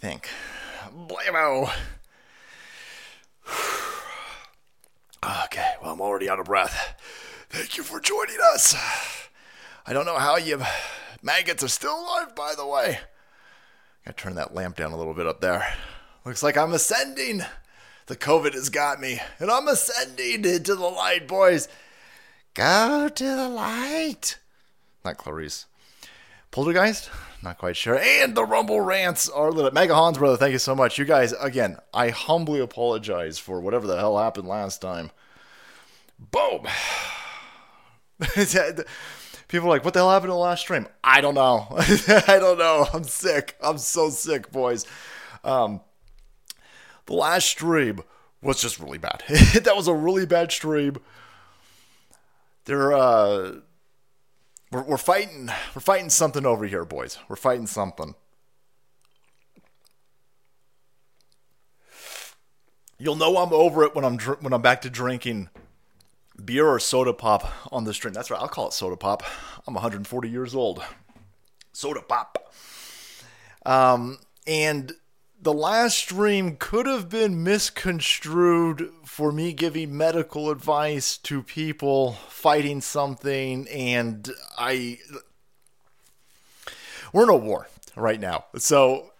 think. Blammo! Oh. okay, well, I'm already out of breath. Thank you for joining us. I don't know how you maggots are still alive, by the way. Gotta turn that lamp down a little bit up there. Looks like I'm ascending. The COVID has got me, and I'm ascending into the light, boys. Go to the light. Not Clarice. Poltergeist? Not quite sure. And the Rumble rants are lit. up. Mega Hans, brother, thank you so much. You guys, again, I humbly apologize for whatever the hell happened last time. Boom. People are like, what the hell happened in the last stream? I don't know. I don't know. I'm sick. I'm so sick, boys. Um, the last stream was just really bad. that was a really bad stream. there uh we're, we're fighting we're fighting something over here, boys. We're fighting something. You'll know I'm over it when I'm dr- when I'm back to drinking beer or soda pop on the stream. That's right. I'll call it soda pop. I'm 140 years old. Soda pop. Um, and the last stream could have been misconstrued for me giving medical advice to people fighting something and I we're in a war right now. So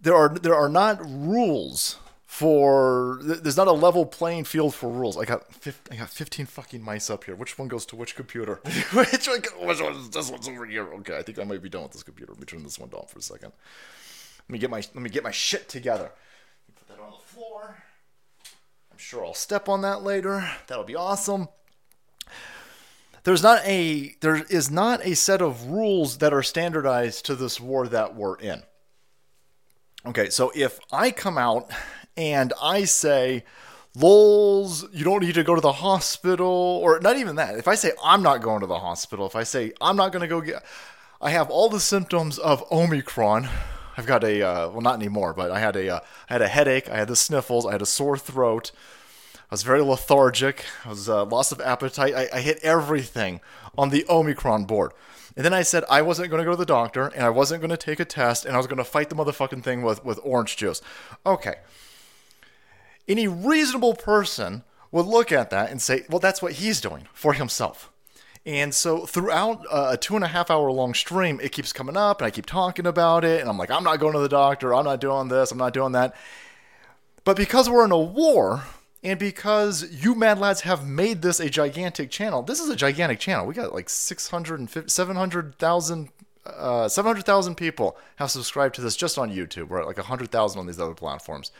there are there are not rules for there's not a level playing field for rules. I got 15, I got 15 fucking mice up here. Which one goes to which computer? which one? Which one? This one's over here. Okay, I think I might be done with this computer. Let me turn this one down for a second. Let me get my let me get my shit together. Put that on the floor. I'm sure I'll step on that later. That'll be awesome. There's not a there is not a set of rules that are standardized to this war that we're in. Okay, so if I come out and I say, Lols, you don't need to go to the hospital, or not even that. If I say I'm not going to the hospital, if I say I'm not going to go get, I have all the symptoms of Omicron, I've got a uh, well, not anymore, but I had a uh, I had a headache, I had the sniffles, I had a sore throat. I was very lethargic. I was uh, loss of appetite. I, I hit everything on the Omicron board. And then I said I wasn't going to go to the doctor and I wasn't going to take a test and I was going to fight the motherfucking thing with, with orange juice. Okay. Any reasonable person would look at that and say, well, that's what he's doing for himself. And so throughout uh, a two and a half hour long stream, it keeps coming up and I keep talking about it. And I'm like, I'm not going to the doctor. I'm not doing this. I'm not doing that. But because we're in a war and because you mad lads have made this a gigantic channel, this is a gigantic channel. We got like 650, 700,000 uh, 700,000 people have subscribed to this just on YouTube. We're at like 100,000 on these other platforms.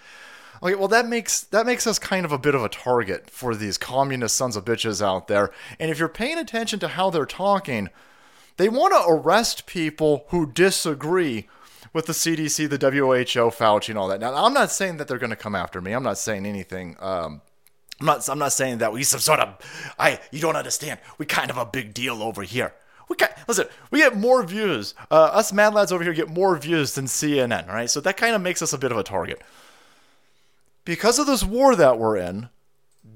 Okay, well that makes that makes us kind of a bit of a target for these communist sons of bitches out there. And if you're paying attention to how they're talking, they want to arrest people who disagree with the CDC, the WHO, Fauci, and all that. Now, I'm not saying that they're going to come after me. I'm not saying anything. Um, I'm not. I'm not saying that we some sort of. I. You don't understand. We kind of a big deal over here. We got listen. We get more views. Uh, us mad lads over here get more views than CNN. Right. So that kind of makes us a bit of a target because of this war that we're in,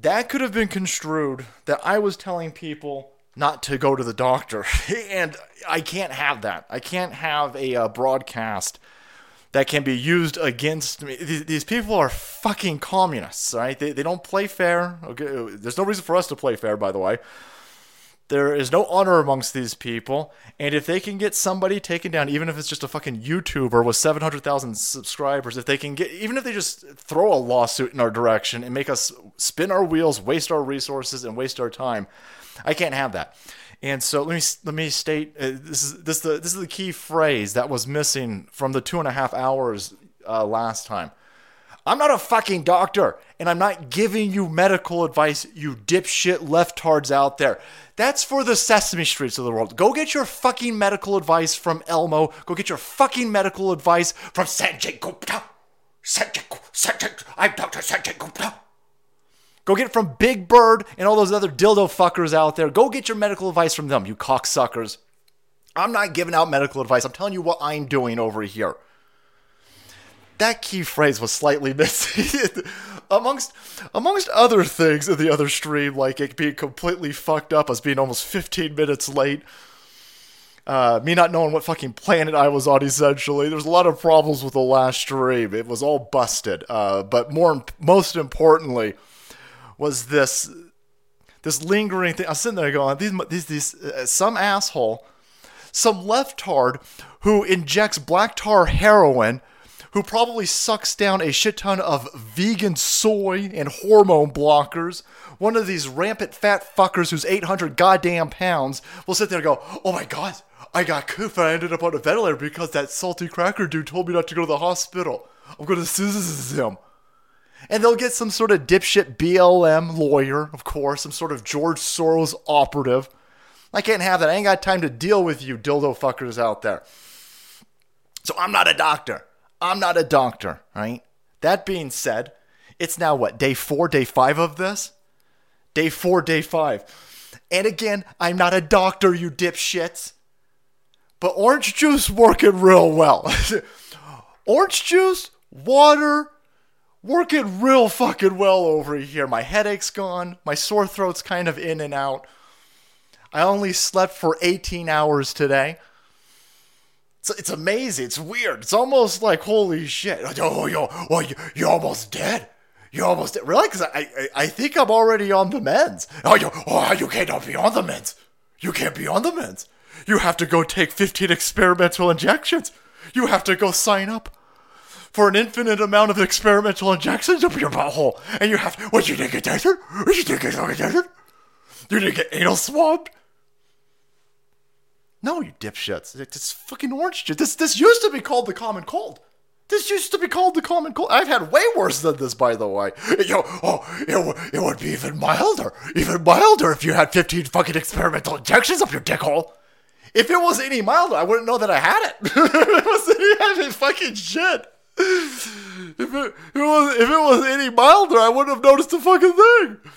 that could have been construed that I was telling people not to go to the doctor. and I can't have that. I can't have a uh, broadcast that can be used against me. These, these, people are fucking communists, right? They, they don't play fair. Okay, there's no reason for us to play fair, by the way. There is no honor amongst these people. And if they can get somebody taken down, even if it's just a fucking YouTuber with 700,000 subscribers, if they can get, even if they just throw a lawsuit in our direction and make us spin our wheels, waste our resources, and waste our time, I can't have that. And so let me let me state uh, this is this the this is the key phrase that was missing from the two and a half hours uh, last time. I'm not a fucking doctor, and I'm not giving you medical advice, you dipshit leftards out there. That's for the Sesame Streets of the world. Go get your fucking medical advice from Elmo. Go get your fucking medical advice from Sanjay Gupta. Sanjay, Sanjay, I'm Dr. Sanjay Gupta. Go get it from Big Bird and all those other dildo fuckers out there. Go get your medical advice from them, you cocksuckers. I'm not giving out medical advice. I'm telling you what I'm doing over here that key phrase was slightly missing. Amongst amongst other things in the other stream, like it being completely fucked up as being almost 15 minutes late. Uh, me not knowing what fucking planet I was on, essentially. There's a lot of problems with the last stream. It was all busted. Uh, but more, most importantly, was this this lingering thing. I was sitting there going, these, these, these, uh, some asshole, some leftard who injects black tar heroin, who probably sucks down a shit ton of vegan soy and hormone blockers. One of these rampant fat fuckers who's 800 goddamn pounds will sit there and go, oh my god, I got coof and I ended up on a ventilator because that salty cracker dude told me not to go to the hospital. I'm gonna sue him. And they'll get some sort of dipshit BLM lawyer, of course, some sort of George Soros operative. I can't have that. I ain't got time to deal with you dildo fuckers out there. So I'm not a doctor. I'm not a doctor, right? That being said, it's now what, day four, day five of this? Day four, day five. And again, I'm not a doctor, you dipshits. But orange juice working real well. orange juice, water, working real fucking well over here. My headache's gone. My sore throat's kind of in and out. I only slept for 18 hours today. It's, it's amazing. It's weird. It's almost like, holy shit. Oh, yo, oh, you, you're almost dead. You're almost dead. Really? Because I, I, I think I'm already on the meds. Oh, you, oh, you cannot be on the meds. You can't be on the meds. You have to go take 15 experimental injections. You have to go sign up for an infinite amount of experimental injections up your butthole. And you have to, what, you didn't get tasered? You didn't get tasered? You didn't get anal swabbed? No, you dipshits. It's fucking orange juice. This, this used to be called the common cold. This used to be called the common cold. I've had way worse than this, by the way. Yo, oh, it, it would be even milder. Even milder if you had 15 fucking experimental injections up your dickhole. If it was any milder, I wouldn't know that I had it. it was any, fucking shit. If it, it, was if it was any milder, I wouldn't have noticed the fucking thing.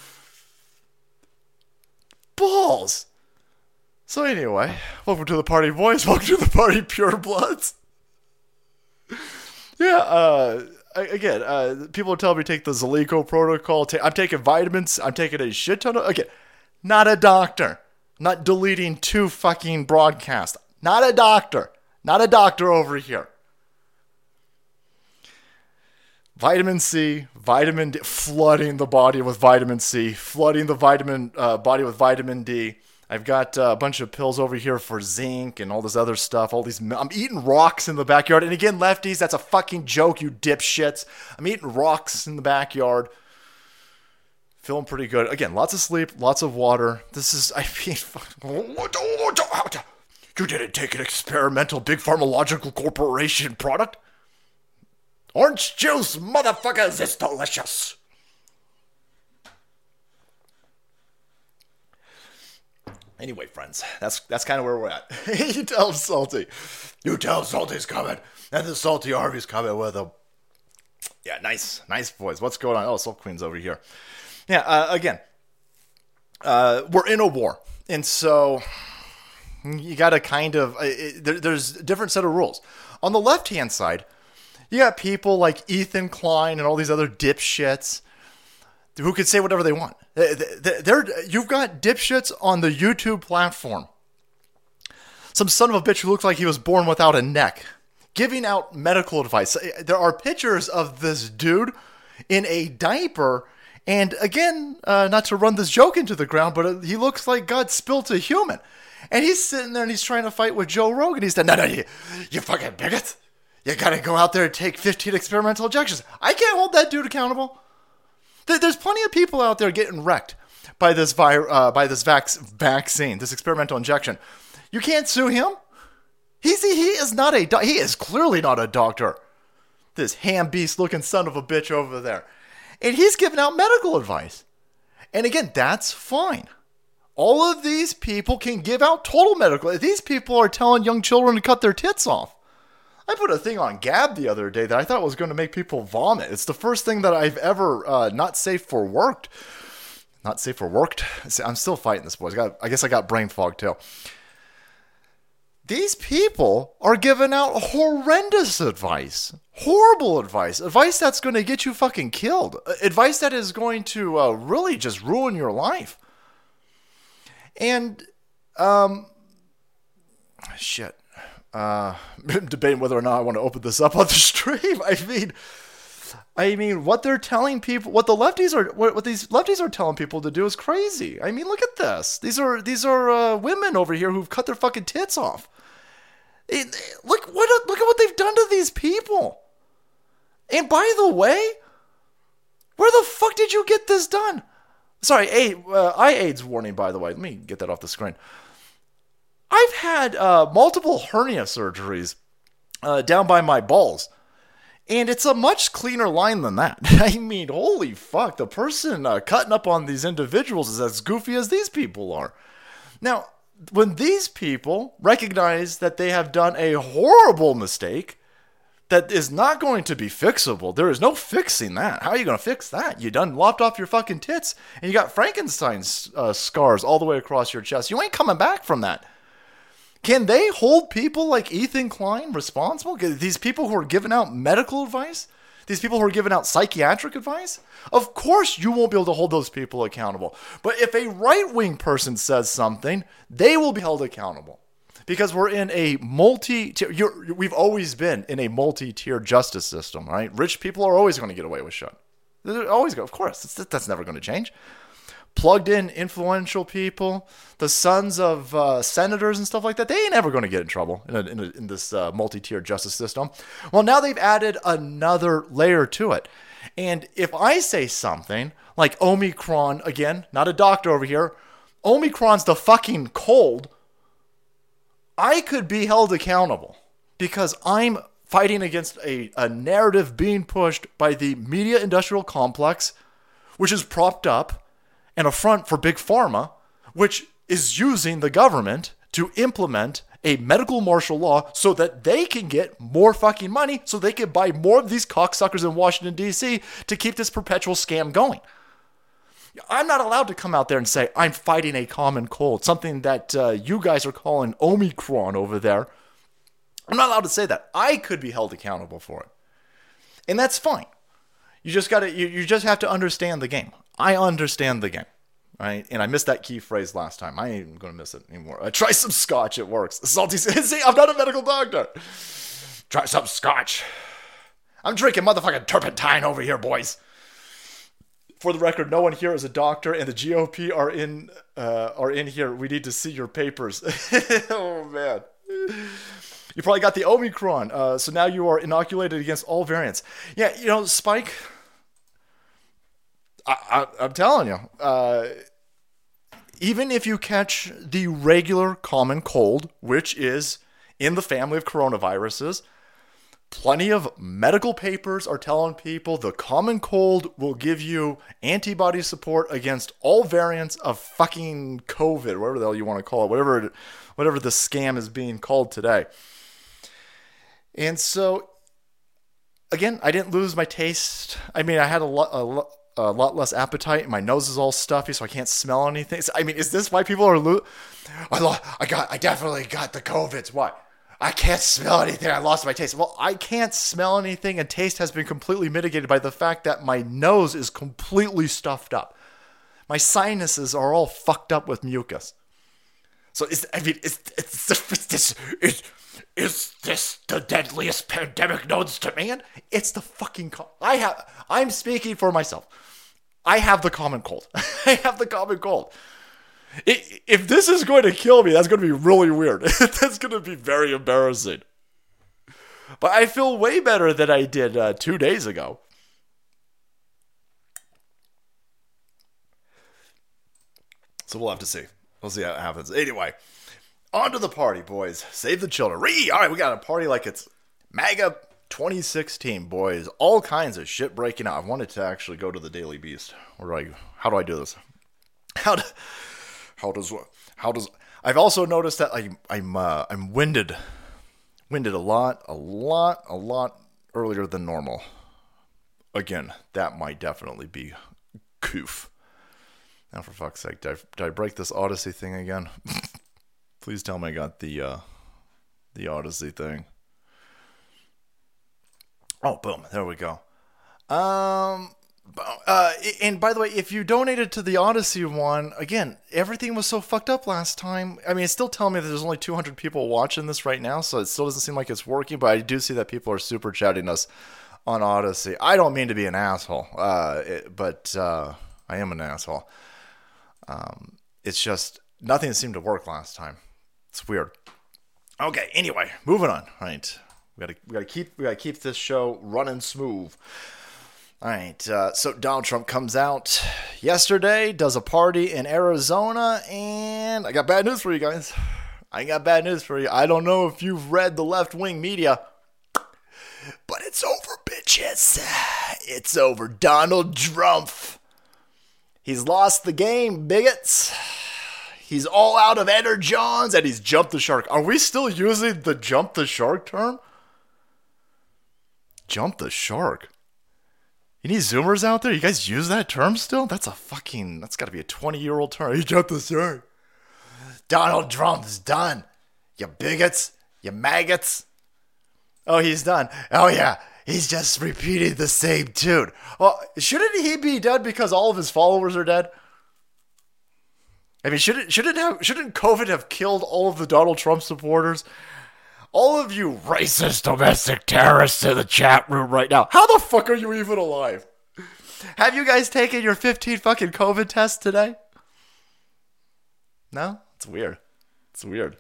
Balls. So anyway, welcome to the party, boys. Welcome to the party, pure bloods. Yeah. Uh, again, uh, people tell me take the Zelenko protocol. I'm taking vitamins. I'm taking a shit ton of. Again, not a doctor. not deleting two fucking broadcasts. Not a doctor. Not a doctor over here. vitamin C, vitamin D, flooding the body with vitamin C, flooding the vitamin uh, body with vitamin D. I've got uh, a bunch of pills over here for zinc and all this other stuff. All these, I'm eating rocks in the backyard. And again, lefties, that's a fucking joke, you dipshits. I'm eating rocks in the backyard. Feeling pretty good. Again, lots of sleep, lots of water. This is, I mean, you didn't take an experimental big pharmacological corporation product. Orange juice, motherfuckers, it's delicious. Anyway, friends, that's that's kind of where we're at. you tell Salty. You tell Salty's coming. And the Salty Harvey's coming with him. Yeah, nice, nice boys. What's going on? Oh, Salt Queen's over here. Yeah, uh, again, uh, we're in a war. And so you got to kind of, uh, it, there, there's a different set of rules. On the left hand side, you got people like Ethan Klein and all these other dipshits who can say whatever they want. They're, you've got dipshits on the YouTube platform. Some son of a bitch who looks like he was born without a neck, giving out medical advice. There are pictures of this dude in a diaper. And again, uh, not to run this joke into the ground, but uh, he looks like God spilt a human. And he's sitting there and he's trying to fight with Joe Rogan. He's like, no, no, you, you fucking bigot you gotta go out there and take 15 experimental injections. I can't hold that dude accountable. There's plenty of people out there getting wrecked by this vi- uh, by this vac- vaccine, this experimental injection. You can't sue him. He's he is not a do- he is clearly not a doctor. This ham beast looking son of a bitch over there, and he's giving out medical advice. And again, that's fine. All of these people can give out total medical. These people are telling young children to cut their tits off. I put a thing on Gab the other day that I thought was going to make people vomit. It's the first thing that I've ever uh, not safe for worked. Not safe for worked. I'm still fighting this, boys. I, got, I guess I got brain fog too. These people are giving out horrendous advice, horrible advice, advice that's going to get you fucking killed, advice that is going to uh, really just ruin your life. And um, shit. Uh, debating whether or not I want to open this up on the stream. I mean, I mean, what they're telling people, what the lefties are, what, what these lefties are telling people to do is crazy. I mean, look at this. These are these are uh, women over here who've cut their fucking tits off. It, look what look at what they've done to these people. And by the way, where the fuck did you get this done? Sorry, uh, eye AIDS warning. By the way, let me get that off the screen. I've had uh, multiple hernia surgeries uh, down by my balls. And it's a much cleaner line than that. I mean, holy fuck, the person uh, cutting up on these individuals is as goofy as these people are. Now, when these people recognize that they have done a horrible mistake that is not going to be fixable, there is no fixing that. How are you going to fix that? You done lopped off your fucking tits and you got Frankenstein's uh, scars all the way across your chest. You ain't coming back from that. Can they hold people like Ethan Klein responsible? These people who are giving out medical advice? These people who are giving out psychiatric advice? Of course, you won't be able to hold those people accountable. But if a right wing person says something, they will be held accountable. Because we're in a multi tier, we've always been in a multi tier justice system, right? Rich people are always going to get away with shit. They're always go, of course, that's never going to change plugged in influential people, the sons of uh, senators and stuff like that, they ain't ever going to get in trouble in, a, in, a, in this uh, multi tiered justice system. Well, now they've added another layer to it. And if I say something like Omicron, again, not a doctor over here, Omicron's the fucking cold, I could be held accountable because I'm fighting against a, a narrative being pushed by the media industrial complex, which is propped up and a front for Big Pharma, which is using the government to implement a medical martial law so that they can get more fucking money so they can buy more of these cocksuckers in Washington, D.C. to keep this perpetual scam going. I'm not allowed to come out there and say I'm fighting a common cold, something that uh, you guys are calling Omicron over there. I'm not allowed to say that. I could be held accountable for it. And that's fine. You just got to you, you just have to understand the game. I understand the game. Right? And I missed that key phrase last time. I ain't gonna miss it anymore. Uh, try some scotch, it works. Salty see, I'm not a medical doctor. Try some scotch. I'm drinking motherfucking turpentine over here, boys. For the record, no one here is a doctor, and the GOP are in uh, are in here. We need to see your papers. oh man. You probably got the Omicron, uh, so now you are inoculated against all variants. Yeah, you know, Spike, I, am telling you, uh, even if you catch the regular common cold, which is in the family of coronaviruses, plenty of medical papers are telling people the common cold will give you antibody support against all variants of fucking COVID, whatever the hell you want to call it, whatever, whatever the scam is being called today. And so, again, I didn't lose my taste. I mean, I had a lot, a lot less appetite. And my nose is all stuffy, so I can't smell anything. So, I mean, is this why people are? Lo- I lo- I got. I definitely got the COVIDs. Why? I can't smell anything. I lost my taste. Well, I can't smell anything, and taste has been completely mitigated by the fact that my nose is completely stuffed up. My sinuses are all fucked up with mucus. So is I mean, it's it's this is is this the deadliest pandemic known to man? It's the fucking. I have. I'm speaking for myself. I have the common cold. I have the common cold. if this is going to kill me, that's going to be really weird. that's going to be very embarrassing. But I feel way better than I did uh, two days ago. So we'll have to see. We'll see how it happens. Anyway, on to the party, boys. Save the children. All right, we got a party like it's MAGA 2016, boys. All kinds of shit breaking out. I wanted to actually go to the Daily Beast. Where do I? How do I do this? How do? How does? How does? I've also noticed that I, I'm uh, I'm winded, winded a lot, a lot, a lot earlier than normal. Again, that might definitely be coof. Now, for fuck's sake, did I, did I break this Odysee thing again? Please tell me I got the uh, the Odysee thing. Oh, boom! There we go. Um, Uh, and by the way, if you donated to the Odysee one, again, everything was so fucked up last time. I mean, it's still telling me that there's only 200 people watching this right now, so it still doesn't seem like it's working. But I do see that people are super chatting us on Odysee. I don't mean to be an asshole, uh, it, but uh, I am an asshole. Um, it's just nothing seemed to work last time. It's weird. Okay, anyway, moving on. All right, we gotta we gotta keep we gotta keep this show running smooth. All right, uh, so Donald Trump comes out yesterday, does a party in Arizona, and I got bad news for you guys. I got bad news for you. I don't know if you've read the left wing media, but it's over, bitches. It's over. Donald Trump. He's lost the game, bigots. He's all out of energons and he's jumped the shark. Are we still using the jump the shark term? Jump the shark. Any Zoomers out there? You guys use that term still? That's a fucking. That's got to be a 20 year old term. He jumped the shark. Donald Trump's done. You bigots. You maggots. Oh, he's done. Oh, yeah. He's just repeating the same tune. Well, shouldn't he be dead because all of his followers are dead? I mean, shouldn't shouldn't have shouldn't COVID have killed all of the Donald Trump supporters? All of you racist domestic terrorists in the chat room right now. How the fuck are you even alive? Have you guys taken your 15 fucking COVID tests today? No? It's weird. It's weird.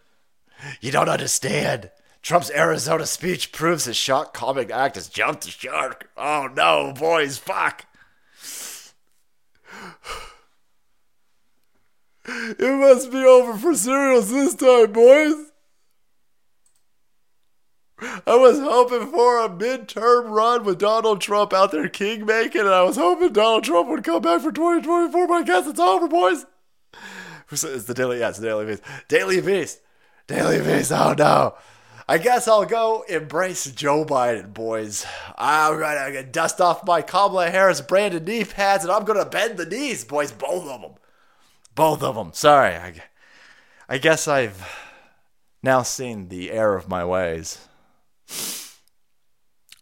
You don't understand. Trump's Arizona speech proves his shock comic act has jumped the shark. Oh no, boys, fuck. It must be over for cereals this time, boys. I was hoping for a midterm run with Donald Trump out there king making, and I was hoping Donald Trump would come back for 2024, but I guess it's over, boys. It's the Daily, yeah, it's the Daily Beast. Daily Beast. Daily Beast, oh no. I guess I'll go embrace Joe Biden, boys. I'm gonna dust off my Kamala Harris branded knee pads, and I'm gonna bend the knees, boys, both of them. Both of them. Sorry, I, I guess I've now seen the error of my ways.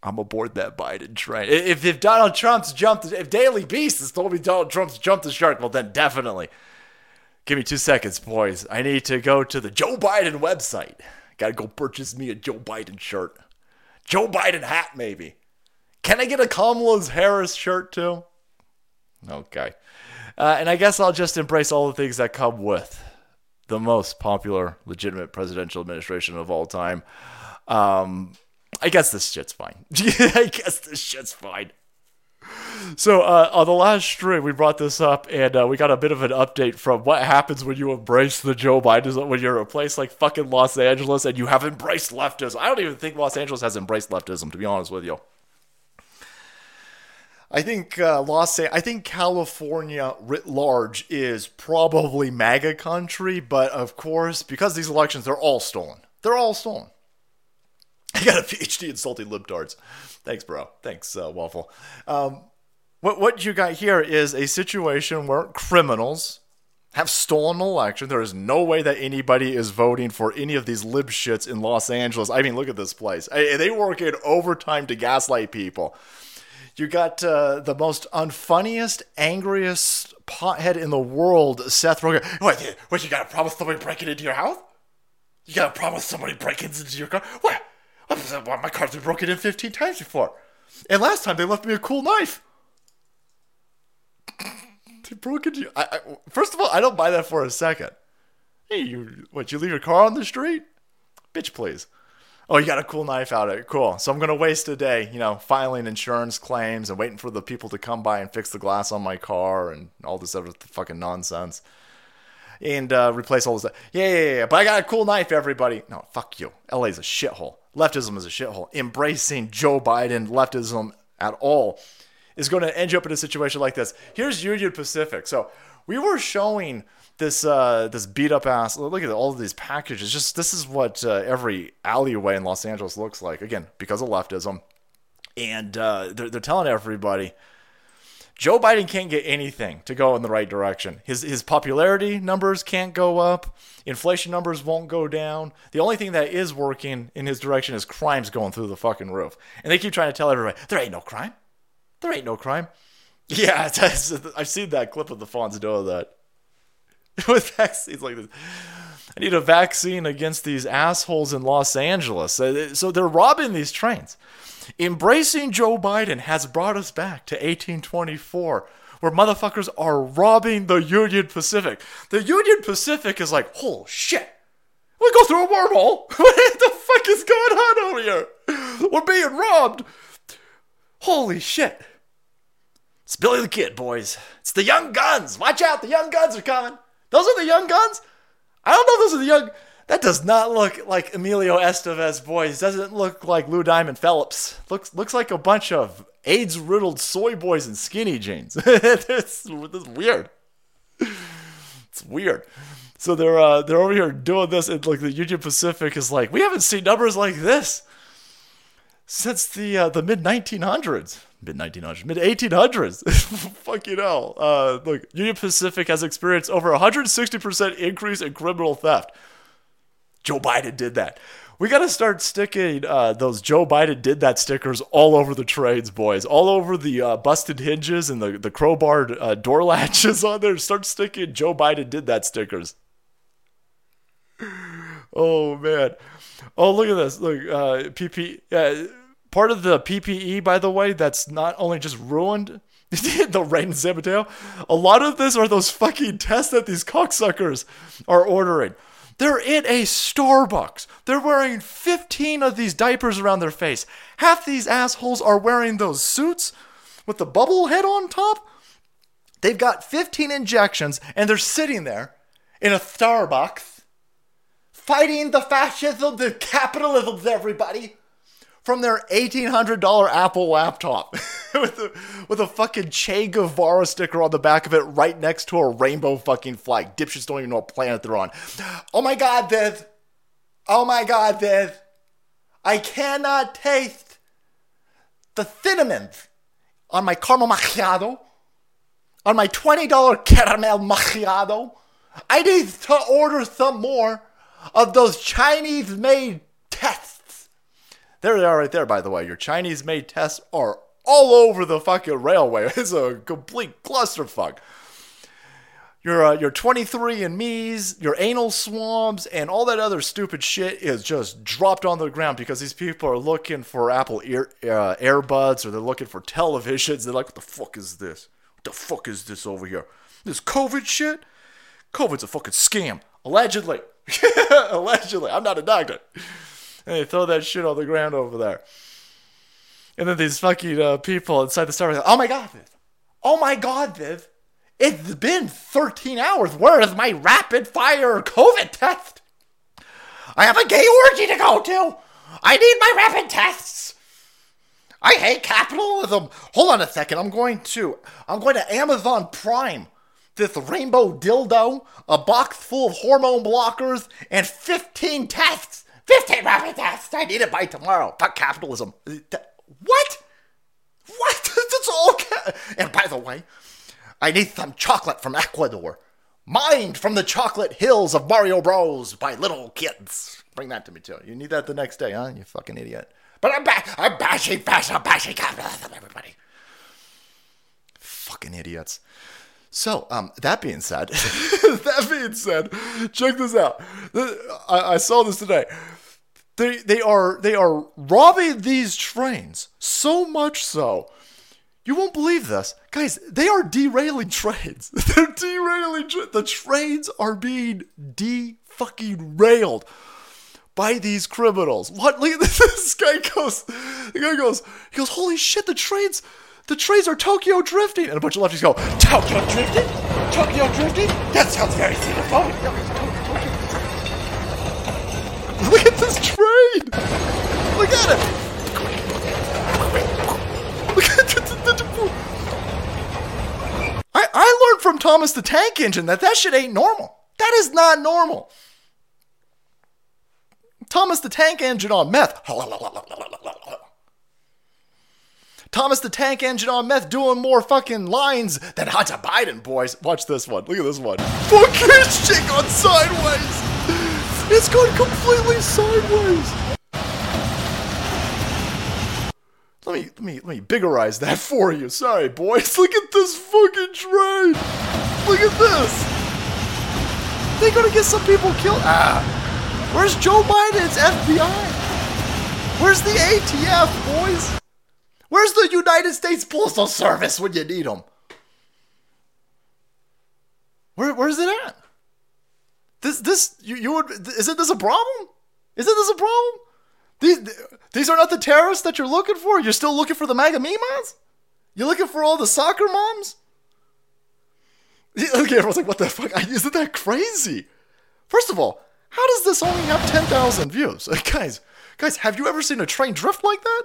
I'm aboard that Biden train. If, if Donald Trump's jumped, if Daily Beast has told me Donald Trump's jumped the shark, well, then definitely. Give me two seconds, boys. I need to go to the Joe Biden website. Gotta go purchase me a Joe Biden shirt. Joe Biden hat, maybe. Can I get a Kamala Harris shirt too? Okay. Uh, and I guess I'll just embrace all the things that come with the most popular, legitimate presidential administration of all time. Um, I guess this shit's fine. I guess this shit's fine. So uh, on the last stream, we brought this up, and uh, we got a bit of an update from what happens when you embrace the Joe Biden. When you're a place like fucking Los Angeles and you have embraced leftism. I don't even think Los Angeles has embraced leftism, to be honest with you. I think uh, Los. I think California writ large is probably MAGA country, but of course, because these elections they're all stolen. They're all stolen. I got a PhD in salty libtards. Thanks, bro. Thanks, uh, Waffle. Um, what what you got here is a situation where criminals have stolen an election. There is no way that anybody is voting for any of these lib shits in Los Angeles. I mean, look at this place. I, they work in overtime to gaslight people. You got uh, the most unfunniest, angriest pothead in the world, Seth Rogen. What? What? You got to promise somebody breaking into your house? You got a problem with somebody breaking into your car? What? My car's been broken in 15 times before. And last time they left me a cool knife. they broke into. I, I, first of all, I don't buy that for a second. Hey, you what? You leave your car on the street? Bitch, please. Oh, you got a cool knife out of it. Cool. So I'm gonna waste a day, you know, filing insurance claims and waiting for the people to come by and fix the glass on my car and all this other fucking nonsense. And uh, replace all this. Yeah, yeah, yeah. But I got a cool knife, everybody. No, fuck you. LA's a shithole. Leftism is a shithole. Embracing Joe Biden leftism at all is going to end you up in a situation like this. Here's Union Pacific. So we were showing this uh, this beat up ass. Look at all of these packages. Just this is what uh, every alleyway in Los Angeles looks like. Again, because of leftism, and uh, they're they're telling everybody. Joe Biden can't get anything to go in the right direction. His his popularity numbers can't go up. Inflation numbers won't go down. The only thing that is working in his direction is crimes going through the fucking roof. And they keep trying to tell everybody there ain't no crime. There ain't no crime. Yeah, I've seen that clip of the Fonz doing that. With vaccines like this. I need a vaccine against these assholes in Los Angeles. So they're robbing these trains. Embracing Joe Biden has brought us back to 1824, where motherfuckers are robbing the Union Pacific. The Union Pacific is like, oh shit, we go through a wormhole. what the fuck is going on over here? We're being robbed. Holy shit. It's Billy the Kid, boys. It's the Young Guns. Watch out, the Young Guns are coming. Those are the Young Guns? I don't know those are the Young... That does not look like Emilio Estevez boys. Doesn't look like Lou Diamond Phillips. Looks looks like a bunch of AIDS-riddled soy boys in skinny jeans. it's, it's weird. It's weird. So they're uh, they're over here doing this, and like the Union Pacific is like, we haven't seen numbers like this since the uh, the mid 1900s, mid 1900s, mid 1800s. Fucking hell! Uh, look, Union Pacific has experienced over 160 percent increase in criminal theft. Joe Biden did that. We got to start sticking uh, those Joe Biden did that stickers all over the trains, boys. All over the uh, busted hinges and the, the crowbar uh, door latches on there. Start sticking Joe Biden did that stickers. Oh, man. Oh, look at this. Look, uh, PP. Part of the PPE, by the way, that's not only just ruined the rain San Mateo. A lot of this are those fucking tests that these cocksuckers are ordering. They're in a Starbucks. They're wearing 15 of these diapers around their face. Half these assholes are wearing those suits with the bubble head on top. They've got 15 injections and they're sitting there in a Starbucks fighting the fascism, the capitalism, everybody from their $1,800 Apple laptop with, a, with a fucking Che Guevara sticker on the back of it right next to a rainbow fucking flag. Dipshits don't even know what planet they're on. Oh my god, this. Oh my god, this. I cannot taste the cinnamon on my caramel macchiato, on my $20 caramel macchiato. I need to order some more of those Chinese made tests. There they are right there, by the way. Your Chinese made tests are all over the fucking railway. It's a complete clusterfuck. Your, uh, your 23 and me's, your anal swabs, and all that other stupid shit is just dropped on the ground because these people are looking for Apple ear, uh, earbuds or they're looking for televisions. They're like, what the fuck is this? What the fuck is this over here? This COVID shit? COVID's a fucking scam. Allegedly. Allegedly. I'm not a doctor. And they throw that shit on the ground over there. And then these fucking uh, people inside the Starbucks, oh my god, Viv. Oh my god, Viv. It's been 13 hours. Where is my rapid fire COVID test? I have a gay orgy to go to. I need my rapid tests. I hate capitalism. Hold on a second. I'm going to I'm going to Amazon Prime this rainbow dildo, a box full of hormone blockers, and 15 tests. 15 rapid tests. I need it by tomorrow. Fuck capitalism. What? What? That's all. Ca- and by the way, I need some chocolate from Ecuador. Mined from the chocolate hills of Mario Bros. by little kids. Bring that to me too. You need that the next day, huh? You fucking idiot. But I'm back. I'm bashing fashion. I'm bashing capitalism, everybody. Fucking idiots. So, um, that being said, that being said, check this out. I, I saw this today. They they are they are robbing these trains so much so. You won't believe this, guys. They are derailing trains. They're derailing. Tra- the trains are being de fucking railed by these criminals. What? Look at this. This guy goes. The guy goes. He goes. Holy shit! The trains. The trains are Tokyo drifting, and a bunch of lefties go, Tokyo drifting? Tokyo drifting? That sounds very xenophobic. Look at this train! Look at it! Look at the, I, I learned from Thomas the Tank Engine that that shit ain't normal. That is not normal. Thomas the Tank Engine on meth. Thomas the Tank Engine on meth doing more fucking lines than Hunter Biden, boys. Watch this one. Look at this one. Fuck Fucking shit gone sideways. It's gone completely sideways. let me let me let me biggerize that for you. Sorry, boys. Look at this fucking train. Look at this. They're gonna get some people killed. Ah, where's Joe Biden's FBI? Where's the ATF, boys? Where's the United States Postal Service when you need them? Where, where's it at? This, this, you, you would, isn't this a problem? Isn't this a problem? These, these are not the terrorists that you're looking for. You're still looking for the MAGA Mimas? You're looking for all the soccer moms? Okay, everyone's like, what the fuck? Isn't that crazy? First of all, how does this only have 10,000 views? like, guys, guys, have you ever seen a train drift like that?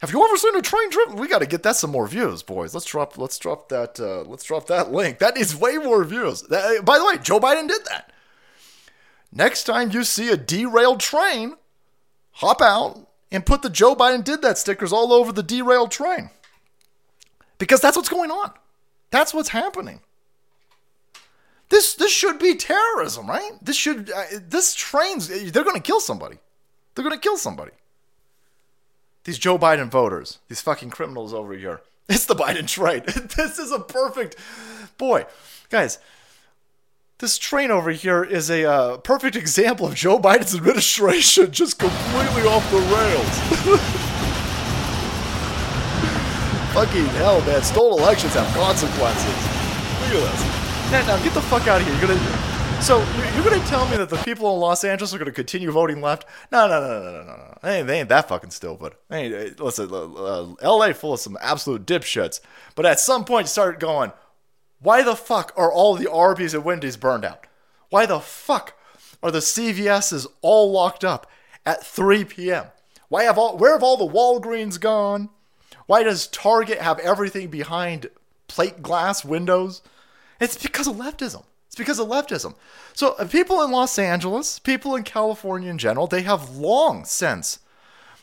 Have you ever seen a train drift? We got to get that some more views, boys. Let's drop, let's drop that, uh, let's drop that link. That is way more views. That, by the way, Joe Biden did that. Next time you see a derailed train, hop out and put the Joe Biden did that stickers all over the derailed train. Because that's what's going on. That's what's happening. This this should be terrorism, right? This should uh, this trains they're going to kill somebody. They're going to kill somebody. These Joe Biden voters, these fucking criminals over here. It's the Biden train. this is a perfect boy. Guys, this train over here is a uh, perfect example of Joe Biden's administration just completely off the rails. Fucking hell, man. Stolen elections have consequences. Look at this. Now, now get the fuck out of here. You're gonna. So you're gonna tell me that the people in Los Angeles are gonna continue voting left? No, no, no, no, no, no, no. They ain't, they ain't that fucking stupid. They ain't, listen, uh, L.A. full of some absolute dipshits. But at some point, start going. Why the fuck are all the Arby's and Wendy's burned out? Why the fuck are the CVS's all locked up at 3 p.m.? Why have all where have all the Walgreens gone? Why does Target have everything behind plate glass windows? It's because of leftism. It's because of leftism. So uh, people in Los Angeles, people in California in general, they have long since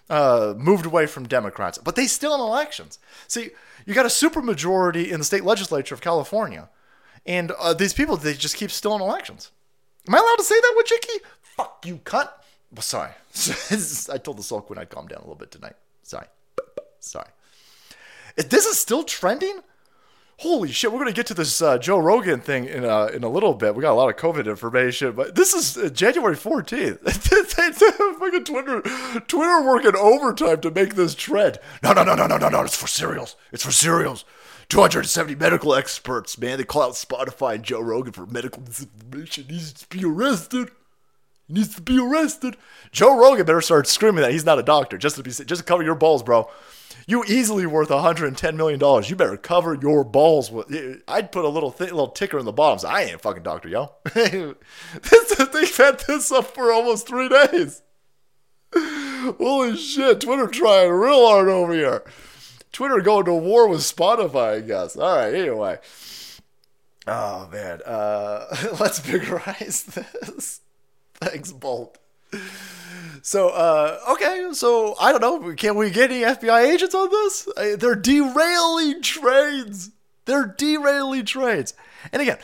uh, moved away from Democrats, but they still in elections. See, you got a supermajority in the state legislature of California, and uh, these people they just keep stealing elections. Am I allowed to say that Chicky? Fuck you, cunt. Well, sorry. I told the Soul Queen I'd calm down a little bit tonight. Sorry. Sorry. This is still trending? Holy shit, we're going to get to this uh, Joe Rogan thing in a, in a little bit. We got a lot of COVID information, but this is uh, January 14th. Fucking Twitter, Twitter working overtime to make this trend. No, no, no, no, no, no, no. It's for cereals. It's for cereals. 270 medical experts, man. They call out Spotify and Joe Rogan for medical disinformation. He needs to be arrested. He needs to be arrested. Joe Rogan better start screaming that he's not a doctor just to be just to cover your balls, bro. You easily worth 110 million dollars. You better cover your balls with. I'd put a little th- little ticker in the bottom. So I ain't fucking doctor, yo. this, they've had this up for almost three days. Holy shit! Twitter trying real hard over here. Twitter going to war with Spotify, I guess. All right. Anyway. Oh man. Uh, let's biggerize this. Thanks, Bolt. So, uh, okay, so I don't know. Can we get any FBI agents on this? They're derailing trains. They're derailing trains. And again,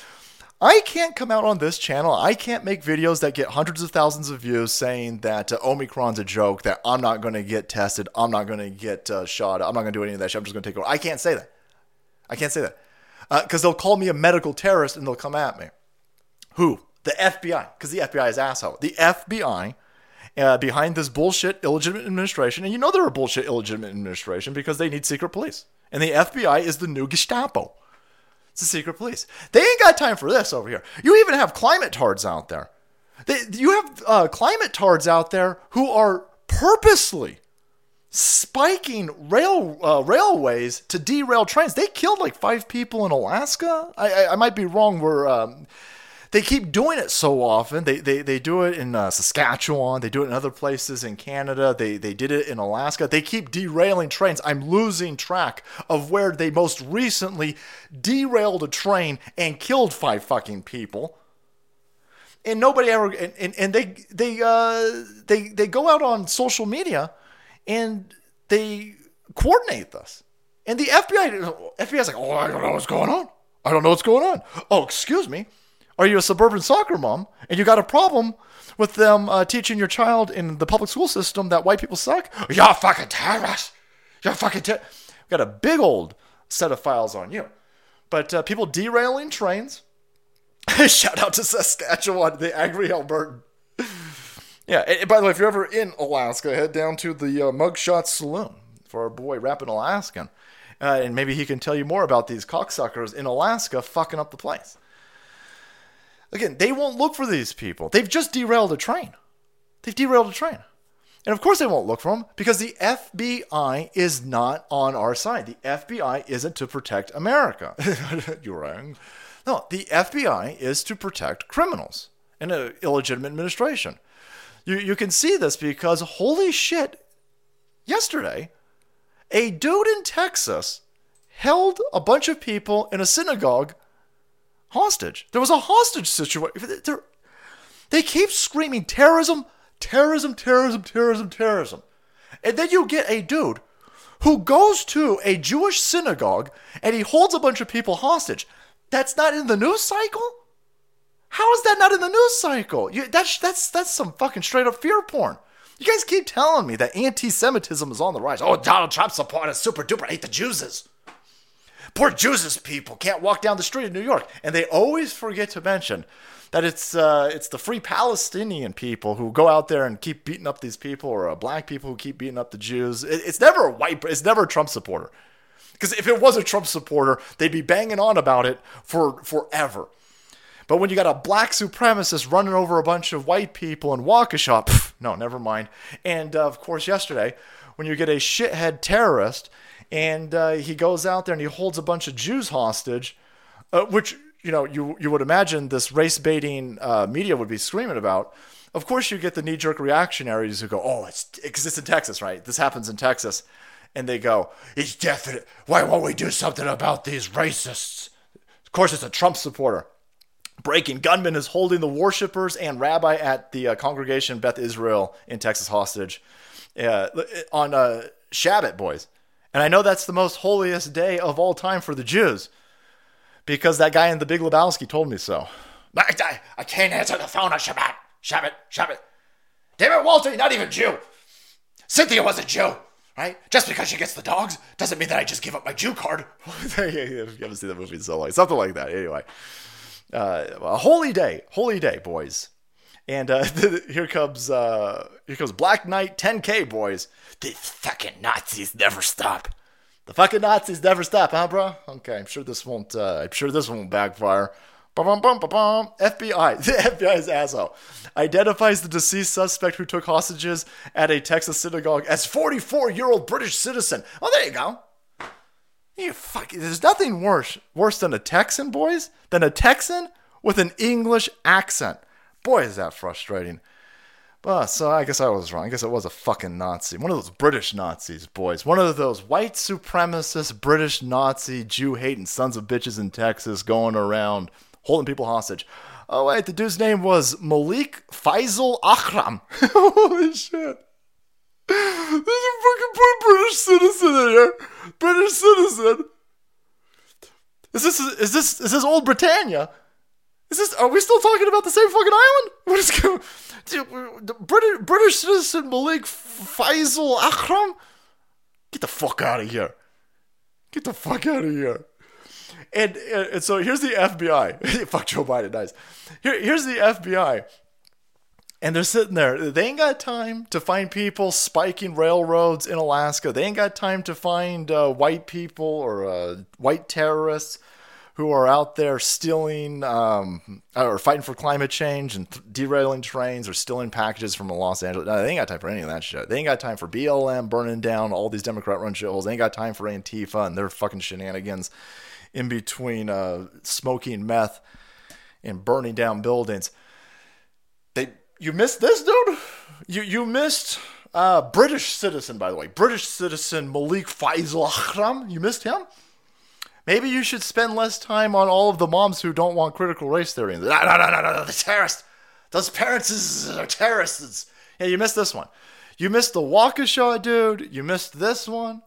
I can't come out on this channel. I can't make videos that get hundreds of thousands of views saying that uh, Omicron's a joke, that I'm not going to get tested, I'm not going to get uh, shot, I'm not going to do any of that shit. I'm just going to take over. I can't say that. I can't say that. Because uh, they'll call me a medical terrorist and they'll come at me. Who? The FBI. Because the FBI is asshole. The FBI uh, behind this bullshit illegitimate administration. And you know they're a bullshit illegitimate administration because they need secret police. And the FBI is the new Gestapo. It's the secret police. They ain't got time for this over here. You even have climate tards out there. They, you have uh, climate tards out there who are purposely spiking rail uh, railways to derail trains. They killed like five people in Alaska. I, I, I might be wrong. Where um, they keep doing it so often. They they, they do it in uh, Saskatchewan. They do it in other places in Canada. They they did it in Alaska. They keep derailing trains. I'm losing track of where they most recently derailed a train and killed five fucking people. And nobody ever and, and, and they they uh they they go out on social media and they coordinate this. And the FBI FBI is like, oh, I don't know what's going on. I don't know what's going on. Oh, excuse me. Are you a suburban soccer mom and you got a problem with them uh, teaching your child in the public school system that white people suck? You're fucking terrorist. You're fucking. Ter- we got a big old set of files on you. But uh, people derailing trains. Shout out to Saskatchewan, the angry Albertan. yeah, and, by the way, if you're ever in Alaska, head down to the uh, Mugshot Saloon for our boy Rapping Alaskan. Uh, and maybe he can tell you more about these cocksuckers in Alaska fucking up the place. Again, they won't look for these people. They've just derailed a train. They've derailed a train. And of course, they won't look for them because the FBI is not on our side. The FBI isn't to protect America. You're wrong. No, the FBI is to protect criminals and an illegitimate administration. You, you can see this because, holy shit, yesterday, a dude in Texas held a bunch of people in a synagogue hostage. There was a hostage situation. They keep screaming terrorism, terrorism, terrorism, terrorism, terrorism. And then you get a dude who goes to a Jewish synagogue and he holds a bunch of people hostage. That's not in the news cycle? How is that not in the news cycle? You, that's, that's, that's some fucking straight up fear porn. You guys keep telling me that anti Semitism is on the rise. Oh, Donald Trump supporters super duper hate the Jews. Poor Jews people can't walk down the street in New York. And they always forget to mention that it's uh, it's the free Palestinian people who go out there and keep beating up these people, or uh, black people who keep beating up the Jews. It, it's never a white, it's never a Trump supporter. Because if it was a Trump supporter, they'd be banging on about it for forever. But when you got a black supremacist running over a bunch of white people in Waukesha, pff, no, never mind. And uh, of course, yesterday, when you get a shithead terrorist and uh, he goes out there and he holds a bunch of Jews hostage, uh, which you know you you would imagine this race baiting uh, media would be screaming about. Of course, you get the knee jerk reactionaries who go, "Oh, it's because it's in Texas, right? This happens in Texas." and they go, "It's definite. Why won't we do something about these racists?" Of course, it's a Trump supporter. Breaking gunman is holding the worshippers and rabbi at the uh, congregation Beth Israel in Texas hostage uh, on uh, Shabbat, boys. And I know that's the most holiest day of all time for the Jews because that guy in the Big Lebowski told me so. I, I, I can't answer the phone on Shabbat. Shabbat, Shabbat. David Walter, not even Jew. Cynthia was a Jew right? Just because she gets the dogs doesn't mean that I just give up my Jew card. you haven't seen that movie in so long. Something like that. Anyway, uh, a holy day, holy day, boys. And uh, here comes uh, here comes Black Knight 10K, boys. The fucking Nazis never stop. The fucking Nazis never stop, huh, bro? Okay, I'm sure this won't. Uh, I'm sure this won't backfire. FBI, the FBI's asshole, identifies the deceased suspect who took hostages at a Texas synagogue as 44 year old British citizen. Oh, there you go. You fuck, there's nothing worse worse than a Texan, boys, than a Texan with an English accent. Boy, is that frustrating. But so I guess I was wrong. I guess it was a fucking Nazi. One of those British Nazis, boys. One of those white supremacist British Nazi Jew hating sons of bitches in Texas going around holding people hostage. Oh wait, the dude's name was Malik Faisal Akram. Holy shit. There's a fucking British citizen in here. British citizen. Is this is this is this old Britannia? Is this are we still talking about the same fucking island? What is going Dude, British British citizen Malik Faisal Akram? Get the fuck out of here. Get the fuck out of here. And, and so here's the FBI. Fuck Joe Biden, nice. Here, here's the FBI. And they're sitting there. They ain't got time to find people spiking railroads in Alaska. They ain't got time to find uh, white people or uh, white terrorists who are out there stealing um, or fighting for climate change and th- derailing trains or stealing packages from Los Angeles. No, they ain't got time for any of that shit. They ain't got time for BLM burning down all these Democrat run shitholes. They ain't got time for Antifa and their fucking shenanigans in between uh, smoking meth and burning down buildings. They you missed this dude. You you missed uh, British citizen by the way, British citizen Malik Faisal Akram. You missed him. Maybe you should spend less time on all of the moms who don't want critical race theory. No, no, no, no, no, the terrorists. Those parents are terrorists. Yeah, you missed this one. You missed the Waukesha dude. You missed this one.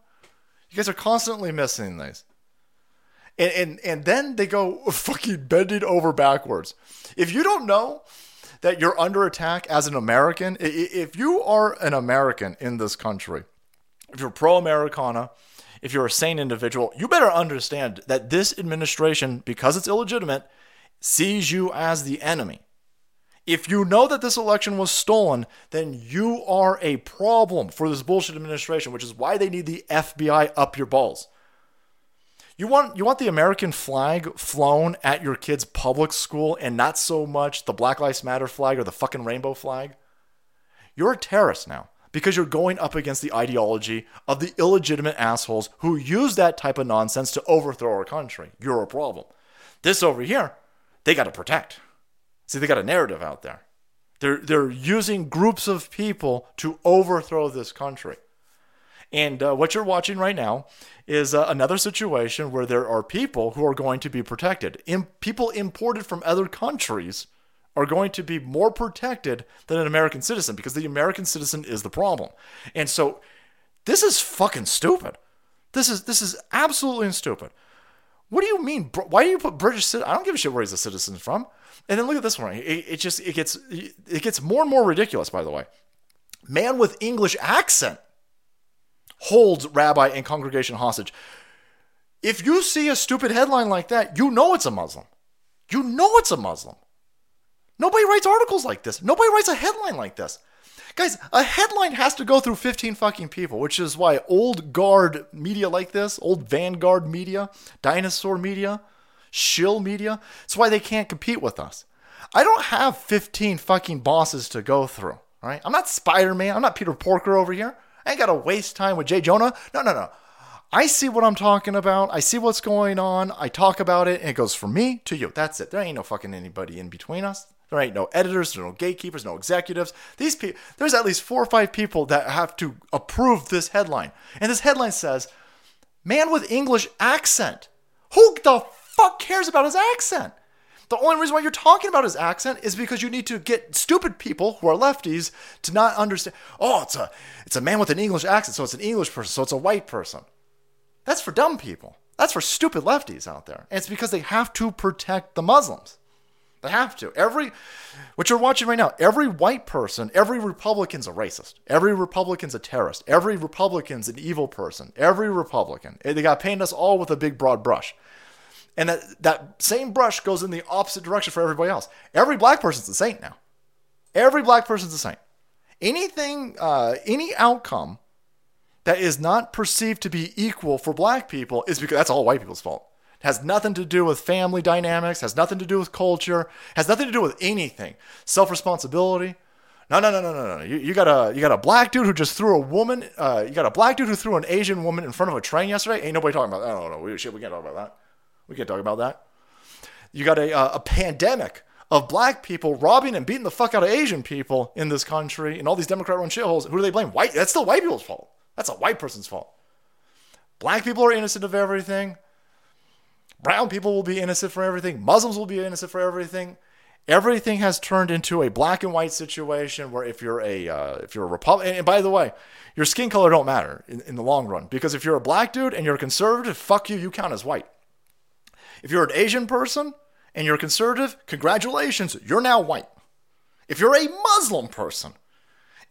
You guys are constantly missing these and, and and then they go fucking bending over backwards. If you don't know that you're under attack as an American, if you are an American in this country, if you're pro Americana, if you're a sane individual, you better understand that this administration, because it's illegitimate, sees you as the enemy. If you know that this election was stolen, then you are a problem for this bullshit administration, which is why they need the FBI up your balls. You want you want the American flag flown at your kid's public school and not so much the Black Lives Matter flag or the fucking rainbow flag? You're a terrorist now because you're going up against the ideology of the illegitimate assholes who use that type of nonsense to overthrow our country. You're a problem. This over here, they got to protect. See, they got a narrative out there. They're, they're using groups of people to overthrow this country. And uh, what you're watching right now is uh, another situation where there are people who are going to be protected. People imported from other countries are going to be more protected than an American citizen because the American citizen is the problem. And so this is fucking stupid. This is this is absolutely stupid. What do you mean? Why do you put British? I don't give a shit where he's a citizen from. And then look at this one. It, it just it gets it gets more and more ridiculous. By the way, man with English accent holds rabbi and congregation hostage. If you see a stupid headline like that, you know it's a Muslim. You know it's a Muslim. Nobody writes articles like this. Nobody writes a headline like this. Guys, a headline has to go through 15 fucking people, which is why old guard media like this, old Vanguard media, dinosaur media, shill media, it's why they can't compete with us. I don't have 15 fucking bosses to go through, right? I'm not Spider Man. I'm not Peter Porker over here. I ain't got to waste time with Jay Jonah. No, no, no. I see what I'm talking about. I see what's going on. I talk about it, and it goes from me to you. That's it. There ain't no fucking anybody in between us. There ain't no editors, there's no gatekeepers, no executives. These people, there's at least four or five people that have to approve this headline. And this headline says, "Man with English accent." Who the fuck cares about his accent? The only reason why you're talking about his accent is because you need to get stupid people who are lefties to not understand. Oh, it's a it's a man with an English accent, so it's an English person, so it's a white person. That's for dumb people. That's for stupid lefties out there. And it's because they have to protect the Muslims. They have to. Every what you're watching right now, every white person, every Republican's a racist. Every Republican's a terrorist. Every Republican's an evil person. Every Republican. They got painted us all with a big broad brush. And that, that same brush goes in the opposite direction for everybody else. Every black person's a saint now. Every black person's a saint. Anything, uh, any outcome that is not perceived to be equal for black people is because that's all white people's fault. Has nothing to do with family dynamics, has nothing to do with culture, has nothing to do with anything. Self responsibility. No, no, no, no, no, no. You, you, got a you got a black dude who just threw a woman. Uh, you got a black dude who threw an Asian woman in front of a train yesterday. Ain't nobody talking about that. Oh no, we, shit, we can't talk about that. We can't talk about that. You got a, uh, a pandemic of black people robbing and beating the fuck out of Asian people in this country and all these Democrat run shitholes. Who do they blame? White. That's still white people's fault. That's a white person's fault. Black people are innocent of everything. Brown people will be innocent for everything. Muslims will be innocent for everything. Everything has turned into a black and white situation where if you're a uh, if you're a Republican, and by the way, your skin color don't matter in, in the long run because if you're a black dude and you're a conservative, fuck you, you count as white. If you're an Asian person and you're conservative, congratulations, you're now white. If you're a Muslim person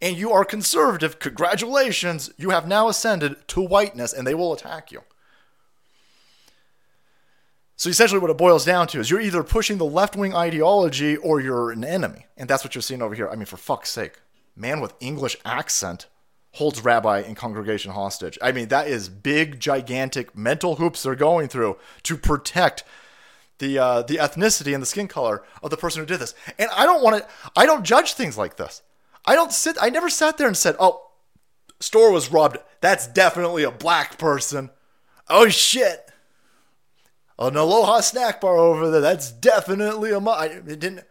and you are conservative, congratulations, you have now ascended to whiteness and they will attack you. So essentially, what it boils down to is you're either pushing the left wing ideology or you're an enemy. And that's what you're seeing over here. I mean, for fuck's sake, man with English accent holds rabbi and congregation hostage. I mean, that is big, gigantic mental hoops they're going through to protect the uh, the ethnicity and the skin color of the person who did this. And I don't want to. I don't judge things like this. I don't sit. I never sat there and said, "Oh, store was robbed. That's definitely a black person." Oh shit. An Aloha snack bar over there. That's definitely a. It didn't.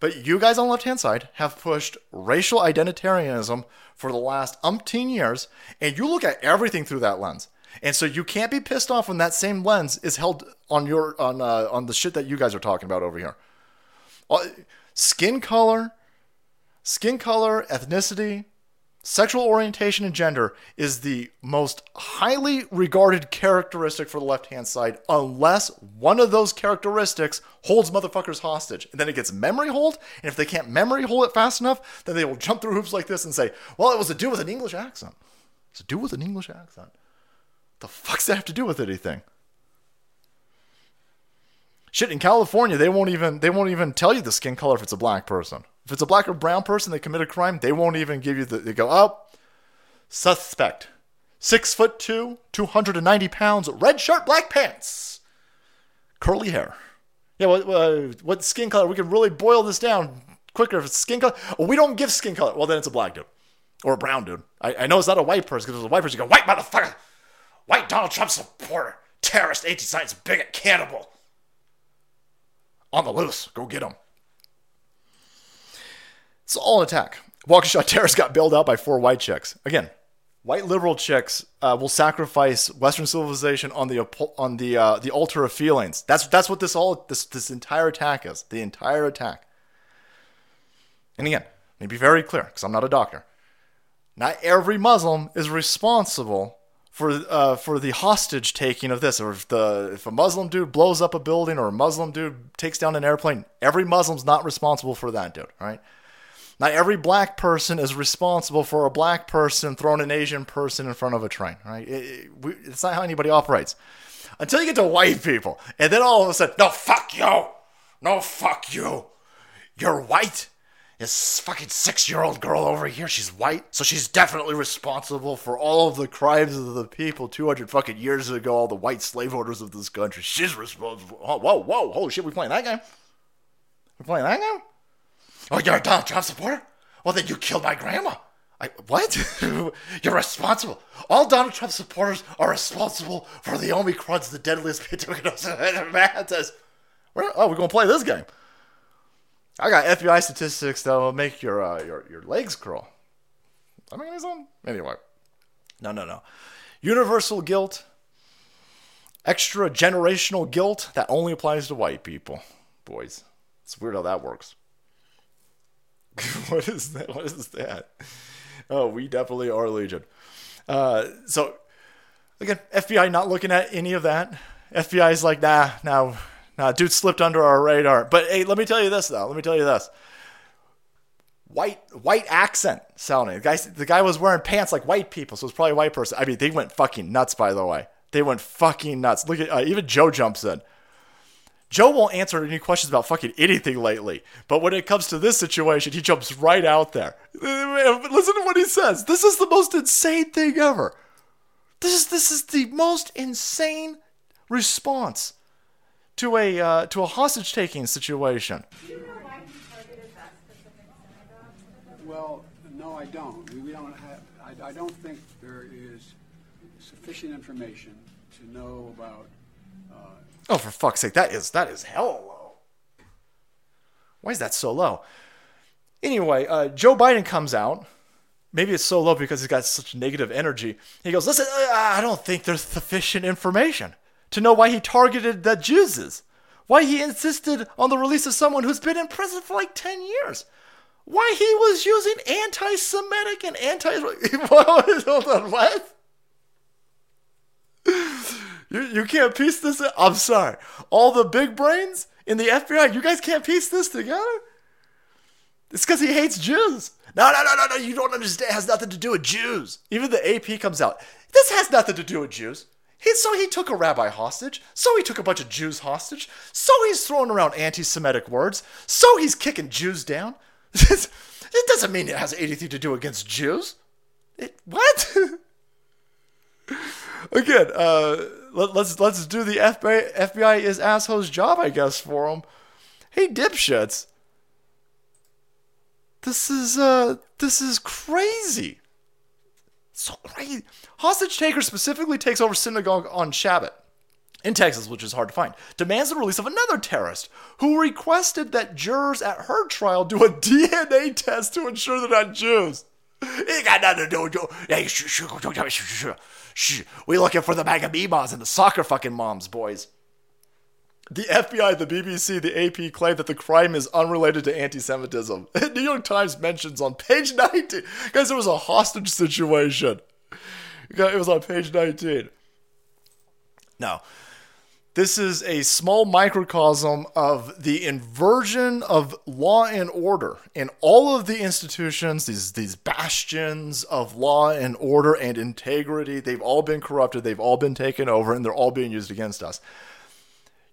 But you guys on the left hand side have pushed racial identitarianism for the last umpteen years, and you look at everything through that lens. And so you can't be pissed off when that same lens is held on your on uh, on the shit that you guys are talking about over here. Uh, skin color, skin color, ethnicity, Sexual orientation and gender is the most highly regarded characteristic for the left hand side, unless one of those characteristics holds motherfuckers hostage. And then it gets memory holed, and if they can't memory hold it fast enough, then they will jump through hoops like this and say, well, it was a dude with an English accent. It's a dude with an English accent. The fuck's that have to do with anything? Shit, in California, they won't even they won't even tell you the skin color if it's a black person. If it's a black or brown person that commit a crime, they won't even give you the. They go, oh, suspect, six foot two, two hundred and ninety pounds, red shirt, black pants, curly hair. Yeah, what, uh, what skin color? We can really boil this down quicker if it's skin color. We don't give skin color. Well, then it's a black dude or a brown dude. I, I know it's not a white person because it's a white person. You go, white motherfucker, white Donald Trump supporter, terrorist, anti-science, bigot, cannibal. On the loose, go get him. It's all an attack. Waukesha terrorists got bailed out by four white chicks. Again, white liberal chicks uh, will sacrifice Western civilization on the on the uh, the altar of feelings. That's that's what this all this this entire attack is. The entire attack. And again, let me be very clear, because I'm not a doctor. Not every Muslim is responsible for uh, for the hostage taking of this. Or if the if a Muslim dude blows up a building or a Muslim dude takes down an airplane, every Muslim's not responsible for that dude. Right? Not every black person is responsible for a black person throwing an Asian person in front of a train. Right? It, it, we, it's not how anybody operates. Until you get to white people, and then all of a sudden, no fuck you, no fuck you, you're white this fucking six year old girl over here, she's white, so she's definitely responsible for all of the crimes of the people 200 fucking years ago, all the white slave owners of this country. She's responsible. Oh, whoa, whoa, holy shit, we playing that game? We playing that game? Oh, you're a Donald Trump supporter? Well, then you killed my grandma. I, what? You're responsible. All Donald Trump supporters are responsible for the Omicron's the deadliest pathogen of Oh, we're going to play this game. I got FBI statistics that will make your uh, your your legs curl. I mean, it's on anyway. No, no, no. Universal guilt, extra generational guilt that only applies to white people. Boys, it's weird how that works. what is that? What is that? Oh, we definitely are Legion. Uh, so again, FBI not looking at any of that. FBI is like, nah, now Nah, dude slipped under our radar. But hey, let me tell you this though. Let me tell you this. White white accent sounding. The guy the guy was wearing pants like white people, so it's probably a white person. I mean, they went fucking nuts. By the way, they went fucking nuts. Look at uh, even Joe jumps in. Joe won't answer any questions about fucking anything lately, but when it comes to this situation, he jumps right out there. Listen to what he says. This is the most insane thing ever. This is this is the most insane response to a uh, to a hostage taking situation. Well, no, I don't. We, we don't have. I, I, don't think there is sufficient information to know about. Oh, for fuck's sake! That is that is hell low. Why is that so low? Anyway, uh, Joe Biden comes out. Maybe it's so low because he's got such negative energy. He goes, "Listen, uh, I don't think there's sufficient information." to know why he targeted the Jews, why he insisted on the release of someone who's been in prison for like 10 years, why he was using anti Semitic and anti. What? You, you can't piece this. I'm sorry. All the big brains in the FBI, you guys can't piece this together? It's because he hates Jews. No, no, no, no, no. You don't understand. It has nothing to do with Jews. Even the AP comes out. This has nothing to do with Jews. He, so he took a rabbi hostage. So he took a bunch of Jews hostage. So he's throwing around anti Semitic words. So he's kicking Jews down. it doesn't mean it has anything to do against Jews. It, what? Again, uh, let, us let's, let's do the FBI, FBI is asshole's job, I guess, for him. Hey, dipshits. This is uh, this is crazy. So crazy. Hostage taker specifically takes over synagogue on Shabbat in Texas, which is hard to find, demands the release of another terrorist who requested that jurors at her trial do a DNA test to ensure they're not Jews. It got nothing to do. Hey, shh, shh, shh, shh, We looking for the MAGA memas and the soccer fucking moms, boys. The FBI, the BBC, the AP claim that the crime is unrelated to anti Semitism. The New York Times mentions on page 19, guys, there was a hostage situation. It was on page 19. Now, This is a small microcosm of the inversion of law and order in all of the institutions, these, these bastions of law and order and integrity. They've all been corrupted, they've all been taken over, and they're all being used against us.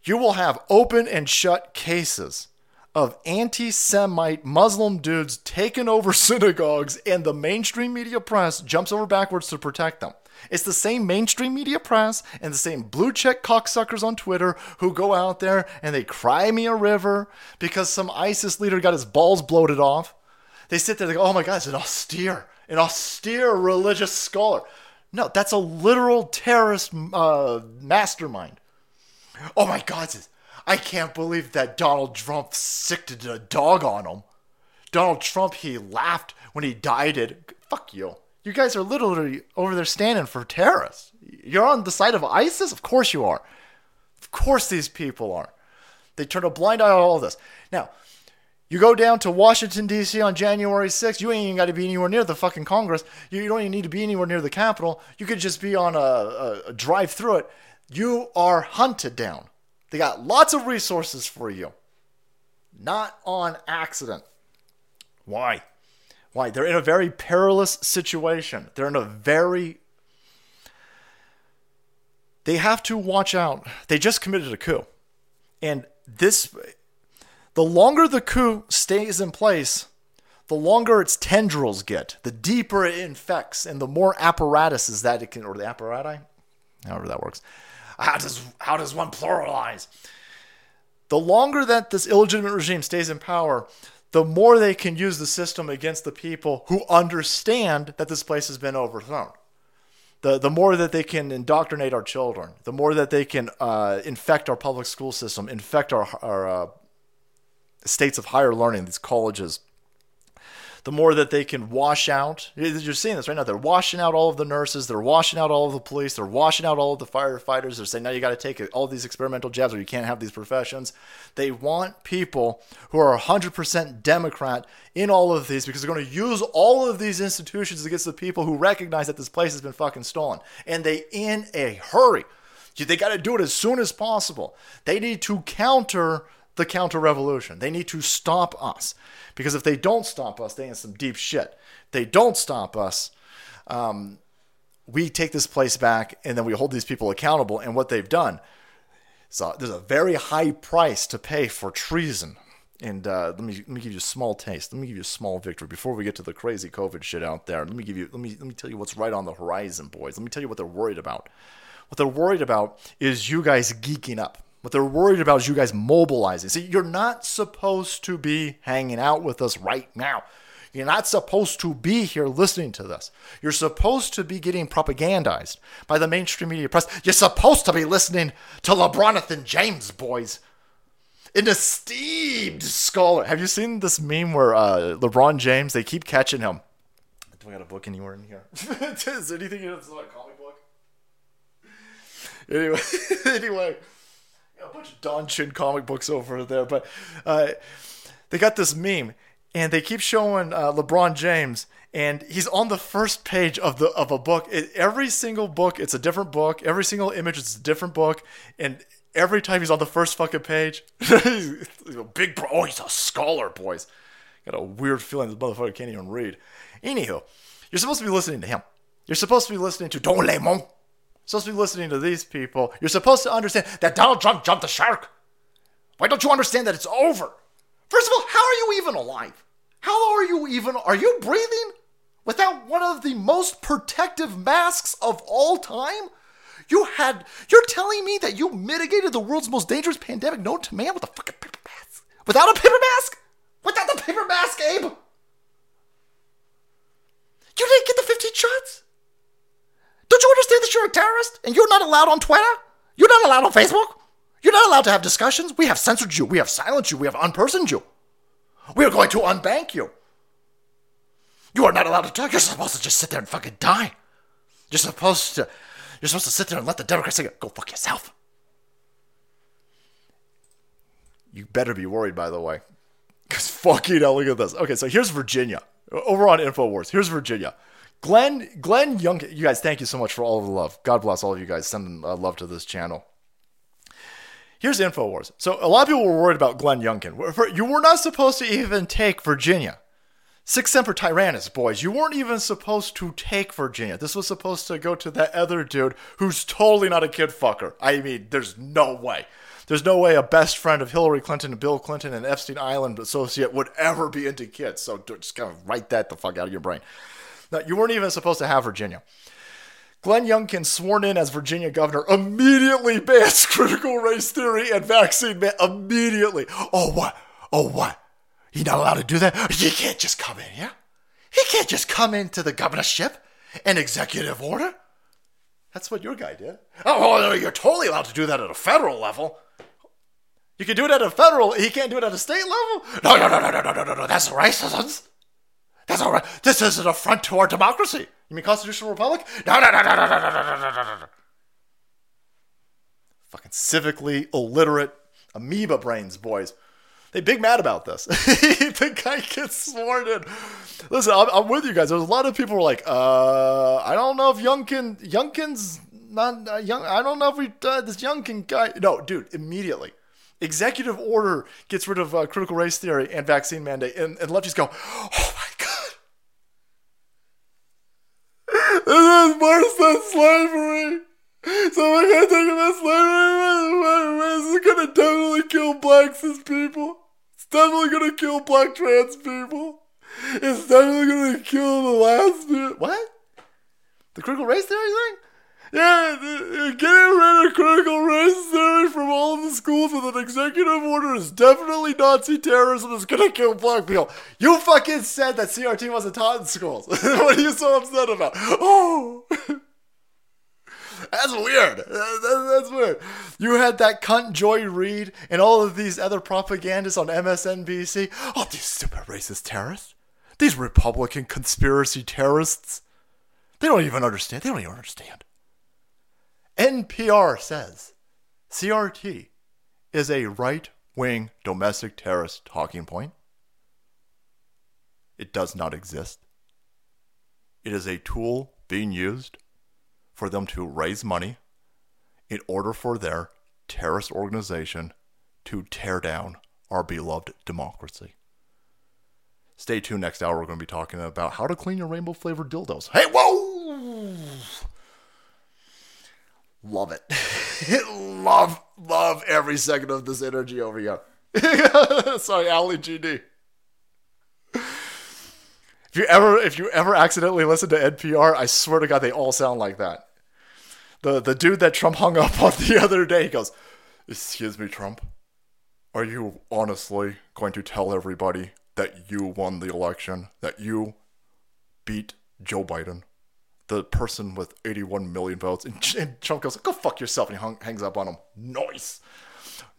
You will have open and shut cases of anti Semite Muslim dudes taking over synagogues, and the mainstream media press jumps over backwards to protect them. It's the same mainstream media press and the same blue check cocksuckers on Twitter who go out there and they cry me a river because some ISIS leader got his balls bloated off. They sit there go, oh my God, it's an austere, an austere religious scholar. No, that's a literal terrorist uh, mastermind. Oh my God, I can't believe that Donald Trump sicked a dog on him. Donald Trump, he laughed when he died it. Fuck you. You guys are literally over there standing for terrorists. You're on the side of ISIS? Of course you are. Of course these people are. They turn a blind eye on all this. Now, you go down to Washington, D.C. on January 6th, you ain't even got to be anywhere near the fucking Congress. You don't even need to be anywhere near the Capitol. You could just be on a, a, a drive through it. You are hunted down. They got lots of resources for you. Not on accident. Why? Why? They're in a very perilous situation. They're in a very. They have to watch out. They just committed a coup. And this. The longer the coup stays in place, the longer its tendrils get, the deeper it infects, and the more apparatuses that it can, or the apparati, however that works. How does how does one pluralize? The longer that this illegitimate regime stays in power, the more they can use the system against the people who understand that this place has been overthrown. The, the more that they can indoctrinate our children, the more that they can uh, infect our public school system, infect our, our uh, states of higher learning, these colleges, the more that they can wash out. You're seeing this right now. They're washing out all of the nurses. They're washing out all of the police. They're washing out all of the firefighters. They're saying now you got to take all these experimental jabs or you can't have these professions. They want people who are 100% Democrat in all of these because they're going to use all of these institutions against the people who recognize that this place has been fucking stolen. And they in a hurry. They got to do it as soon as possible. They need to counter the counter revolution. They need to stop us. Because if they don't stop us, they in some deep shit. They don't stop us, um, we take this place back and then we hold these people accountable and what they've done. So there's a very high price to pay for treason. And uh, let me let me give you a small taste. Let me give you a small victory before we get to the crazy COVID shit out there. Let me give you let me let me tell you what's right on the horizon, boys. Let me tell you what they're worried about. What they're worried about is you guys geeking up. What they're worried about is you guys mobilizing. See, you're not supposed to be hanging out with us right now. You're not supposed to be here listening to this. You're supposed to be getting propagandized by the mainstream media press. You're supposed to be listening to LeBronathan James, boys. An esteemed scholar. Have you seen this meme where uh, LeBron James, they keep catching him? Do I got a book anywhere in here? Is anything in a comic book? Anyway, anyway a bunch of Don Chin comic books over there, but uh, they got this meme, and they keep showing uh, LeBron James, and he's on the first page of the of a book. It, every single book, it's a different book. Every single image, it's a different book, and every time he's on the first fucking page, he's a big bro. Oh, he's a scholar, boys. Got a weird feeling this motherfucker can't even read. Anywho, you're supposed to be listening to him. You're supposed to be listening to Don Lemon supposed to be listening to these people. You're supposed to understand that Donald Trump jumped the shark. Why don't you understand that it's over? First of all, how are you even alive? How are you even? Are you breathing without one of the most protective masks of all time? You had. You're telling me that you mitigated the world's most dangerous pandemic known to man with a fucking paper mask? Without a paper mask? Without the paper mask, Abe? You didn't get the 15 shots? Don't you understand that you're a terrorist and you're not allowed on Twitter? You're not allowed on Facebook? You're not allowed to have discussions? We have censored you. We have silenced you. We have unpersoned you. We are going to unbank you. You are not allowed to talk. You're supposed to just sit there and fucking die. You're supposed to. You're supposed to sit there and let the Democrats say, "Go fuck yourself." You better be worried, by the way, because fucking hell, look at this. Okay, so here's Virginia. Over on Infowars, here's Virginia. Glenn, Glenn Young, you guys, thank you so much for all of the love. God bless all of you guys. Sending uh, love to this channel. Here's InfoWars. So a lot of people were worried about Glenn Youngkin. You were not supposed to even take Virginia. Sic Semper Tyrannus, boys. You weren't even supposed to take Virginia. This was supposed to go to that other dude who's totally not a kid fucker. I mean, there's no way. There's no way a best friend of Hillary Clinton and Bill Clinton and Epstein Island associate would ever be into kids. So just kind of write that the fuck out of your brain. No, you weren't even supposed to have Virginia. Glenn Youngkin, sworn in as Virginia governor, immediately bans critical race theory and vaccine ban. Immediately. Oh, what? Oh, what? you not allowed to do that? He can't just come in, yeah? He can't just come into the governorship and executive order. That's what your guy did. Oh, oh, no! you're totally allowed to do that at a federal level. You can do it at a federal, he can't do it at a state level? No, no, no, no, no, no, no, no, that's racism. That's all right. This is an affront to our democracy. You mean constitutional republic? No, no, no, no, no, no, no, no, no, no, no. Fucking civically illiterate amoeba brains, boys. They big mad about this. the guy gets sworn in. Listen, I'm, I'm, with you guys. There's a lot of people who are like, uh, I don't know if Youngkin, Youngkin's not uh, young. I don't know if we uh, this Youngkin guy. No, dude, immediately. Executive order gets rid of uh, critical race theory and vaccine mandate, and, and lefties go, "Oh my this is worse than slavery." So we're gonna take about slavery. This is gonna definitely kill blacks as people. It's definitely gonna kill black trans people. It's definitely gonna kill the last. What? The critical race theory thing? Yeah, getting rid of critical race theory from all of the schools with an executive order is definitely Nazi terrorism. It's gonna kill black people. You fucking said that CRT wasn't taught in schools. what are you so upset about? Oh, that's weird. Uh, that's weird. You had that cunt Joy Reid and all of these other propagandists on MSNBC. Oh, these stupid racist terrorists. These Republican conspiracy terrorists. They don't even understand. They don't even understand. NPR says CRT is a right wing domestic terrorist talking point. It does not exist. It is a tool being used for them to raise money in order for their terrorist organization to tear down our beloved democracy. Stay tuned next hour. We're going to be talking about how to clean your rainbow flavored dildos. Hey, whoa! Love it. love, love every second of this energy over here. Sorry, Ali GD. If you ever if you ever accidentally listen to NPR, I swear to God they all sound like that. The the dude that Trump hung up on the other day, goes, Excuse me, Trump. Are you honestly going to tell everybody that you won the election? That you beat Joe Biden? The person with 81 million votes. And, and Trump goes, go fuck yourself. And he hung, hangs up on him. Noise.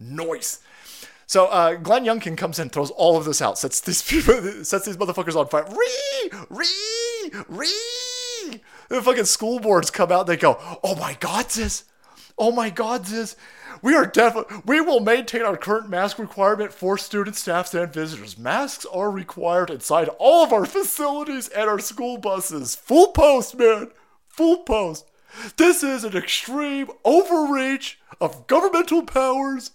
Noise. So uh, Glenn Youngkin comes in, throws all of this out, sets these people, sets these motherfuckers on fire. Ree, ree, ree. The fucking school boards come out. They go, "Oh my God, this! Oh my God, this! We are definitely we will maintain our current mask requirement for students, staffs, and visitors. Masks are required inside all of our facilities and our school buses. Full post, man. Full post. This is an extreme overreach of governmental powers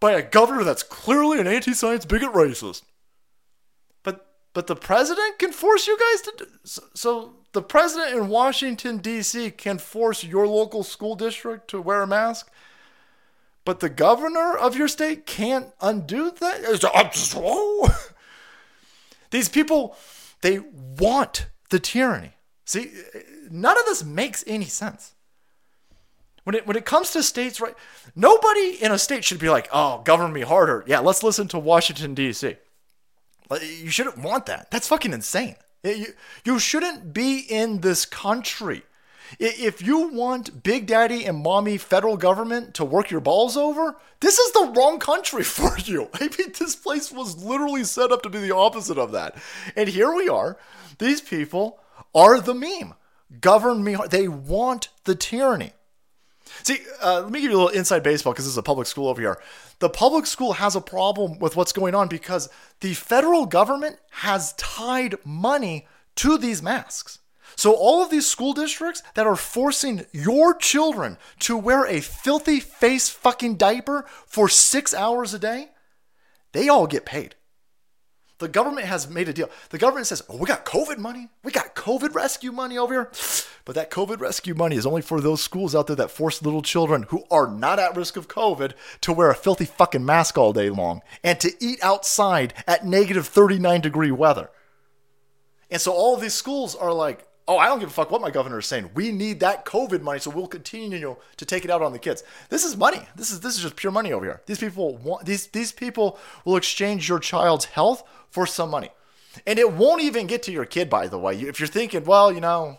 by a governor that's clearly an anti-science bigot racist. But but the president can force you guys to so, so the president in Washington D.C. can force your local school district to wear a mask but the governor of your state can't undo that. These people, they want the tyranny. See, none of this makes any sense. When it when it comes to states' right, nobody in a state should be like, "Oh, govern me harder." Yeah, let's listen to Washington D.C. You shouldn't want that. That's fucking insane. You, you shouldn't be in this country if you want Big Daddy and Mommy federal government to work your balls over, this is the wrong country for you. I mean, this place was literally set up to be the opposite of that. And here we are. These people are the meme. Govern me. They want the tyranny. See, uh, let me give you a little inside baseball because this is a public school over here. The public school has a problem with what's going on because the federal government has tied money to these masks. So, all of these school districts that are forcing your children to wear a filthy face fucking diaper for six hours a day, they all get paid. The government has made a deal. The government says, oh, we got COVID money. We got COVID rescue money over here. But that COVID rescue money is only for those schools out there that force little children who are not at risk of COVID to wear a filthy fucking mask all day long and to eat outside at negative 39 degree weather. And so all of these schools are like, oh, I don't give a fuck what my governor is saying. We need that COVID money, so we'll continue to take it out on the kids. This is money. This is this is just pure money over here. These people want these these people will exchange your child's health for some money. And it won't even get to your kid, by the way. If you're thinking, well, you know,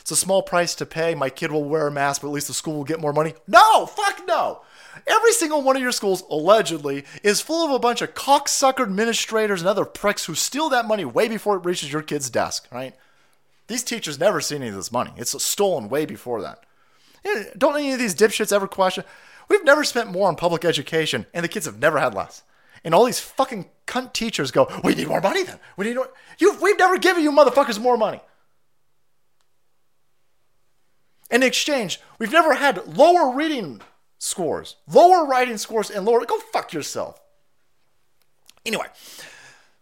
it's a small price to pay, my kid will wear a mask, but at least the school will get more money. No, fuck no. Every single one of your schools, allegedly, is full of a bunch of cocksucker administrators and other pricks who steal that money way before it reaches your kid's desk, right? These teachers never see any of this money. It's stolen way before that. Don't any of these dipshits ever question? We've never spent more on public education, and the kids have never had less. And all these fucking cunt teachers go, "We need more money. Then we need more. You, we've never given you motherfuckers more money." In exchange, we've never had lower reading scores, lower writing scores, and lower. Go fuck yourself. Anyway,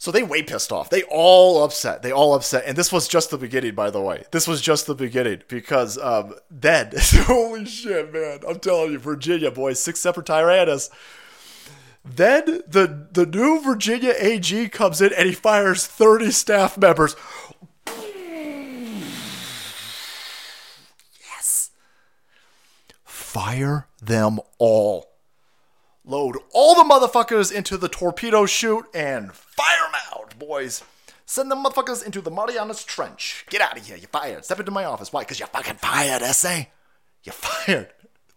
so they way pissed off. They all upset. They all upset. And this was just the beginning, by the way. This was just the beginning because um, then, holy shit, man. I'm telling you, Virginia, boys, sic semper Tyrannus. Then the, the new Virginia AG comes in and he fires 30 staff members. Yes. Fire them all load all the motherfuckers into the torpedo chute and fire them out, boys. Send the motherfuckers into the Marianas Trench. Get out of here. You're fired. Step into my office. Why? Because you're fucking fired, essay. You're fired.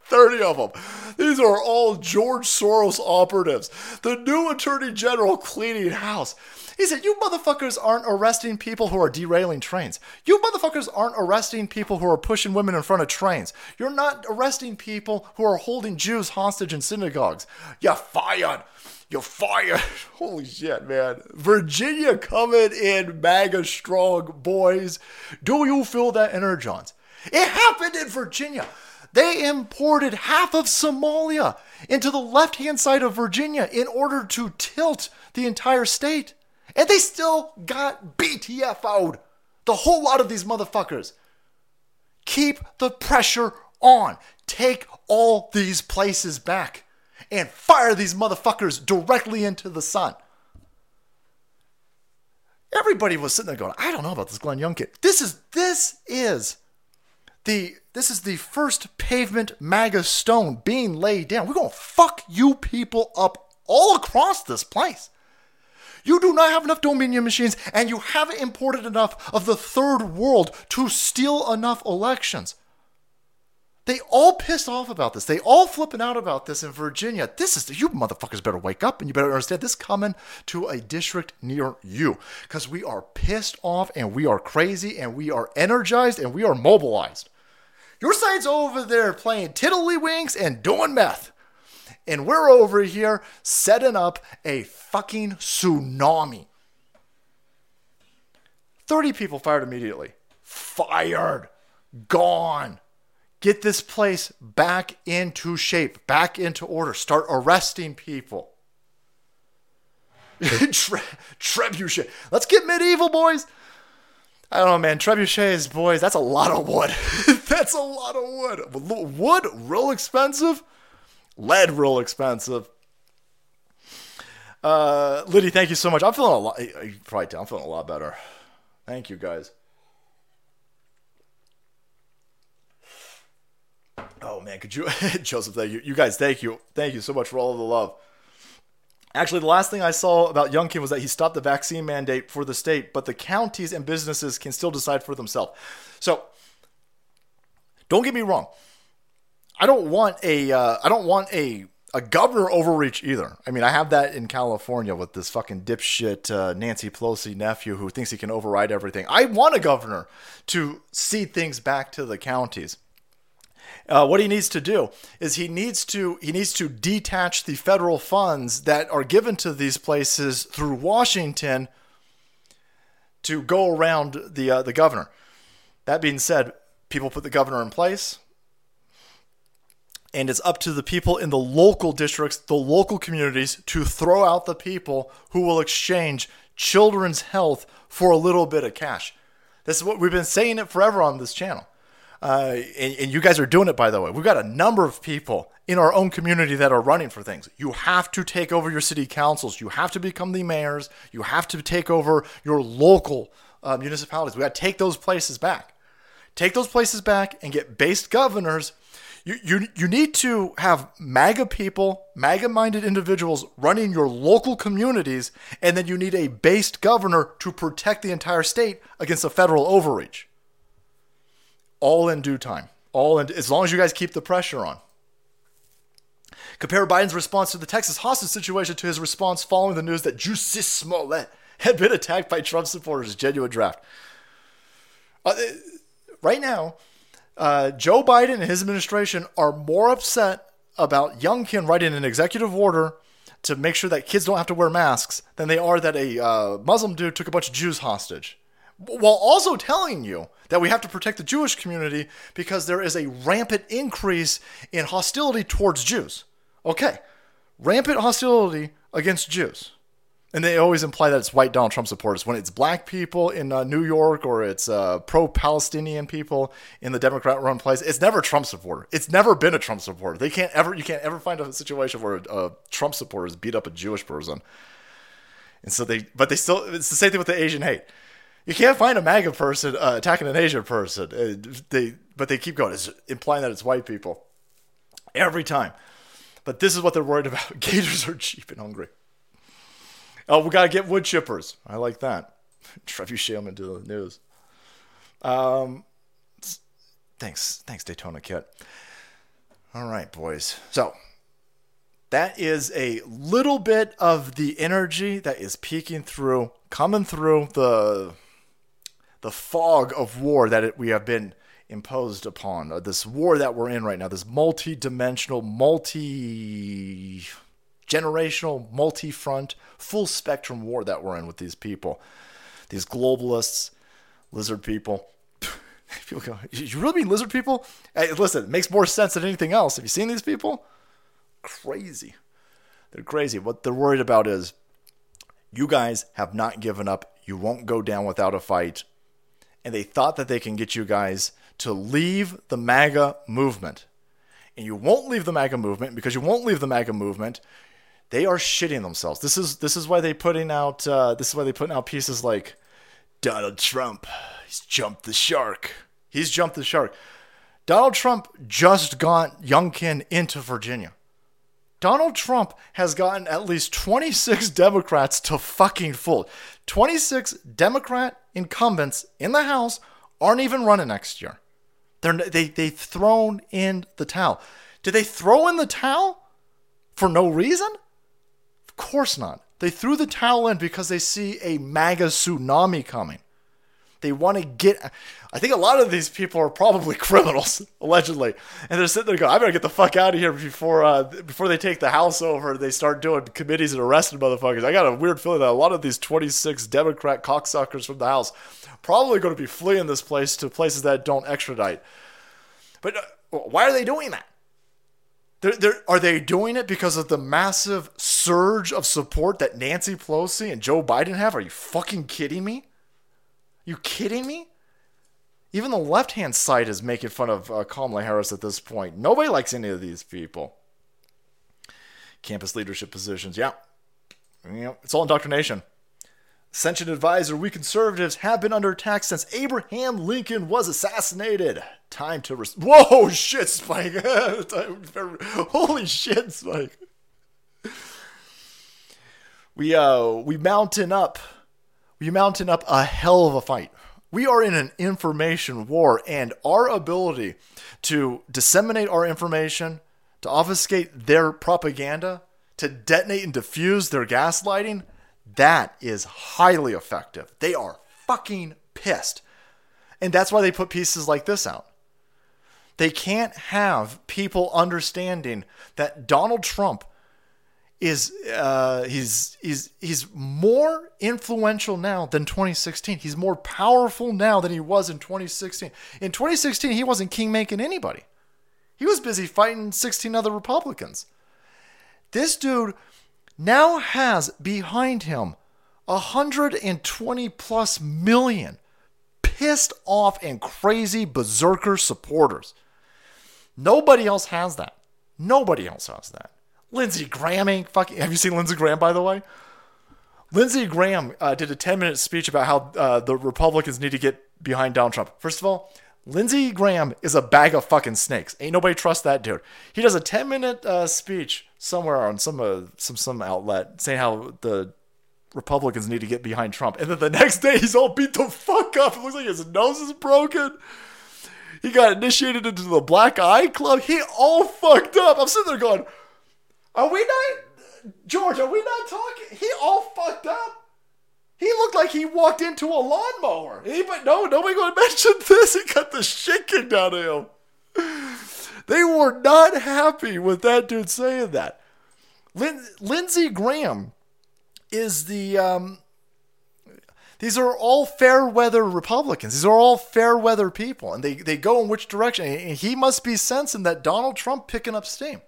30 of them. These are all George Soros operatives. The new attorney general cleaning house. He said, You motherfuckers aren't arresting people who are derailing trains. You motherfuckers aren't arresting people who are pushing women in front of trains. You're not arresting people who are holding Jews hostage in synagogues. You're fired. You're fired. Holy shit, man. Virginia coming in MAGA strong, boys. Do you feel that energon? It happened in Virginia. They imported half of Somalia into the left hand side of Virginia in order to tilt the entire state. And they still got BTFO'd. The whole lot of these motherfuckers. Keep the pressure on. Take all these places back and fire these motherfuckers directly into the sun. Everybody was sitting there going, I don't know about this Glenn Young kid. This is this is the this is the first pavement MAGA stone being laid down. We're gonna fuck you people up all across this place. You do not have enough Dominion machines, and you haven't imported enough of the third world to steal enough elections. They all pissed off about this. They all flipping out about this in Virginia. This is you motherfuckers better wake up and you better understand this coming to a district near you because we are pissed off and we are crazy and we are energized and we are mobilized. Your side's over there playing tiddlywinks and doing meth. And we're over here setting up a fucking tsunami. 30 people fired immediately. Fired. Gone. Get this place back into shape, back into order. Start arresting people. Tre- trebuchet. Let's get medieval, boys. I don't know, man. Trebuchets, boys, that's a lot of wood. that's a lot of wood. Wood, real expensive. Lead, real expensive. Uh, Liddy, thank you so much. I'm feeling a lot. You probably tell, I'm feeling a lot better. Thank you, guys. Oh man, could you, Joseph? Thank you. You guys, thank you, thank you so much for all of the love. Actually, the last thing I saw about Youngkin was that he stopped the vaccine mandate for the state, but the counties and businesses can still decide for themselves. So, don't get me wrong. I don't want a uh, I don't want a a governor overreach either. I mean, I have that in California with this fucking dipshit uh, Nancy Pelosi nephew who thinks he can override everything. I want a governor to see things back to the counties. Uh, what he needs to do is he needs to he needs to detach the federal funds that are given to these places through Washington to go around the uh, the governor. That being said, people put the governor in place. And it's up to the people in the local districts, the local communities, to throw out the people who will exchange children's health for a little bit of cash. This is what we've been saying it forever on this channel. Uh, and, and you guys are doing it, by the way. We've got a number of people in our own community that are running for things. You have to take over your city councils. You have to become the mayors. You have to take over your local uh, municipalities. We got to take those places back. Take those places back and get based governors. You, you, you need to have MAGA people, MAGA minded individuals running your local communities, and then you need a based governor to protect the entire state against a federal overreach. All in due time. All in, as long as you guys keep the pressure on. Compare Biden's response to the Texas hostage situation to his response following the news that Jussie Smollett had been attacked by Trump supporters. Genuine draft. Uh, right now, uh, Joe Biden and his administration are more upset about Youngkin writing an executive order to make sure that kids don't have to wear masks than they are that a uh, Muslim dude took a bunch of Jews hostage. While also telling you that we have to protect the Jewish community because there is a rampant increase in hostility towards Jews. Okay, rampant hostility against Jews. And they always imply that it's white Donald Trump supporters. When it's black people in uh, New York or it's uh, pro Palestinian people in the Democrat run place, it's never Trump supporter. It's never been a Trump supporter. They can't ever, you can't ever find a situation where a, a Trump supporters beat up a Jewish person. And so they, but they still, it's the same thing with the Asian hate. You can't find a MAGA person uh, attacking an Asian person. Uh, they, but they keep going, it's implying that it's white people every time. But this is what they're worried about. Gators are cheap and hungry. Oh, we gotta get wood chippers. I like that. Trebuchet them into the news. Um, thanks, thanks Daytona Kit. All right, boys. So that is a little bit of the energy that is peeking through, coming through the the fog of war that it, we have been imposed upon. Uh, this war that we're in right now, this multi-dimensional, multi generational, multi front, full spectrum war that we're in with these people. These globalists, lizard people. people go, you really mean lizard people? Hey, listen, it makes more sense than anything else. Have you seen these people? Crazy. They're crazy. What they're worried about is you guys have not given up. You won't go down without a fight. And they thought that they can get you guys to leave the MAGA movement. And you won't leave the MAGA movement because you won't leave the MAGA movement they are shitting themselves. This is this is why they putting out uh, this is why they putting out pieces like Donald Trump. He's jumped the shark. He's jumped the shark. Donald Trump just got Youngkin into Virginia. Donald Trump has gotten at least 26 Democrats to fucking fold. 26 Democrat incumbents in the House aren't even running next year. They're, they, they've thrown in the towel. Did they throw in the towel for no reason? Of course not. They threw the towel in because they see a MAGA tsunami coming. They want to get. I think a lot of these people are probably criminals, allegedly, and they're sitting there going, "I better get the fuck out of here before uh, before they take the house over. They start doing committees and arresting motherfuckers." I got a weird feeling that a lot of these 26 Democrat cocksuckers from the House probably going to be fleeing this place to places that don't extradite. But uh, why are they doing that? They're, they're, are they doing it because of the massive surge of support that Nancy Pelosi and Joe Biden have? Are you fucking kidding me? You kidding me? Even the left hand side is making fun of uh, Kamala Harris at this point. Nobody likes any of these people. Campus leadership positions, yeah. It's all indoctrination. Ascension advisor, we conservatives have been under attack since Abraham Lincoln was assassinated. Time to res- Whoa, shit, Spike. Holy shit, Spike. We uh we mountain up. We mountain up a hell of a fight. We are in an information war, and our ability to disseminate our information, to obfuscate their propaganda, to detonate and diffuse their gaslighting that is highly effective. They are fucking pissed. And that's why they put pieces like this out. They can't have people understanding that Donald Trump is uh, he's he's he's more influential now than 2016. He's more powerful now than he was in 2016. In 2016, he wasn't king making anybody. He was busy fighting 16 other Republicans. This dude now has behind him 120 plus million pissed off and crazy berserker supporters. Nobody else has that. Nobody else has that. Lindsey Graham fucking. Have you seen Lindsey Graham, by the way? Lindsey Graham uh, did a 10 minute speech about how uh, the Republicans need to get behind Donald Trump. First of all, Lindsey Graham is a bag of fucking snakes. Ain't nobody trust that dude. He does a 10 minute uh, speech somewhere on some uh, some some outlet saying how the Republicans need to get behind Trump, and then the next day he's all beat the fuck up. It looks like his nose is broken. He got initiated into the Black Eye Club. He all fucked up. I'm sitting there going, "Are we not, George? Are we not talking?" He all fucked up. He looked like he walked into a lawnmower. No, nobody going to mention this. He got the shit kicked out of him. They were not happy with that dude saying that. Lin- Lindsey Graham is the. Um, these are all fair weather Republicans. These are all fair weather people, and they, they go in which direction. And he must be sensing that Donald Trump picking up steam.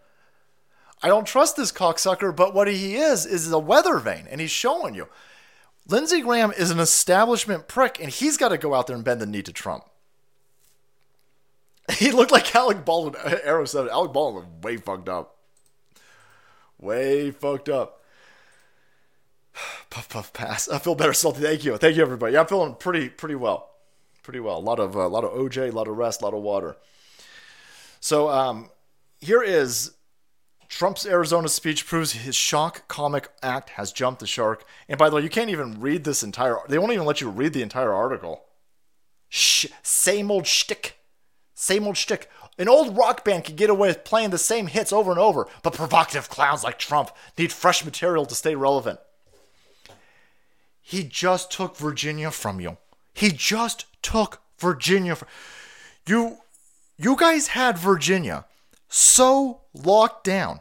I don't trust this cocksucker, but what he is is a weather vane, and he's showing you. Lindsey Graham is an establishment prick, and he's got to go out there and bend the knee to Trump. He looked like Alec Baldwin. Arrow said Alec Baldwin was way fucked up. Way fucked up. Puff puff pass. I feel better, salty. Thank you, thank you, everybody. Yeah, I'm feeling pretty pretty well, pretty well. A lot of uh, a lot of OJ, a lot of rest, a lot of water. So um, here is Trump's Arizona speech proves his shock comic act has jumped the shark. And by the way, you can't even read this entire. They won't even let you read the entire article. Shh, same old shtick, same old shtick. An old rock band can get away with playing the same hits over and over, but provocative clowns like Trump need fresh material to stay relevant. He just took Virginia from you. He just took Virginia. From, you, you guys had Virginia so locked down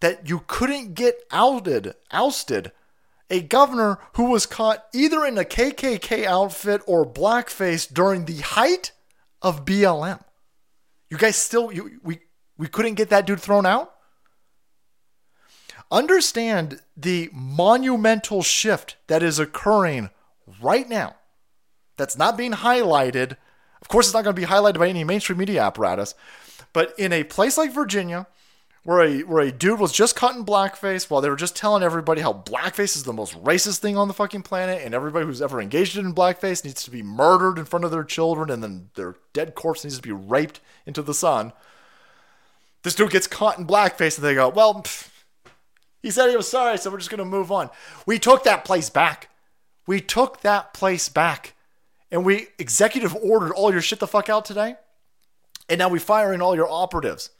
that you couldn't get outed, ousted a governor who was caught either in a KKK outfit or blackface during the height of BLM. You guys still you, we we couldn't get that dude thrown out? Understand the monumental shift that is occurring right now. That's not being highlighted. Of course, it's not going to be highlighted by any mainstream media apparatus, but in a place like Virginia, where a where a dude was just caught in blackface while they were just telling everybody how blackface is the most racist thing on the fucking planet, and everybody who's ever engaged in blackface needs to be murdered in front of their children, and then their dead corpse needs to be raped into the sun. This dude gets caught in blackface, and they go, "Well, pff, he said he was sorry, so we're just gonna move on." We took that place back. We took that place back, and we executive ordered all your shit the fuck out today. And now we fire in all your operatives.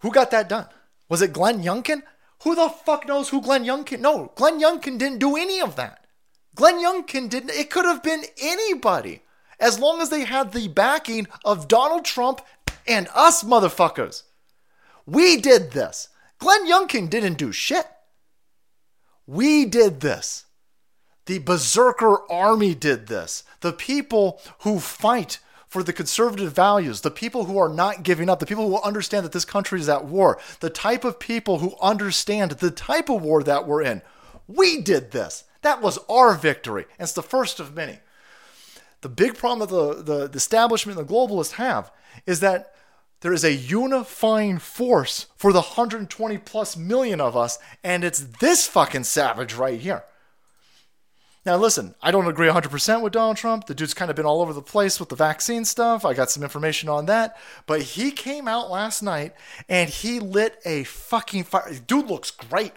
Who got that done? Was it Glenn Youngkin? Who the fuck knows who Glenn Youngkin? No, Glenn Youngkin didn't do any of that. Glenn Youngkin didn't. It could have been anybody as long as they had the backing of Donald Trump and us motherfuckers. We did this. Glenn Youngkin didn't do shit. We did this. The Berserker Army did this. The people who fight for the conservative values, the people who are not giving up, the people who understand that this country is at war, the type of people who understand the type of war that we're in. We did this. That was our victory. And it's the first of many. The big problem that the, the, the establishment and the globalists have is that there is a unifying force for the 120 plus million of us, and it's this fucking savage right here. Now, listen, I don't agree 100% with Donald Trump. The dude's kind of been all over the place with the vaccine stuff. I got some information on that. But he came out last night and he lit a fucking fire. Dude looks great.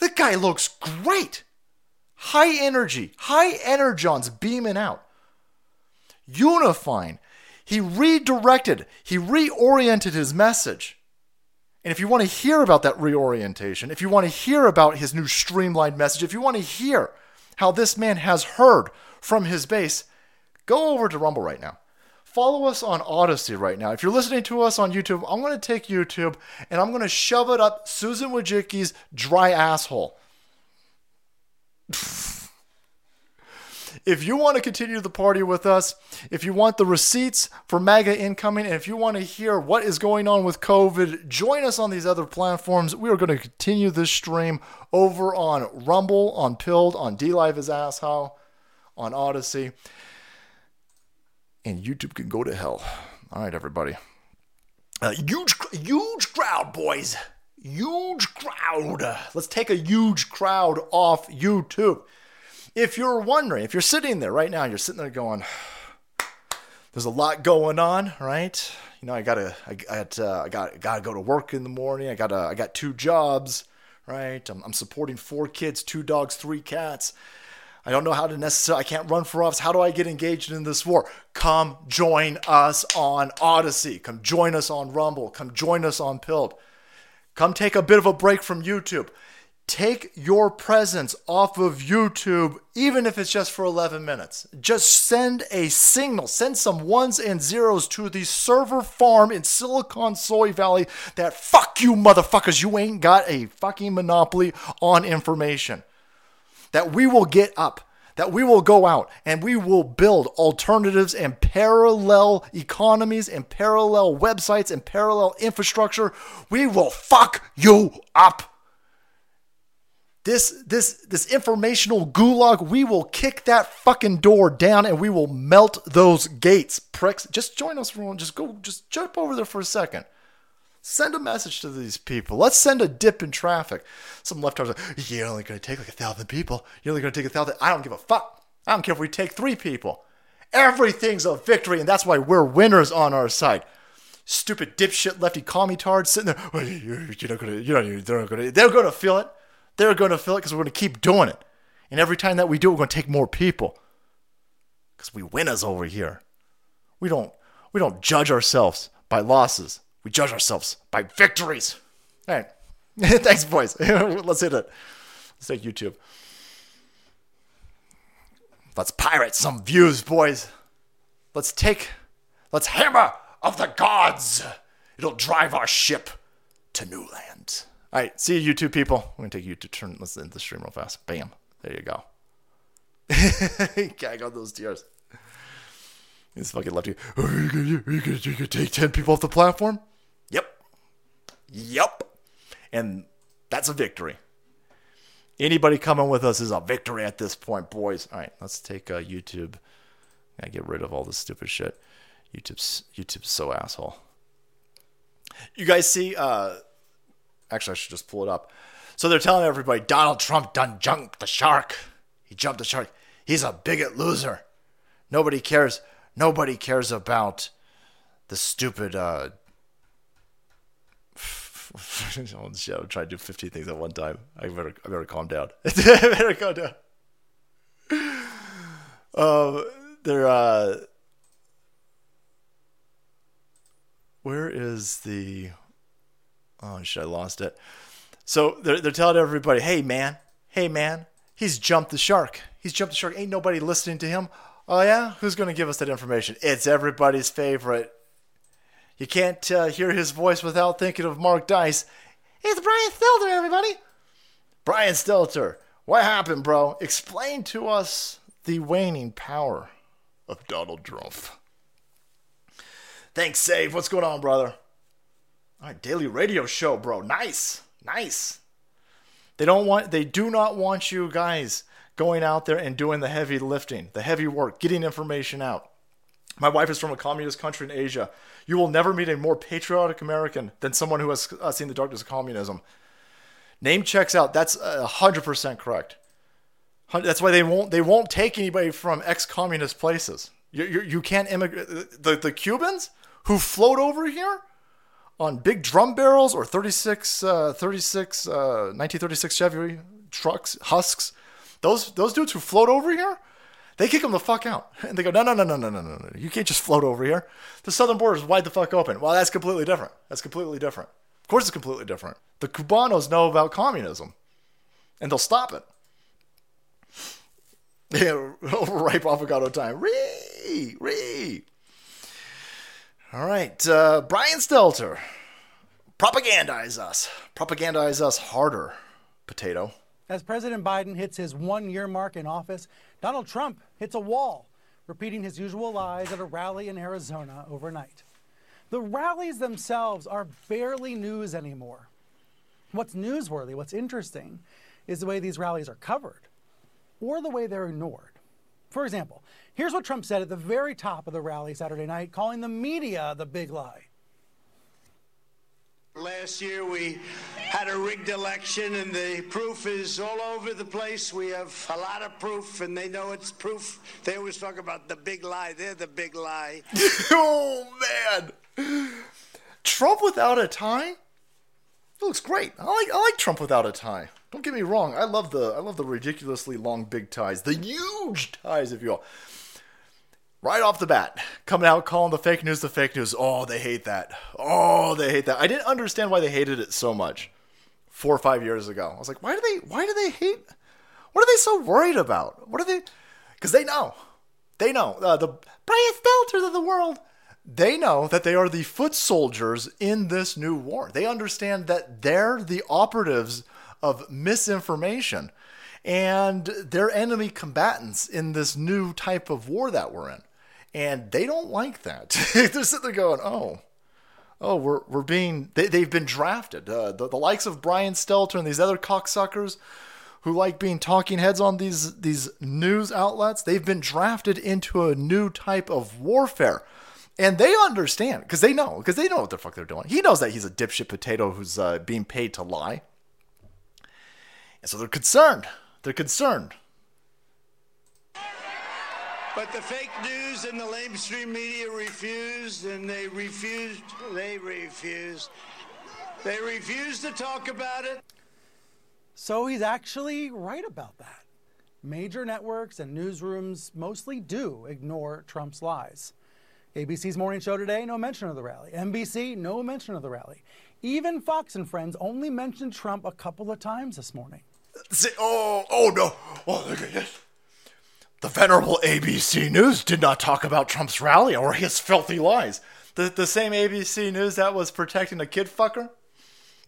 The guy looks great. High energy, high energons beaming out. Unifying. He redirected, he reoriented his message. And if you want to hear about that reorientation, if you want to hear about his new streamlined message, if you want to hear how this man has heard from his base, go over to Rumble right now. follow us on Odysee right now. If you're listening to us on YouTube, I'm going to take YouTube and I'm going to shove it up Susan Wojcicki's dry asshole. if you want to continue the party with us, if you want the receipts for MAGA incoming, and if you want to hear what is going on with COVID, join us on these other platforms. We are going to continue this stream over on Rumble, on Pilled, on D Live is Asshole, on Odysee. And YouTube can go to hell. All right, everybody. A huge, huge crowd, boys. Huge crowd. Let's take a huge crowd off YouTube. If you're wondering, if you're sitting there right now, you're sitting there going, there's a lot going on, right? You know, I gotta, I got, uh, I got, gotta go to work in the morning. I gotta, I got two jobs, right? I'm, I'm supporting four kids, two dogs, three cats. I don't know how to necessarily, I can't run for office. How do I get engaged in this war? Come join us on Odysee. Come join us on Rumble. Come join us on Pilled. Come take a bit of a break from YouTube take your presence off of YouTube, even if it's just for 11 minutes. Just send a signal, send some ones and zeros to the server farm in Silicon Soy Valley that fuck you, motherfuckers, you ain't got a fucking monopoly on information. That we will get up. That we will go out and we will build alternatives and parallel economies and parallel websites and parallel infrastructure. We will fuck you up this this this informational gulag we will kick that fucking door down and we will melt those gates. Pricks just join us for just go just jump over there for a second. Send a message to these people. Let's send a dip in traffic. Some leftards like you're only going to take like a thousand people. You're only going to take a thousand i don't give a fuck. I don't care if we take three people. Everything's a victory and that's why we're winners on our side. Stupid dipshit lefty commie tards sitting there well, you're, you're not to you're not, they're not to they're going to feel it they're going to feel it because we're going to keep doing it. And every time that we do, we're going to take more people because we winners over here. We don't we don't judge ourselves by losses. We judge ourselves by victories. All right. Thanks, boys. Let's hit it. Let's take YouTube. Let's pirate some views, boys. Let's take, let's hammer of the gods. It'll drive our ship to new lands. All right, see you, YouTube people. I'm gonna take you to turn. Let's end the stream real fast. Bam. There you go. Gag on those tears. This fucking lefty. Are you gonna, are you gonna, you gonna take ten people off the platform? Yep. Yep. And that's a victory. Anybody coming with us is a victory at this point, boys. All right, let's take uh, YouTube. I get rid of all this stupid shit. YouTube's YouTube's so asshole. You guys see? Uh, Actually, I should just pull it up. So they're telling everybody Donald Trump done jumped the shark. He jumped the shark. He's a bigot loser. Nobody cares. Nobody cares about the stupid. Uh, oh! I'm trying to do 15 things at one time. I better, I better calm down. I better calm down. Um, they're uh, where is the Oh shit! I lost it. So they're they're telling everybody, "Hey man, hey man, he's jumped the shark. He's jumped the shark. Ain't nobody listening to him." Oh yeah, who's to give us that information? It's everybody's favorite. You can't uh, hear his voice without thinking of Mark Dice. It's Brian Stelter, everybody. Brian Stelter, what happened, bro? Explain to us the waning power of Donald Trump. Thanks, Save. What's going on, brother? All right, daily radio show, bro. Nice, nice. They don't want, they do not want you guys going out there and doing the heavy lifting, the heavy work, getting information out. My wife is from a communist country in Asia. You will never meet a more patriotic American than someone who has uh, seen the darkness of communism. Name checks out. That's hundred percent correct. That's why they won't they won't take anybody from ex-communist places. You, you, you can't immigrate. The, the Cubans who float over here on big drum barrels or 36, uh, 36, uh, 1936 Chevy trucks, husks. Those those dudes who float over here, they kick them the fuck out. And they go, no, no, no, no, no, no, no, no. You can't just float over here. The southern border is wide the fuck open. Well, that's completely different. That's completely different. Of course, it's completely different. The Cubanos know about communism, and they'll stop it. Yeah, overripe avocado time. Ree, ree. All right, uh, Brian Stelter. Propagandize us. Propagandize us harder, potato. As President Biden hits his one year mark in office, Donald Trump hits a wall, repeating his usual lies at a rally in Arizona overnight. The rallies themselves are barely news anymore. What's newsworthy, what's interesting, is the way these rallies are covered or the way they're ignored. For example, here's what Trump said at the very top of the rally Saturday night, calling the media the big lie. Last year we had a rigged election and the proof is all over the place. We have a lot of proof and they know it's proof. They always talk about the big lie. They're the big lie. oh man. Trump without a tie? It looks great. I like I like Trump without a tie. Don't get me wrong. I love the I love the ridiculously long big ties, the huge ties, if you will. Right off the bat, coming out calling the fake news the fake news. Oh, they hate that. Oh, they hate that. I didn't understand why they hated it so much four or five years ago. I was like, why do they why do they hate? What are they so worried about? What are they? Because they know, they know uh, the Brian Stelters of the world. They know that they are the foot soldiers in this new war. They understand that they're the operatives of misinformation and they're enemy combatants in this new type of war that we're in. And they don't like that. they're sitting there going, oh, oh, we're, we're being, they, they've been drafted. Uh, the, the likes of Brian Stelter and these other cocksuckers who like being talking heads on these, these news outlets, they've been drafted into a new type of warfare. And they understand because they know, because they know what the fuck they're doing. He knows that he's a dipshit potato who's uh, being paid to lie. And so they're concerned. They're concerned. But the fake news and the lamestream media refused, and they refused, they refused. They refused to talk about it. So he's actually right about that. Major networks and newsrooms mostly do ignore Trump's lies. ABC's morning show today, no mention of the rally. NBC, no mention of the rally. Even Fox and Friends only mentioned Trump a couple of times this morning. Oh, oh no. Oh, look at this. The venerable ABC News did not talk about Trump's rally or his filthy lies. The, the same ABC News that was protecting a kid fucker?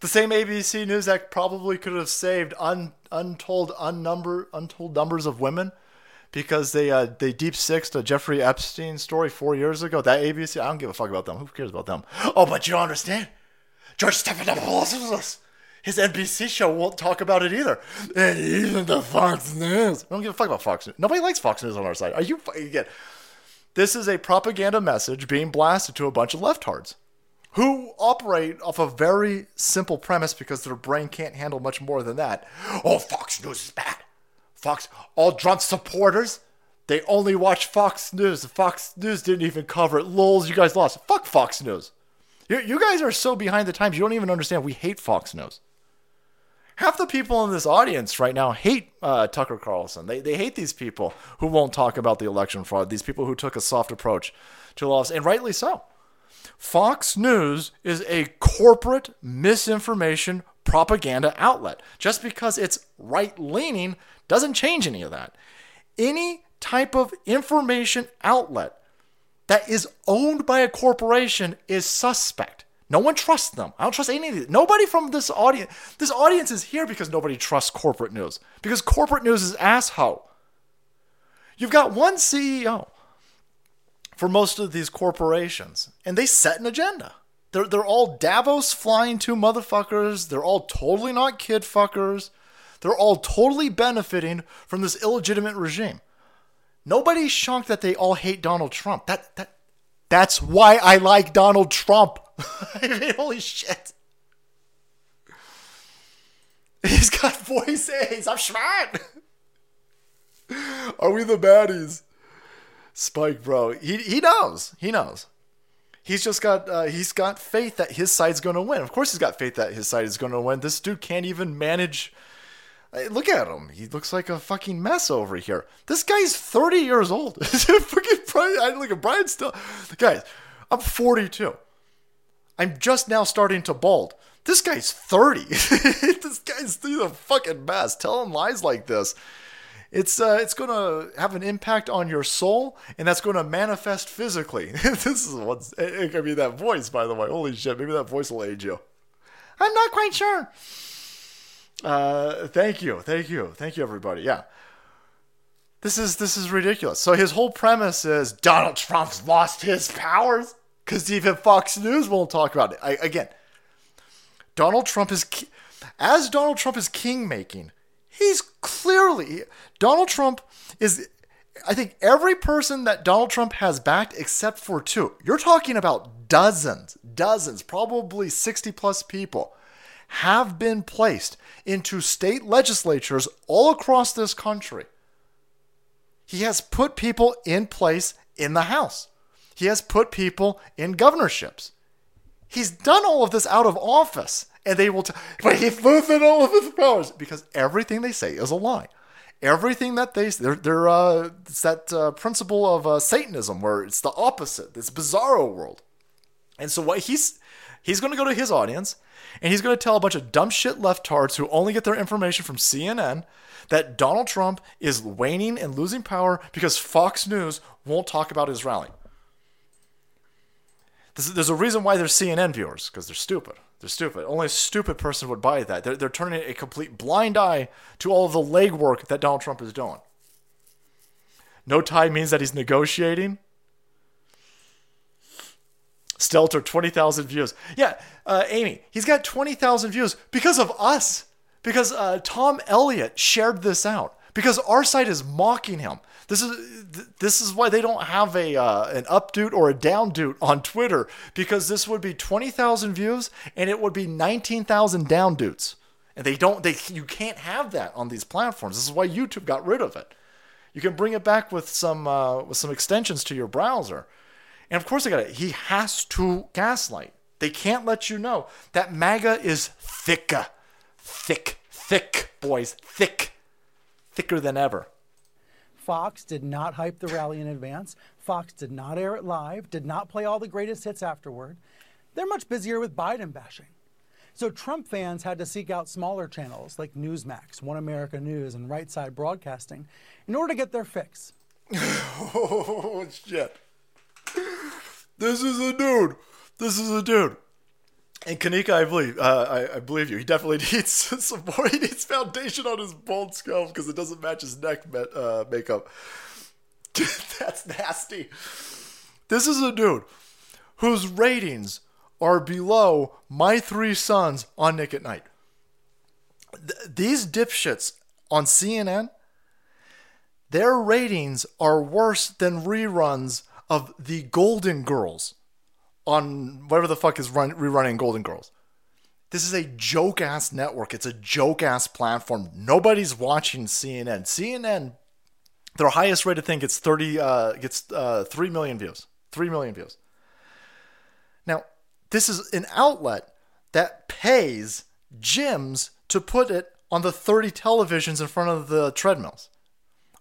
The same ABC News that probably could have saved un, untold unnumber, untold numbers of women because they uh, they deep sixed a Jeffrey Epstein story four years ago. That ABC, I don't give a fuck about them. Who cares about them? Oh, but you don't understand. George Stephanopoulos his NBC show won't talk about it either. And even the Fox News. I don't give a fuck about Fox News. Nobody likes Fox News on our side. Are you fucking again? This is a propaganda message being blasted to a bunch of leftards who operate off a very simple premise because their brain can't handle much more than that. Oh, Fox News is bad. Fox, all Trump supporters, they only watch Fox News. Fox News didn't even cover it. Lols, you guys lost. Fuck Fox News. You, you guys are so behind the times, you don't even understand. We hate Fox News half the people in this audience right now hate uh, Tucker Carlson. They, they hate these people who won't talk about the election fraud, these people who took a soft approach to laws, and rightly so. Fox News is a corporate misinformation propaganda outlet. Just because it's right leaning doesn't change any of that. Any type of information outlet that is owned by a corporation is suspect. No one trusts them. I don't trust any of these. Nobody from this audience. This audience is here because nobody trusts corporate news. Because corporate news is asshole. You've got one CEO for most of these corporations, and they set an agenda. They're, they're all Davos flying to motherfuckers. They're all totally not kid fuckers. They're all totally benefiting from this illegitimate regime. Nobody's shocked that they all hate Donald Trump. That, that, that's why I like Donald Trump. I mean, holy shit. He's got voices. I'm smart. Are we the baddies? Spike, bro. He he knows. He knows. He's just got uh, he's got faith that his side's going to win. Of course, he's got faith that his side is going to win. This dude can't even manage. Look at him. He looks like a fucking mess over here. This guy's 30 years old. Fucking Brian. I look at Brian still. Guys, I'm 42. I'm just now starting to bald. This guy's 30. this guy's he's the fucking mess. Telling lies like this. It's uh, it's to have an impact on your soul, and that's to manifest physically. this is what's. It could be that voice, by the way. Holy shit! Maybe that voice will age you. I'm not quite sure. Uh, thank you, thank you, thank you, everybody. Yeah, this is this is ridiculous. So his whole premise is Donald Trump's lost his powers because even Fox News won't talk about it. I, again, Donald Trump is as Donald Trump is king making. He's clearly Donald Trump is. I think every person that Donald Trump has backed, except for two, you're talking about dozens, dozens, probably 60 plus people, have been placed into state legislatures all across this country. He has put people in place in the House. He has put people in governorships. He's done all of this out of office, and they will. T- but he's losing all of his powers because everything they say is a lie. Everything that they they're, they're uh, it's that uh, principle of uh, Satanism where it's the opposite. This bizarro world. And so what he's he's going to go to his audience and he's going to tell a bunch of dumb shit leftards who only get their information from CNN that Donald Trump is waning and losing power because Fox News won't talk about his rally. There's, a reason why they're CNN viewers because they're stupid. They're stupid. Only a stupid person would buy that. They're, they're turning a complete blind eye to all of the legwork that Donald Trump is doing. No tie means that he's negotiating. Stelter, 20,000 views. Yeah, uh, Amy, he's got 20,000 views because of us. Because uh, Tom Elliott shared this out. Because our site is mocking him. This is this is why they don't have a uh, an updoot or a downdoot on Twitter because this would be 20,000 views and it would be 19,000 downdoots. And they don't they you can't have that on these platforms. This is why YouTube got rid of it. You can bring it back with some uh, with some extensions to your browser. And of course, they got it. He has to gaslight. They can't let you know that MAGA is thicker, thick, thick, boys, thick, thicker than ever. Fox did not hype the rally in advance. Fox did not air it live, did not play all the greatest hits afterward. They're much busier with Biden bashing. So Trump fans had to seek out smaller channels like Newsmax, One America News, and Right Side Broadcasting in order to get their fix. oh shit. This is a dude. This is a dude. And Kanika, I believe, uh, I, I, believe you. He definitely needs some more. He needs foundation on his bald skull because it doesn't match his neck uh, makeup. That's nasty. This is a dude whose ratings are below my three sons on Nick at Night. Th- these dipshits on CNN, their ratings are worse than reruns of the Golden Girls on whatever the fuck is run, rerunning Golden Girls. This is a joke ass network. It's a joke ass platform. Nobody's watching CNN. CNN, their highest rated thing gets thirty uh, gets uh, three million views. Three million views. Now, this is an outlet that pays gyms to put it on the 30 televisions in front of the treadmills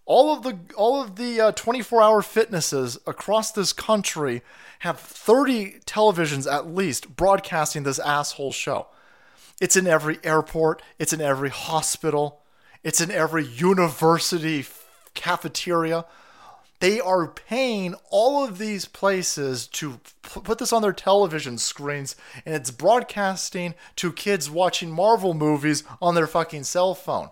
all of the all of the uh, 24 hour fitnesses across this country have 30 televisions at least broadcasting this asshole show. It's in every airport. It's in every hospital. It's in every university cafeteria. They are paying all of these places to put this on their television screens and it's broadcasting to kids watching marvel movies on their fucking cell phone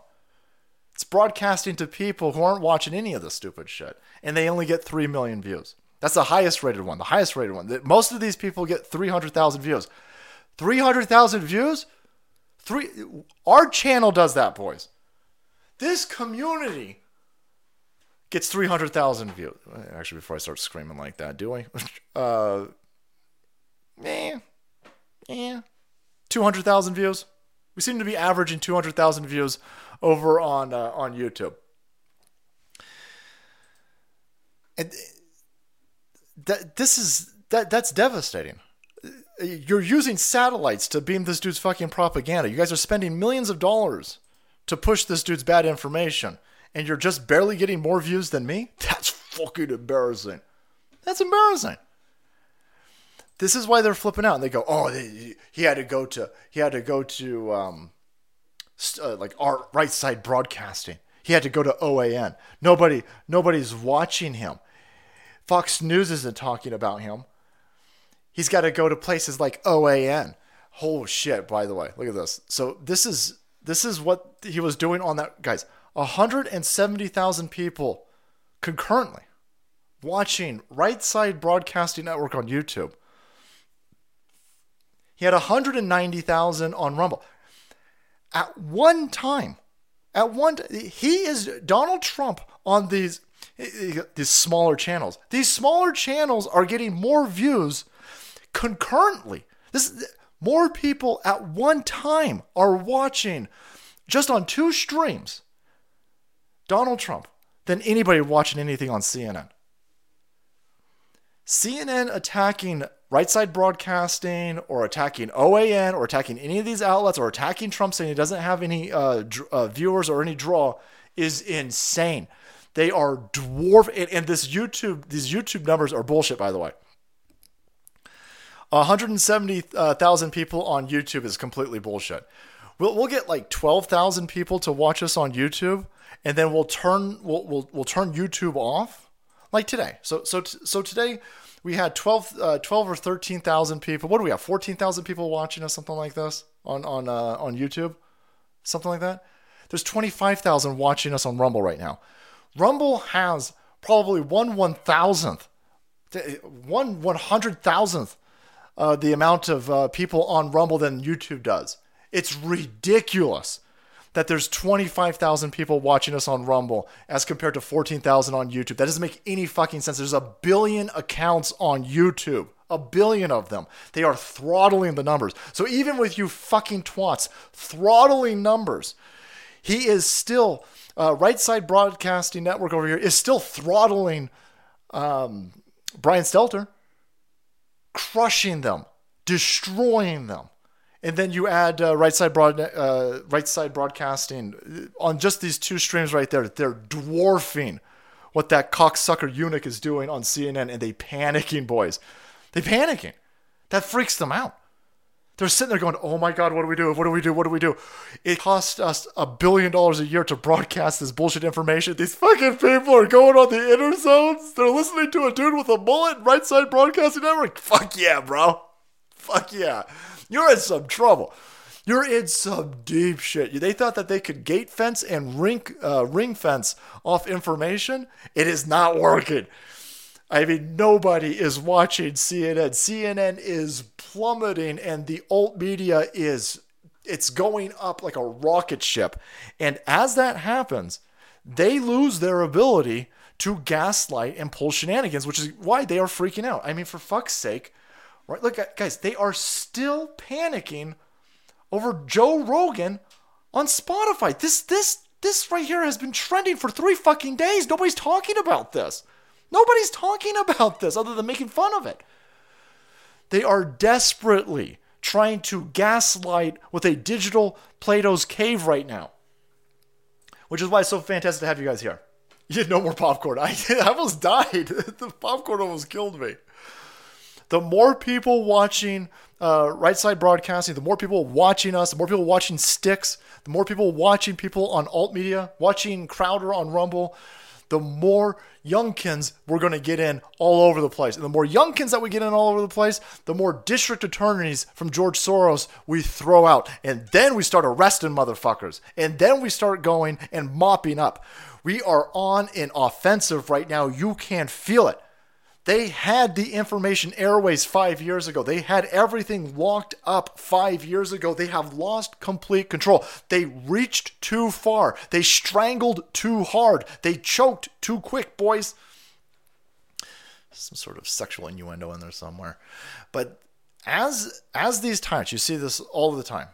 it's broadcasting to people who aren't watching any of this stupid shit, and they only get 3 million views. That's the highest rated one, the highest rated one. Most of these people get 300,000 views. 300,000 views? Three our channel does that, boys. This community gets 300,000 views. Actually, before I start screaming like that, do I? Uh, eh, eh, 200,000 views. We seem to be averaging 200,000 views over on uh, on YouTube. And that this is that that's devastating. You're using satellites to beam this dude's fucking propaganda. You guys are spending millions of dollars to push this dude's bad information, and you're just barely getting more views than me. That's fucking embarrassing. That's embarrassing. This is why they're flipping out, and they go, "Oh, he had to go to he had to go to um, uh, like our right side broadcasting. He had to go to OAN. Nobody, nobody's watching him. Fox News isn't talking about him. He's got to go to places like OAN. Oh shit! By the way, look at this. So this is this is what he was doing on that guys. 170,000 people concurrently watching Right Side Broadcasting Network on YouTube. He had 190,000 on Rumble. At one time, at one he is Donald Trump on these these smaller channels. These smaller channels are getting more views concurrently. This more people at one time are watching just on two streams Donald Trump than anybody watching anything on CNN. CNN attacking right side broadcasting or attacking OAN or attacking any of these outlets or attacking Trump saying he doesn't have any uh, uh, viewers or any draw is insane. They are dwarf and, and this YouTube these YouTube numbers are bullshit by the way. 170,000 people on YouTube is completely bullshit. We'll, we'll get like 12,000 people to watch us on YouTube and then we'll turn we'll, we'll, we'll turn YouTube off like today. So so so today we had 12, uh, 12 or 13,000 people. What do we have? 14,000 people watching us, something like this on, on, uh, on YouTube, something like that. There's 25,000 watching us on Rumble right now. Rumble has probably one one thousandth, one one hundred thousandth uh, the amount of uh, people on Rumble than YouTube does. It's ridiculous that there's 25,000 people watching us on Rumble as compared to 14,000 on YouTube. That doesn't make any fucking sense. There's a billion accounts on YouTube. A billion of them. They are throttling the numbers. So even with you fucking twats throttling numbers, he is still, uh, Right Side Broadcasting Network over here is still throttling um, Brian Stelter, crushing them, destroying them and then you add uh, right side broad uh, right side broadcasting on just these two streams right there. They're dwarfing what that cocksucker eunuch is doing on CNN, and they panicking, boys. They panicking. That freaks them out. They're sitting there going, "Oh my God, what do we do? What do we do? What do we do?" It costs us a billion dollars a year to broadcast this bullshit information. These fucking people are going on the inner zones. They're listening to a dude with a mullet, right side broadcasting network. Fuck yeah, bro. Fuck yeah. You're in some trouble. You're in some deep shit. They thought that they could gate fence and ring, uh, ring fence off information. It is not working. I mean, nobody is watching CNN. CNN is plummeting, and the alt media is it's going up like a rocket ship. And as that happens, they lose their ability to gaslight and pull shenanigans, which is why they are freaking out. I mean, for fuck's sake, Right? Look, guys, they are still panicking over Joe Rogan on Spotify. This this this right here has been trending for three fucking days. Nobody's talking about this. Nobody's talking about this other than making fun of it. They are desperately trying to gaslight with a digital Plato's cave right now. Which is why it's so fantastic to have you guys here. You had no more popcorn. I, I almost died. the popcorn almost killed me the more people watching uh, right side broadcasting, the more people watching us, the more people watching Sticks, the more people watching people on alt media, watching Crowder on Rumble, the more youngkins we're going to get in all over the place. And the more youngkins that we get in all over the place, the more district attorneys from George Soros we throw out. And then we start arresting motherfuckers. And then we start going and mopping up. We are on an offensive right now. You can feel it. They had the information airways five years ago. They had everything locked up five years ago. They have lost complete control. They reached too far. They strangled too hard. They choked too quick, boys. Some sort of sexual innuendo in there somewhere. But as as these tyrants, you see this all the time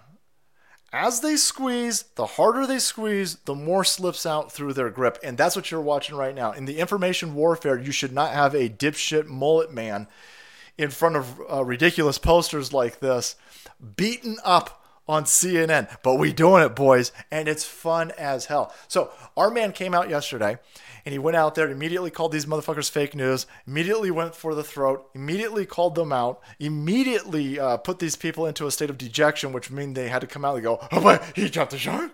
as they squeeze, the harder they squeeze, the more slips out through their grip. And that's what you're watching right now. In the information warfare, you should not have a dipshit mullet man in front of uh, ridiculous posters like this, beaten up on CNN. But we doing it, boys, and it's fun as hell. So our man came out yesterday and he went out there, immediately called these motherfuckers fake news, immediately went for the throat, immediately called them out, immediately uh, put these people into a state of dejection, which means they had to come out and go, oh, my, he jumped the shark?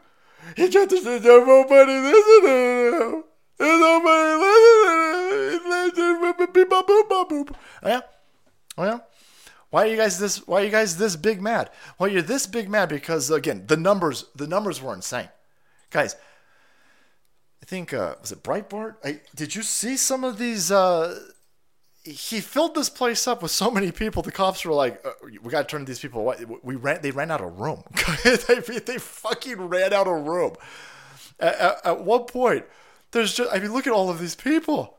He tried the shark. nobody listening to him. Nobody listening to him. Oh, yeah? Oh, yeah? Why are you guys this why are you guys this big mad? Well, you're this big mad because again, the numbers the numbers were insane. Guys, I think uh was it Breitbart? I, did you see some of these uh he filled this place up with so many people. The cops were like, uh, "We got to turn these people away." We ran. They ran out of room. they, they fucking ran out of room. At, at, at one point, there's just. I mean, look at all of these people.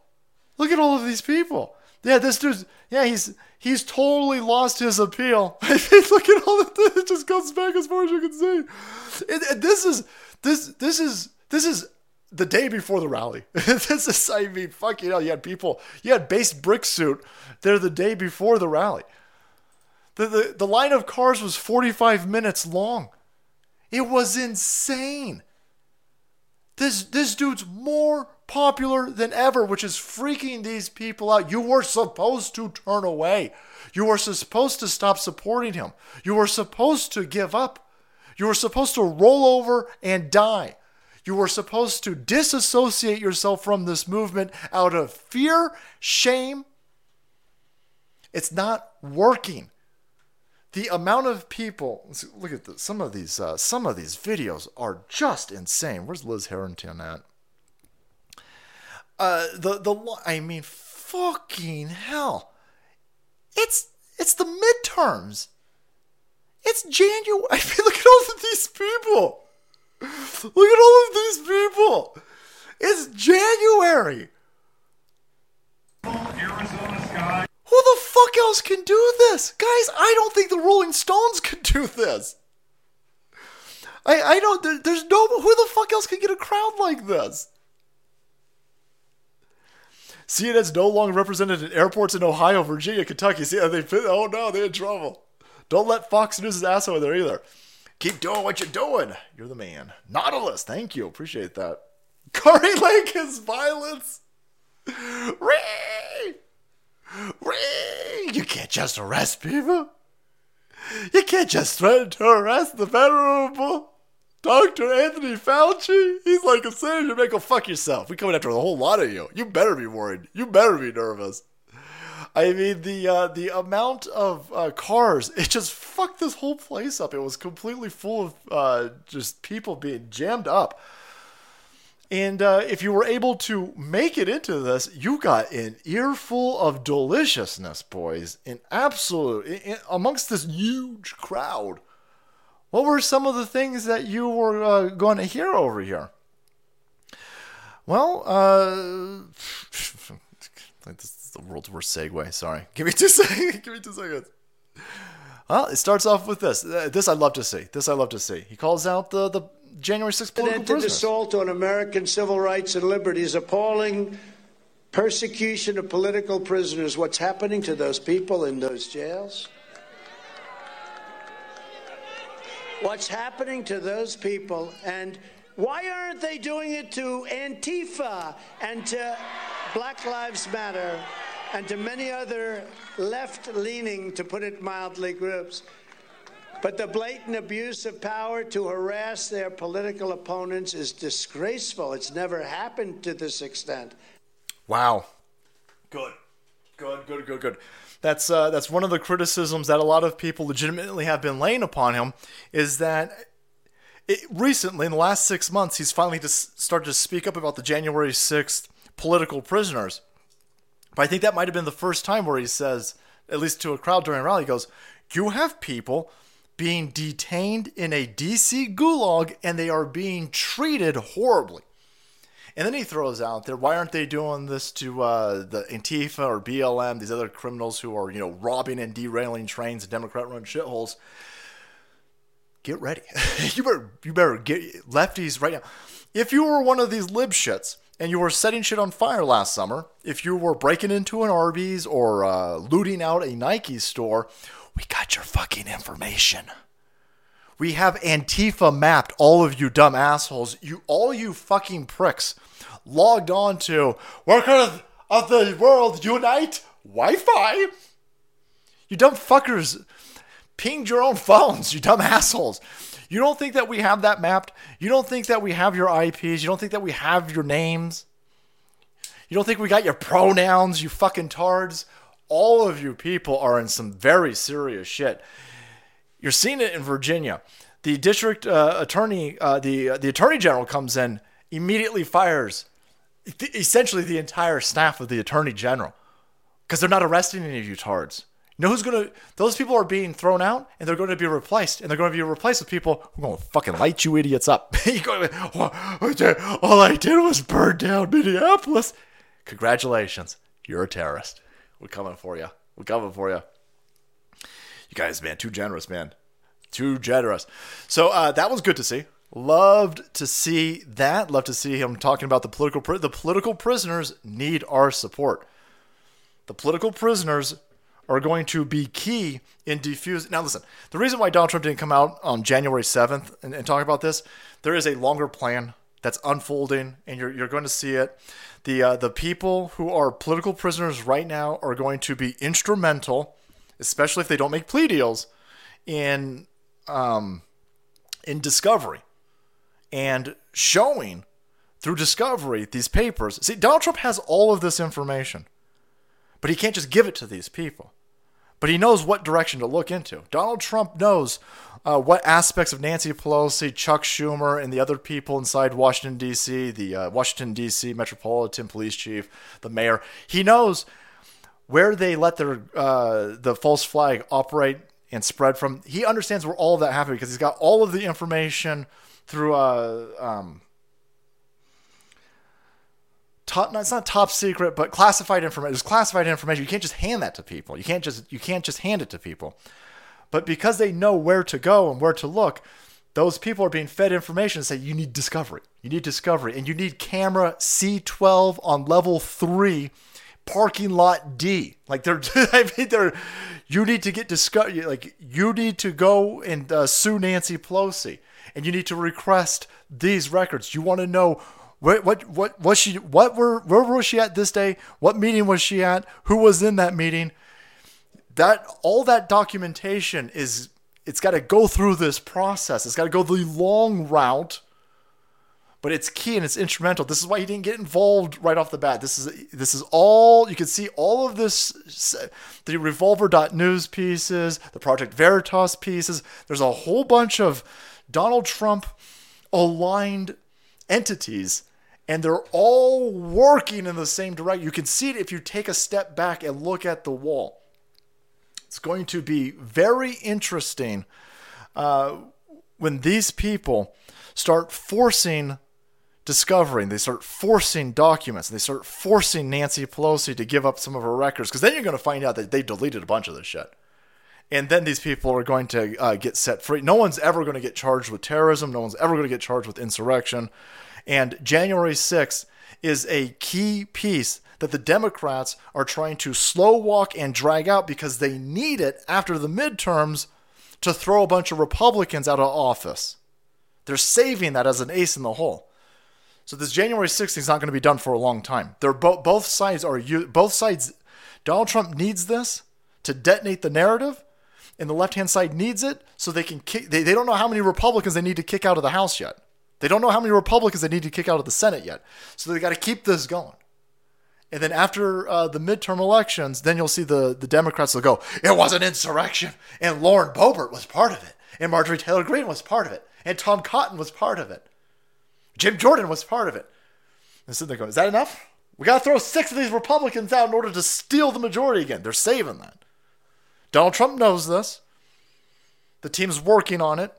Look at all of these people. Yeah, this dude's. Yeah, he's he's totally lost his appeal. Look at all of this. It just goes back as far as you can see. This is this this is this is the day before the rally. this is, I mean, fuck you know, you had people, you had base brick suit there the day before the rally. The, the, the line of cars was 45 minutes long. It was insane. This, this dude's more popular than ever, which is freaking these people out. You were supposed to turn away. You were supposed to stop supporting him. You were supposed to give up. You were supposed to roll over and die. You were supposed to disassociate yourself from this movement out of fear, shame. It's not working. The amount of people look at this, some of these uh, some of these videos are just insane. Where's Liz Harrington at? Uh, the the I mean, fucking hell! It's it's the midterms. It's January. I mean, look at all of these people. Look at all of these people. It's January. Who the fuck else can do this? Guys, I don't think the Rolling Stones can do this. I, I don't, there, there's no, who the fuck else can get a crowd like this? CNN's no longer represented in airports in Ohio, Virginia, Kentucky. See, they, oh no, they're in trouble. Don't let Fox News' ass over there either. Keep doing what you're doing. You're the man. Nautilus, thank you. Appreciate that. Kari Lake is violence. Ree! Ree! You can't just arrest people. You can't just threaten to arrest the venerable Dr. Anthony Fauci. He's like a senator. Man, go fuck yourself. We coming after a whole lot of you. You better be worried. You better be nervous. I mean the uh, the amount of uh, cars it just fucked this whole place up. It was completely full of uh, just people being jammed up. And uh, if you were able to make it into this, you got an earful of deliciousness, boys. An absolute in, amongst this huge crowd. What were some of the things that you were uh, going to hear over here? Well, uh, this is the world's worst segue. Sorry. Give me two seconds. Give me two seconds. Well, it starts off with this. Uh, This I love to see. This I love to see. He calls out the, the January 6th political prisoners. assault on American civil rights and liberties, appalling persecution of political prisoners. What's happening to those people in those jails? What's happening to those people? And why aren't they doing it to Antifa and to Black Lives Matter and to many other left leaning, to put it mildly, groups? But the blatant abuse of power to harass their political opponents is disgraceful. It's never happened to this extent. Wow. Good. Good, good, good, good. That's uh, that's one of the criticisms that a lot of people legitimately have been laying upon him is that it, recently, in the last six months, he's finally just started to speak up about the January 6th political prisoners. But I think that might have been the first time where he says, at least to a crowd during a rally, he goes, You have people being detained in a DC gulag and they are being treated horribly. And then he throws out there, why aren't they doing this to uh, the Antifa or BLM, these other criminals who are, you know, robbing and derailing trains and Democrat-run shitholes? Get ready. you better, you better get lefties right now. If you were one of these lib shits and you were setting shit on fire last summer, if you were breaking into an Arby's or uh, looting out a Nike store, we got your fucking information. We have Antifa mapped, all of you dumb assholes. You all you fucking pricks logged on to Workers of the World Unite Wi-Fi. You dumb fuckers pinged your own phones, you dumb assholes. You don't think that we have that mapped? You don't think that we have your IPs? You don't think that we have your names? You don't think we got your pronouns, you fucking tards? All of you people are in some very serious shit. You're seeing it in Virginia. The district uh, attorney, uh, the the attorney general comes in, immediately fires essentially the entire staff of the attorney general because they're not arresting any of you tards. Know who's gonna? Those people are being thrown out, and they're going to be replaced, and they're going to be replaced with people who are going to fucking light you idiots up. all I did was burn down Minneapolis. Congratulations, you're a terrorist. We're coming for you. We're coming for you. You guys, man, too generous, man, too generous. So uh, that was good to see. Loved to see that. Love to see him talking about the political the political prisoners need our support. The political prisoners are going to be key in defusing. Now, listen, the reason why Donald Trump didn't come out on January 7th and, and, talk about this, there is a longer plan that's unfolding, and you're, you're going to see it. The, uh, the people who are political prisoners right now are going to be instrumental, especially if they don't make plea deals, in, um, in discovery and showing through discovery these papers. See, Donald Trump has all of this information. But he can't just give it to these people. But he knows what direction to look into. Donald Trump knows uh, what aspects of Nancy Pelosi, Chuck Schumer, and the other people inside Washington, D.C., the uh, Washington, D.C. Metropolitan Police Chief, the mayor, he knows where they let their uh, the false flag operate and spread from. He understands where all of that happened because he's got all of the information through uh, um, top it's not top secret but classified information it's classified information. You can't just hand that to people. You can't just you can't just hand it to people. But because they know where to go and where to look those people are being fed information and say you need discovery. You need discovery. And you need camera c12 on level 3 parking lot d. Like they're i mean they're you need to get discovery like you need to go and uh, sue nancy pelosi. And you need to request these records. You want to know what what what was she? What were where was she at this day? What meeting was she at? Who was in that meeting? That all that documentation is it's got to go through this process. It's got to go the long route, but it's key and it's instrumental. This is why he didn't get involved right off the bat. This is this is all you can see. All of this, the Revolver.news pieces, the Project Veritas pieces. There's a whole bunch of Donald Trump aligned entities and they're all working in the same direction. You can see it if you take a step back and look at the wall. It's going to be very interesting uh, when these people start forcing discovering, they start forcing documents, they start forcing Nancy Pelosi to give up some of her records, because then you're going to find out that they deleted a bunch of this shit. And then these people are going to uh, get set free. No one's ever going to get charged with terrorism. No one's ever going to get charged with insurrection. And January 6th is a key piece that the Democrats are trying to slow walk and drag out because they need it after the midterms to throw a bunch of Republicans out of office. They're saving that as an ace in the hole. So this January 6th is not going to be done for a long time. They're bo- both sides are both sides. Donald Trump needs this to detonate the narrative, and the left hand side needs it so they can kick. They, they don't know how many Republicans they need to kick out of the House yet. They don't know how many Republicans they need to kick out of the Senate yet. So they got to keep this going. And then after uh, the midterm elections, then you'll see the, the Democrats will go, it was an insurrection. And Lauren Boebert was part of it. And Marjorie Taylor Greene was part of it. And Tom Cotton was part of it. Jim Jordan was part of it. And so they're going, is that enough? We got to throw six of these Republicans out in order to steal the majority again. They're saving that. Donald Trump knows this. The team's working on it.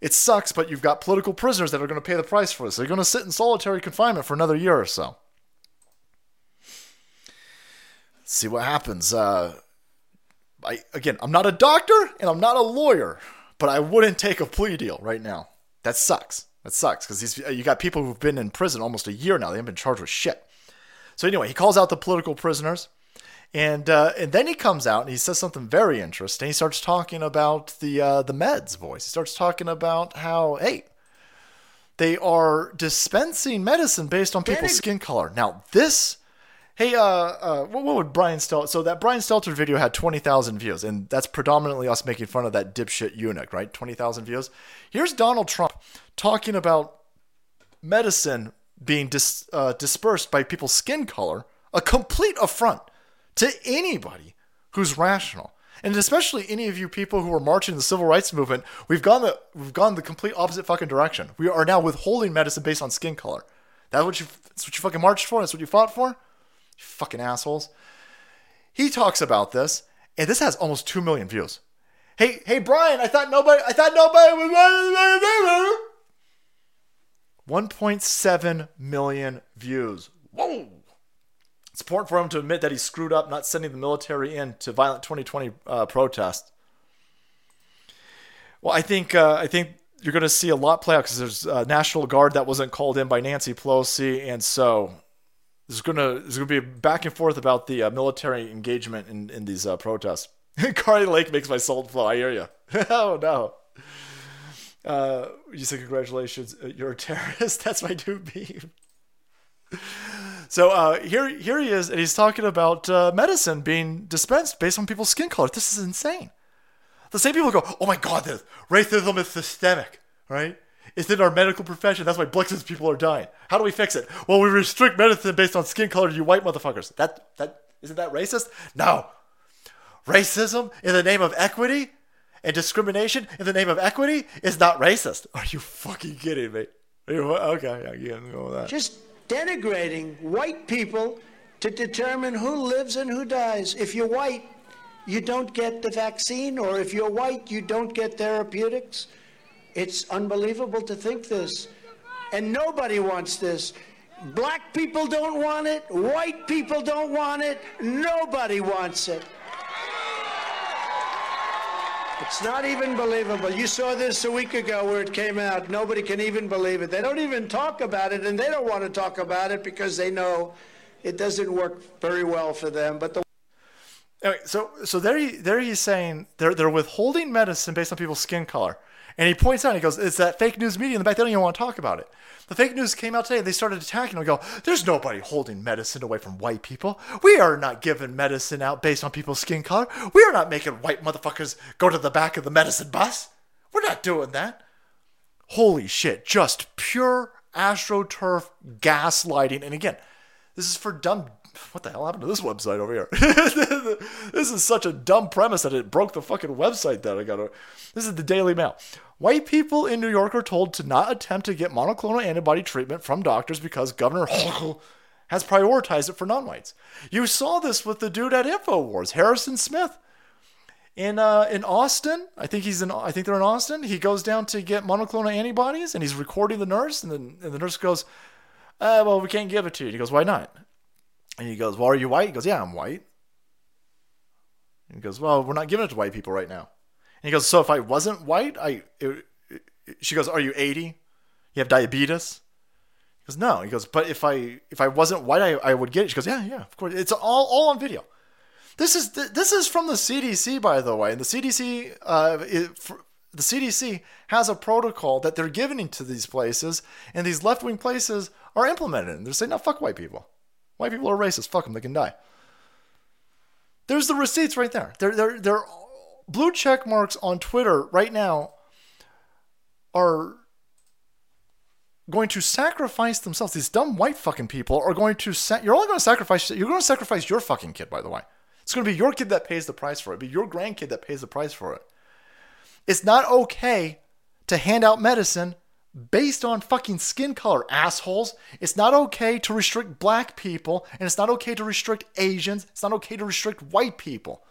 It sucks, but you've got political prisoners that are going to pay the price for this. They're going to sit in solitary confinement for another year or so. Let's see what happens. Uh, I, again, I'm not a doctor and I'm not a lawyer, but I wouldn't take a plea deal right now. That sucks. That sucks because you got people who've been in prison almost a year now. They haven't been charged with shit. So anyway, he calls out the political prisoners. And uh, and then he comes out and he says something very interesting. He starts talking about the uh, the meds voice. He starts talking about how hey, they are dispensing medicine based on people's skin color. Now this Hey, uh, uh, what, what would Brian Stelter? So that Brian Stelter video had twenty thousand views, and that's predominantly us making fun of that dipshit eunuch, right? Twenty thousand views. Here's Donald Trump talking about medicine being dis, uh, dispersed by people's skin color, a complete affront to anybody who's rational, and especially any of you people who are marching in the civil rights movement. We've gone the we've gone the complete opposite fucking direction. We are now withholding medicine based on skin color. That's what you that's what you fucking marched for. That's what you fought for. You fucking assholes. He talks about this, and this has almost two million views. Hey, hey, Brian, I thought nobody, I thought nobody was. 1.7 million views. Whoa! It's important for him to admit that he screwed up not sending the military in to violent 2020 uh, protest. Well, I think uh, I think you're going to see a lot play out because there's a National Guard that wasn't called in by Nancy Pelosi, and so there's going to there's going to be a back and forth about the uh, military engagement in in these uh, protests. Kari Lake makes my soul flow. I hear you. oh no. Uh, you say congratulations, uh, you're a terrorist. That's my new beef. So uh, here, here he is, and he's talking about uh, medicine being dispensed based on people's skin color. This is insane. The same people go, "Oh my God, this racism is systemic, right? It's in our medical profession. That's why Blix's people are dying. How do we fix it? Well, we restrict medicine based on skin color. You white motherfuckers. That that isn't that racist? No. Racism in the name of equity and discrimination in the name of equity is not racist. Are you fucking kidding me? You, okay, yeah, I'm going with that. Just denigrating white people to determine who lives and who dies. If you're white, you don't get the vaccine, or if you're white, you don't get therapeutics. It's unbelievable to think this. And nobody wants this. Black people don't want it. White people don't want it. Nobody wants it. It's not even believable. You saw this a week ago where it came out. Nobody can even believe it. They don't even talk about it, and they don't want to talk about it because they know it doesn't work very well for them. But the Anyway, so so there he there he's saying they're they're withholding medicine based on people's skin color, and he points out he goes, "It's that fake news media in the back. They don't even want to talk about it." The fake news came out today. They started attacking. We go, "There's nobody holding medicine away from white people. We are not giving medicine out based on people's skin color. We are not making white motherfuckers go to the back of the medicine bus. We're not doing that." Holy shit! Just pure astroturf gaslighting. And again, this is for dumb what the hell happened to this website over here? this is such a dumb premise that it broke the fucking website that I got. This is the Daily Mail. White people in New York are told to not attempt to get monoclonal antibody treatment from doctors because Governor has prioritized it for non-whites. You saw this with the dude at Infowars, Harrison Smith. In uh, in Austin, I think he's in. I think they're in Austin. He goes down to get monoclonal antibodies, and he's recording the nurse, and then and the nurse goes, uh, "Well, we can't give it to you." He goes, "Why not?" And he goes, Well, are you white? He goes, Yeah, I'm white. And he goes, Well, we're not giving it to white people right now. And he goes, So if I wasn't white, I. It, it, she goes, Are you 80? You have diabetes? He goes, No. He goes, But if I if I wasn't white, I, I would get it. She goes, Yeah, yeah, of course. It's all all on video. This is this is from the CDC, by the way. And the CDC, uh, it, the CDC has a protocol that they're giving to these places, and these left wing places are implementing. They're saying, "No, fuck white people." White people are racist. Fuck them. They can die. There's the receipts right there. They're, they're, they're blue check marks on Twitter right now are going to sacrifice themselves. These dumb white fucking people are going to. Sa- you're only going to sacrifice. You're going to sacrifice your fucking kid, by the way. It's going to be your kid that pays the price for it. Be your grandkid that pays the price for it. It's not okay to hand out medicine based on fucking skin color, assholes. It's not okay to restrict black people, and it's not okay to restrict Asians. It's not okay to restrict white people.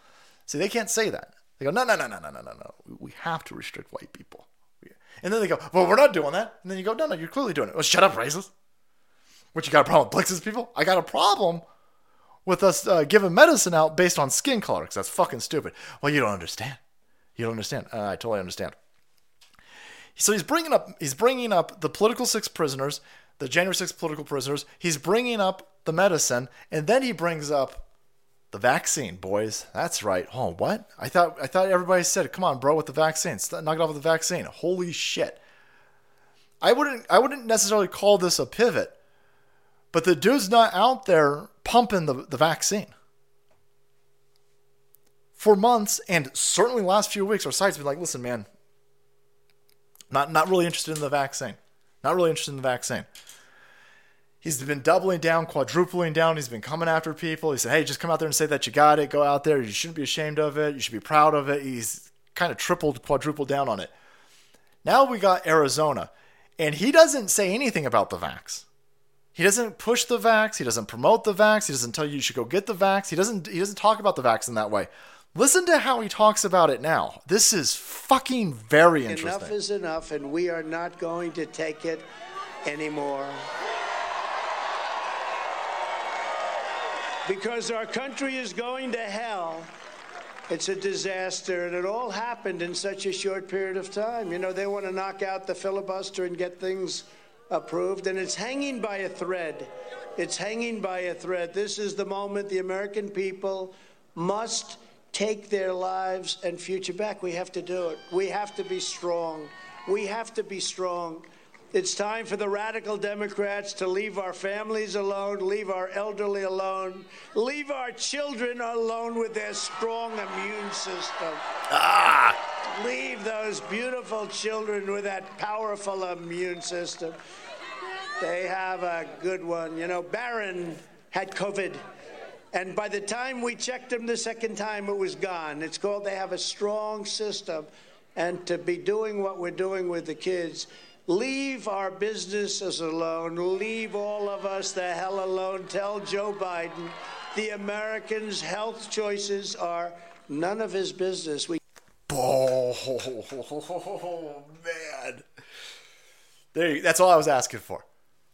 See, they can't say that. They go, no, no, no, no, no, no, no, no. We have to restrict white people. And then they go, well, we're not doing that. And then you go, no, no, you're clearly doing it. Well, shut up, racist. What, you got a problem with Blix's people? I got a problem with us uh, giving medicine out based on skin color because that's fucking stupid. Well, you don't understand. You don't understand. Uh, I totally understand. So he's bringing up he's bringing up the political six prisoners, the January 6 political prisoners. He's bringing up the medicine, and then he brings up the vaccine, boys. That's right. Oh, what? I thought I thought everybody said, "Come on, bro, with the vaccine. Knock it off with the vaccine." Holy shit. I wouldn't I wouldn't necessarily call this a pivot, but the dude's not out there pumping the, the vaccine. For months, and certainly last few weeks, our side's been like, listen, man, not, not really interested in the vaccine. Not really interested in the vaccine. He's been doubling down, quadrupling down. He's been coming after people. He said, hey, just come out there and say that you got it. Go out there. You shouldn't be ashamed of it. You should be proud of it. He's kind of tripled, quadrupled down on it. Now we got Arizona, and he doesn't say anything about the vax. He doesn't push the vax. He doesn't promote the vax. He doesn't tell you you should go get the vax. He doesn't. He doesn't talk about the vax in that way. Listen to how he talks about it now. This is fucking very interesting. Enough is enough, and we are not going to take it anymore. Because our country is going to hell. It's a disaster, and it all happened in such a short period of time. You know, they want to knock out the filibuster and get things approved, and it's hanging by a thread. It's hanging by a thread. This is the moment the American people must take their lives and future back. We have to do it. We have to be strong. We have to be strong. It's time for the radical Democrats to leave our families alone, leave our elderly alone, leave our children alone with their strong immune system. Ah! Leave those beautiful children with that powerful immune system. They have a good one. You know, Barron had COVID. And by the time we checked him the second time, it was gone. It's called they have a strong system. And to be doing what we're doing with the kids, leave our businesses alone. Leave all of us the hell alone. Tell Joe Biden the Americans' health choices are none of his business. We Oh man, there. You, that's all I was asking for.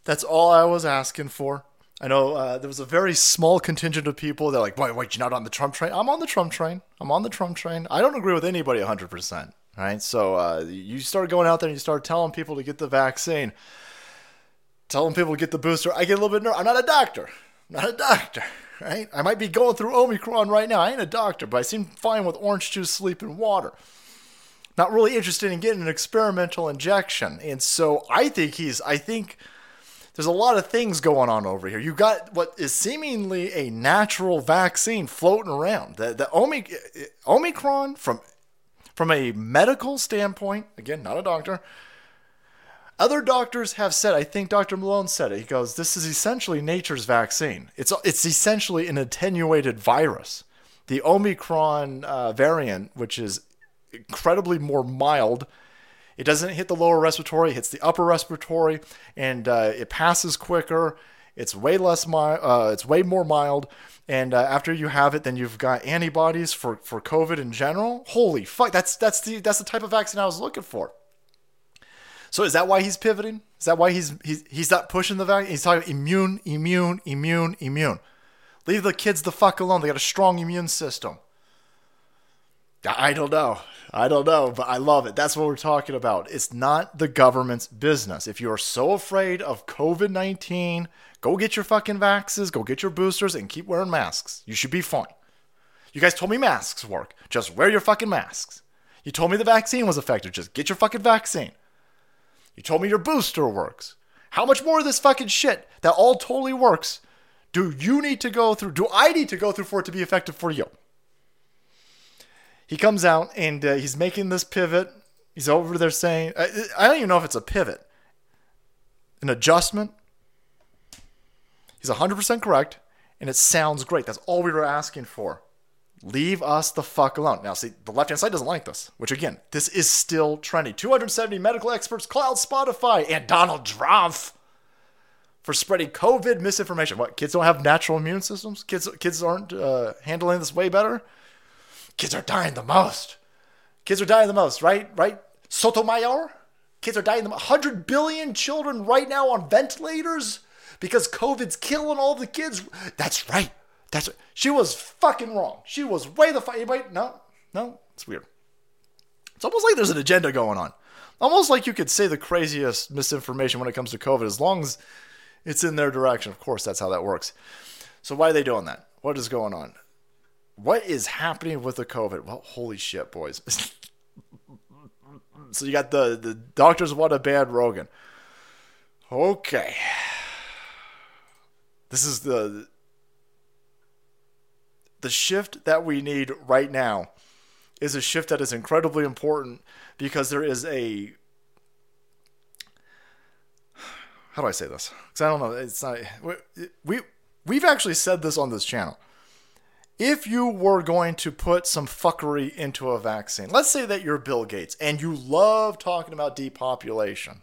That's all I was asking for. I know uh, there was a very small contingent of people that like, wait, wait, you're not on the Trump train? I'm on the Trump train. I'm on the Trump train. I don't agree with anybody 100%. Right? So uh, you start going out there and you start telling people to get the vaccine, telling people to get the booster. I get a little bit nervous. I'm not a doctor. I'm not a doctor. Right? I might be going through Omicron right now. I ain't a doctor, but I seem fine with orange juice, sleep, and water. Not really interested in getting an experimental injection. And so I think he's, I think there's a lot of things going on over here. You got what is seemingly a natural vaccine floating around. The, the Omic- Omicron, from from a medical standpoint, again, not a doctor. Other doctors have said, I think Dr. Malone said it. He goes, "This is essentially nature's vaccine. It's it's essentially an attenuated virus. The Omicron uh, variant, which is incredibly more mild." It doesn't hit the lower respiratory, it hits the upper respiratory, and uh, it passes quicker. It's way less mild. Uh, it's way more mild. And uh, after you have it, then you've got antibodies for, for COVID in general. Holy fuck! That's that's the that's the type of vaccine I was looking for. So is that why he's pivoting? Is that why he's he's he's not pushing the vaccine? He's talking immune, immune, immune, immune. Leave the kids the fuck alone. They got a strong immune system. I don't know. I don't know, but I love it. That's what we're talking about. It's not the government's business. If you are so afraid of COVID 19, go get your fucking vaxes, go get your boosters, and keep wearing masks. You should be fine. You guys told me masks work. Just wear your fucking masks. You told me the vaccine was effective. Just get your fucking vaccine. You told me your booster works. How much more of this fucking shit that all totally works do you need to go through? Do I need to go through for it to be effective for you? He comes out and uh, he's making this pivot. He's over there saying, I, I don't even know if it's a pivot, an adjustment. He's 100% correct, and it sounds great. That's all we were asking for. Leave us the fuck alone. Now, see, the left hand side doesn't like this, which again, this is still trendy. 270 medical experts cloud Spotify and Donald Trump for spreading COVID misinformation. What, kids don't have natural immune systems? Kids, kids aren't uh, handling this way better? Kids are dying the most. Kids are dying the most, right? Right? Sotomayor? Kids are dying the most. 100 billion children right now on ventilators because COVID's killing all the kids. That's right. That's right. She was fucking wrong. She was way the fuck. Anybody? No, no, it's weird. It's almost like there's an agenda going on. Almost like you could say the craziest misinformation when it comes to COVID, as long as it's in their direction. Of course, that's how that works. So why are they doing that? What is going on? What is happening with the COVID? Well, holy shit, boys. so you got the the doctors want to ban Rogan. Okay. This is the the shift that we need right now is a shift that is incredibly important because there is a how do I say this? Because I don't know. It's not we we've actually said this on this channel. If you were going to put some fuckery into a vaccine, let's say that you're Bill Gates and you love talking about depopulation,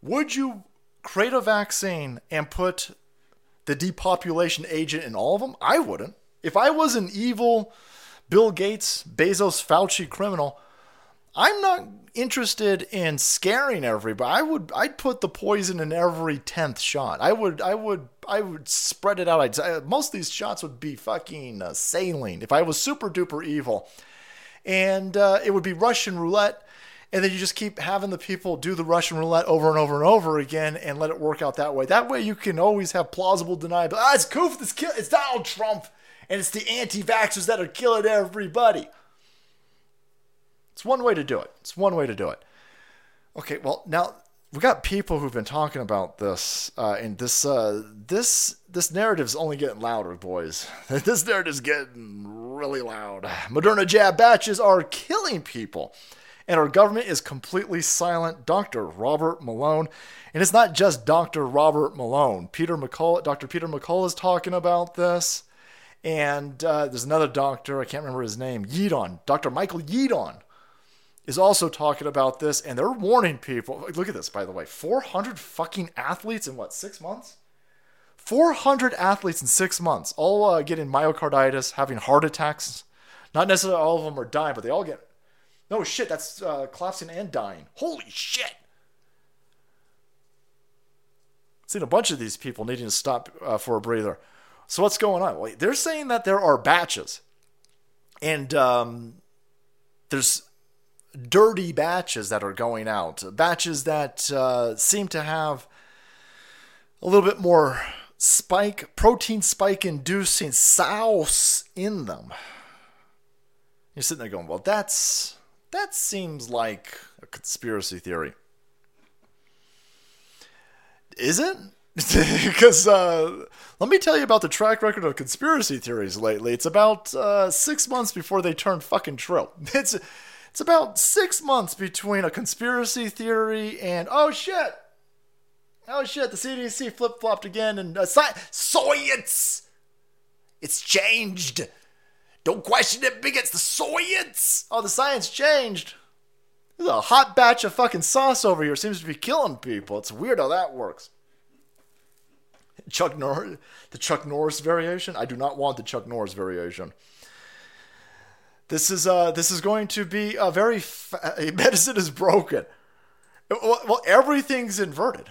would you create a vaccine and put the depopulation agent in all of them? I wouldn't. If I was an evil Bill Gates, Bezos, Fauci criminal, I'm not interested in scaring everybody. I would I'd put the poison in every tenth shot. I would I would I would spread it out. I'd, uh, most of these shots would be fucking uh, saline if I was super duper evil, and uh, it would be Russian roulette. And then you just keep having the people do the Russian roulette over and over and over again, and let it work out that way. That way, you can always have plausible deniability. Ah, it's Goof. It's, kill, it's Donald Trump, and it's the anti-vaxxers that are killing everybody. It's one way to do it. It's one way to do it. Okay, well now we got people who've been talking about this, uh, and this uh, this this narrative's only getting louder, boys. this narrative's getting really loud. Moderna jab batches are killing people, and our government is completely silent. Dr. Robert Malone, and it's not just Dr. Robert Malone. Peter McCullough, Dr. Peter McCullough is talking about this. And uh, there's another doctor, I can't remember his name, Yeadon, Dr. Michael Yeadon, is also talking about this, and they're warning people. Look at this, by the way 400 fucking athletes in what, six months? 400 athletes in six months, all uh, getting myocarditis, having heart attacks. Not necessarily all of them are dying, but they all get. No shit, that's uh, collapsing and dying. Holy shit! Seen a bunch of these people needing to stop uh, for a breather. So what's going on? Well, they're saying that there are batches, and um, there's dirty batches that are going out, batches that uh, seem to have a little bit more spike, protein spike inducing sauce in them. You're sitting there going, well, that's that seems like a conspiracy theory. Is it? because uh, let me tell you about the track record of conspiracy theories lately. It's about uh, six months before they turn fucking true. It's it's about six months between a conspiracy theory and oh shit, oh shit, the CDC flip flopped again and uh, sci- science. It's changed. Don't question it, bigots. The science. Oh, the science changed. There's a hot batch of fucking sauce over here. Seems to be killing people. It's weird how that works. Chuck Norris, the Chuck Norris variation. I do not want the Chuck Norris variation. This is uh this is going to be a very fa- medicine is broken. Well, everything's inverted.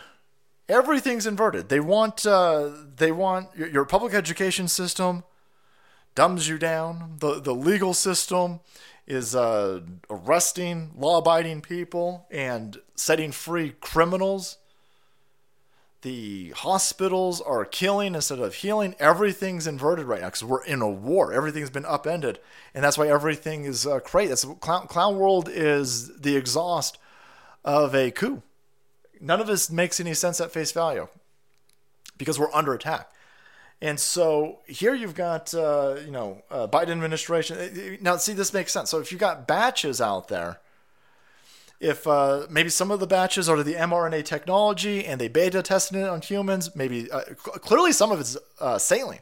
Everything's inverted. They want uh, they want your, your public education system dumbs you down. The the legal system is uh, arresting law-abiding people and setting free criminals the hospitals are killing instead of healing. Everything's inverted right now because we're in a war. Everything's been upended, and that's why everything is uh, crazy. That's clown, clown world is the exhaust of a coup. None of this makes any sense at face value because we're under attack. And so here you've got, uh, you know, uh, Biden administration. Now, see, this makes sense. So if you've got batches out there if uh, maybe some of the batches are the mRNA technology and they beta tested it on humans, maybe uh, clearly some of it's uh, saline.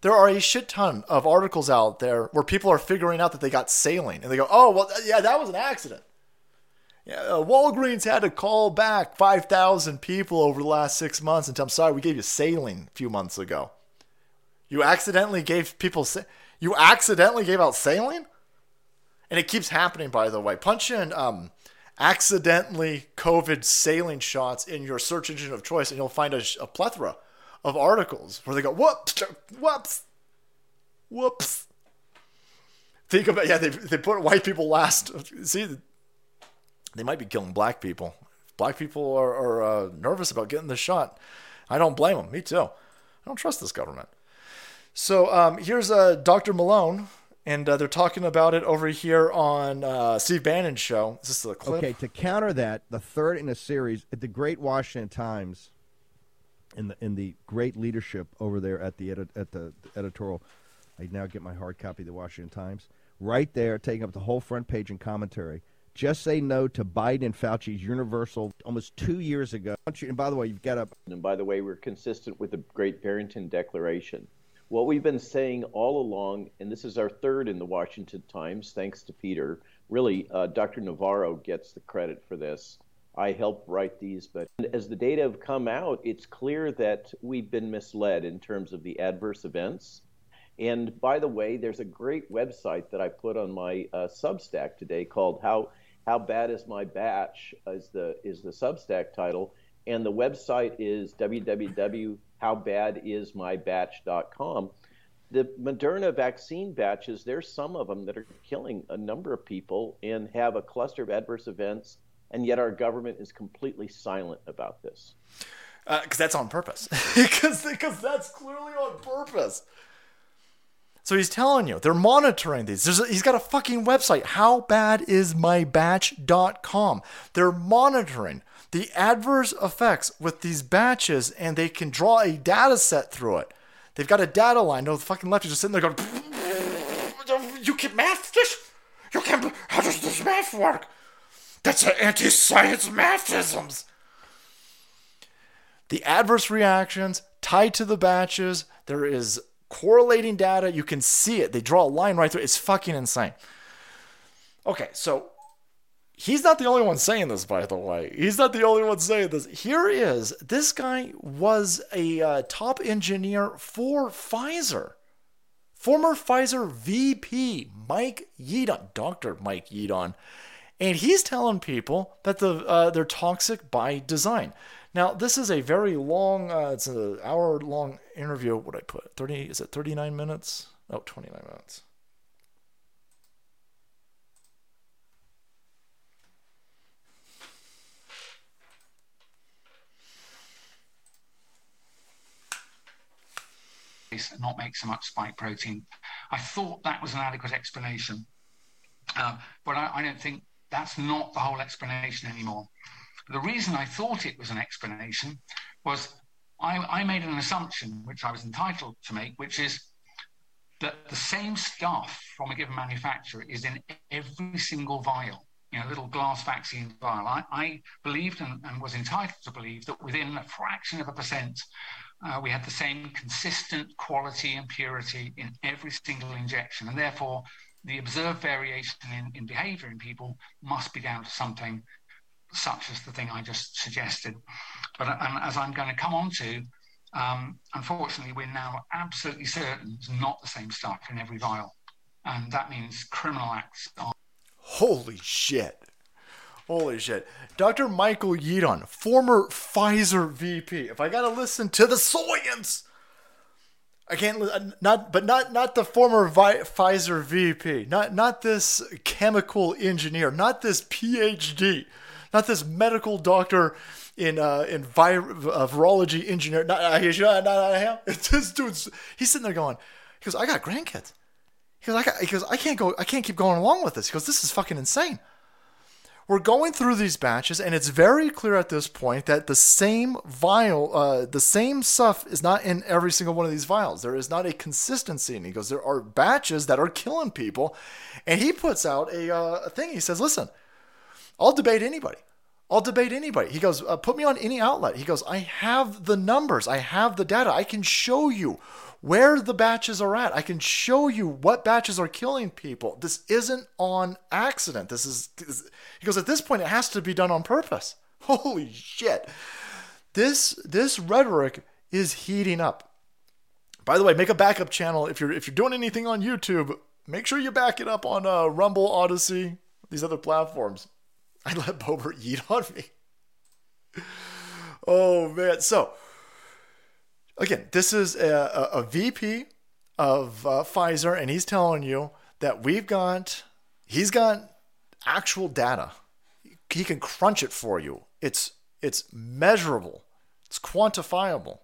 There are a shit ton of articles out there where people are figuring out that they got saline and they go, oh, well, yeah, that was an accident. Yeah, uh, Walgreens had to call back 5,000 people over the last six months and tell them, sorry, we gave you saline a few months ago. You accidentally gave people, sa- you accidentally gave out saline? And it keeps happening, by the way. Punch in um, accidentally COVID saline shots in your search engine of choice, and you'll find a, a plethora of articles where they go, whoops, whoops, whoops. Think about yeah, they they put white people last. See, they might be killing black people. black people are, are uh, nervous about getting the shot. I don't blame them. Me too. I don't trust this government. So um, here's uh, Dr. Malone and uh, they're talking about it over here on uh, Steve Bannon's show. Is this a clip? Okay, to counter that, the third in a series at the Great Washington Times, in the in the great leadership over there at the edit, at the editorial, I now get my hard copy of the Washington Times. Right there, taking up the whole front page and commentary. Just say no to Biden and Fauci's universal almost two years ago. And by the way, you've got a And by the way, we're consistent with the Great Barrington Declaration. What we've been saying all along, and this is our third in the Washington Times, thanks to Peter. Really, uh, Dr. Navarro gets the credit for this. I helped write these, but as the data have come out, it's clear that we've been misled in terms of the adverse events. And by the way, there's a great website that I put on my uh, Substack today called "How How Bad Is My Batch?" is the is the Substack title, and the website is www.howbadismybatch.com. The Moderna vaccine batches, there's some of them that are killing a number of people and have a cluster of adverse events, and yet our government is completely silent about this. because uh, that's on purpose. Because that's clearly on purpose. So he's telling you they're monitoring these. A, he's got a fucking website. How bad is my Howbadismybatch.com. They're monitoring the adverse effects with these batches, and they can draw a data set through it. They've got a data line. No, the fucking left is just sitting there going, "You can math this? You can? How does this math work? That's an anti-science mathisms." the adverse reactions tied to the batches. There is correlating data. You can see it. They draw a line right through. It's fucking insane. Okay, so he's not the only one saying this, by the way. He's not the only one saying this. Here is this guy was a uh, top engineer for Pfizer. Former Pfizer VP Mike Yeadon, Dr. Mike Yeadon, and he's telling people that the uh, they're toxic by design. Now, this is a very long, uh, it's an hour long interview. What I put? 30, is it 39 minutes? Oh, 29 minutes. And not make so much spike protein. I thought that was an adequate explanation, uh, but I, I don't think that's not the whole explanation anymore. The reason I thought it was an explanation was I, I, made an assumption, which I was entitled to make, which is that the same stuff from a given manufacturer is in every single vial, you know, little glass vaccine vial. I, I believed and, and, was entitled to believe that within a fraction of a percent, uh, we had the same consistent quality and purity in every single injection. And therefore, the observed variation in, in behavior in people must be down to something such as the thing I just suggested. But um, as I'm going to come on to, um, unfortunately, we're now absolutely certain it's not the same stuff in every vial. And that means criminal acts are. Holy shit. Holy shit. Dr. Michael Yeadon, former Pfizer VP. If I got to listen to the science, I can't not but not not the former Vi- Pfizer VP, not not this chemical engineer, not this PhD not this medical doctor in uh, in vi- uh, virology engineer. Not, uh, not, not, not him. It's this dude's. He's sitting there going, he goes, I got grandkids. He goes, I got, he goes, I can't go, I can't keep going along with this. He goes, this is fucking insane. We're going through these batches, and it's very clear at this point that the same vial, uh, the same stuff is not in every single one of these vials. There is not a consistency. And he goes, there are batches that are killing people, and he puts out a, uh, a thing. He says, listen, I'll debate anybody. I'll debate anybody. He goes, uh, put me on any outlet. He goes, I have the numbers. I have the data. I can show you where the batches are at. I can show you what batches are killing people. This isn't on accident. This is, this, he goes, at this point, it has to be done on purpose. Holy shit. This, this rhetoric is heating up. By the way, make a backup channel. If you're, if you're doing anything on YouTube, make sure you back it up on uh, Rumble, Odysee, these other platforms. I let Boebert eat on me. Oh man! So again, this is a, a, a VP of uh, Pfizer, and he's telling you that we've got, he's got actual data. He can crunch it for you. It's it's measurable. It's quantifiable.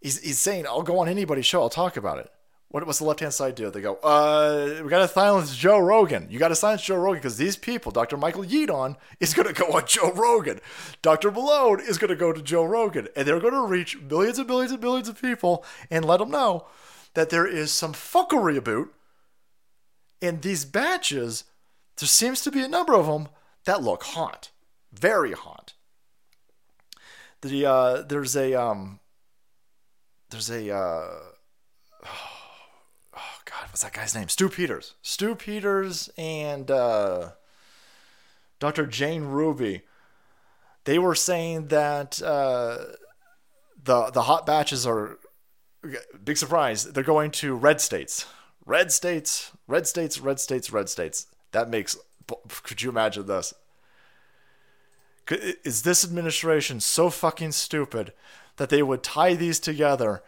He's, he's saying, I'll go on anybody's show. I'll talk about it. What, what's the left hand side do? They go, uh, we got to silence Joe Rogan. You got to silence Joe Rogan because these people, Dr. Michael Yeadon is going to go on Joe Rogan. Dr. Malone is going to go to Joe Rogan. And they're going to reach millions and millions and millions of people and let them know that there is some fuckery about. And these batches, there seems to be a number of them that look hot, very hot. The uh, there's a um, there's a uh, god, what's that guy's name? Stu Peters, Stu Peters, and uh, Dr. Jane Ruby. They were saying that uh, the the hot batches are big surprise. They're going to red states, red states, red states, red states, red states. That makes. Could you imagine this? Is this administration so fucking stupid that they would tie these together,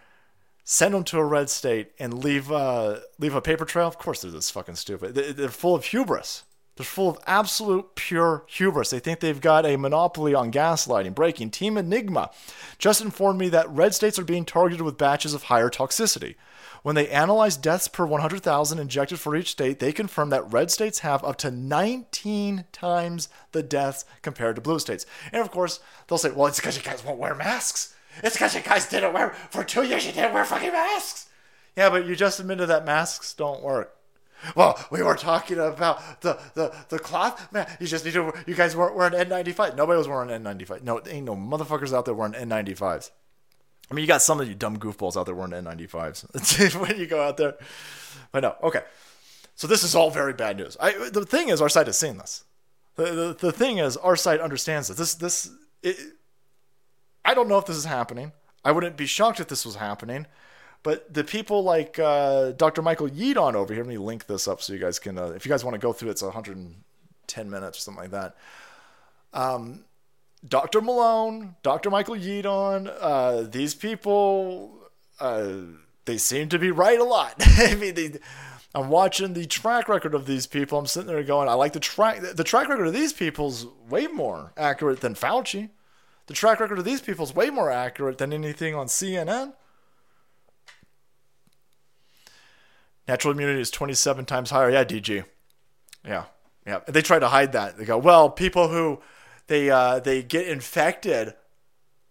send them to a red state, and leave uh, leave a paper trail? Of course, they're this fucking stupid. They're full of hubris. They're full of absolute pure hubris. They think they've got a monopoly on gaslighting, breaking. Team Enigma just informed me that red states are being targeted with batches of higher toxicity. When they analyzed deaths per 100,000 injected for each state, they confirmed that red states have up to 19 times the deaths compared to blue states. And of course, they'll say, well, it's because you guys won't wear masks. It's because you guys didn't wear, for two years, you didn't wear fucking masks. Yeah, but you just admitted that masks don't work. Well, we were talking about the, the, the cloth. Man, you just need to. You guys weren't wearing N95. Nobody was wearing N95. No, ain't no motherfuckers out there wearing N95s. I mean, you got some of you dumb goofballs out there wearing N95s when you go out there. But no, okay. So this is all very bad news. I, the thing is, our side has seen this. The, the, the thing is, our side understands this. This this it, I don't know if this is happening. I wouldn't be shocked if this was happening. But the people like uh, Dr. Michael Yeadon over here, let me link this up so you guys can, uh, if you guys want to go through, it's 110 minutes or something like that. Um, Dr. Malone, Dr. Michael Yeadon, uh, these people, uh, they seem to be right a lot. I mean, they, I'm watching the track record of these people. I'm sitting there going, I like the track. The track record of these people's way more accurate than Fauci. The track record of these people is way more accurate than anything on CNN. Natural immunity is 27 times higher. Yeah, DG. Yeah, yeah. They try to hide that. They go, well, people who they uh, they get infected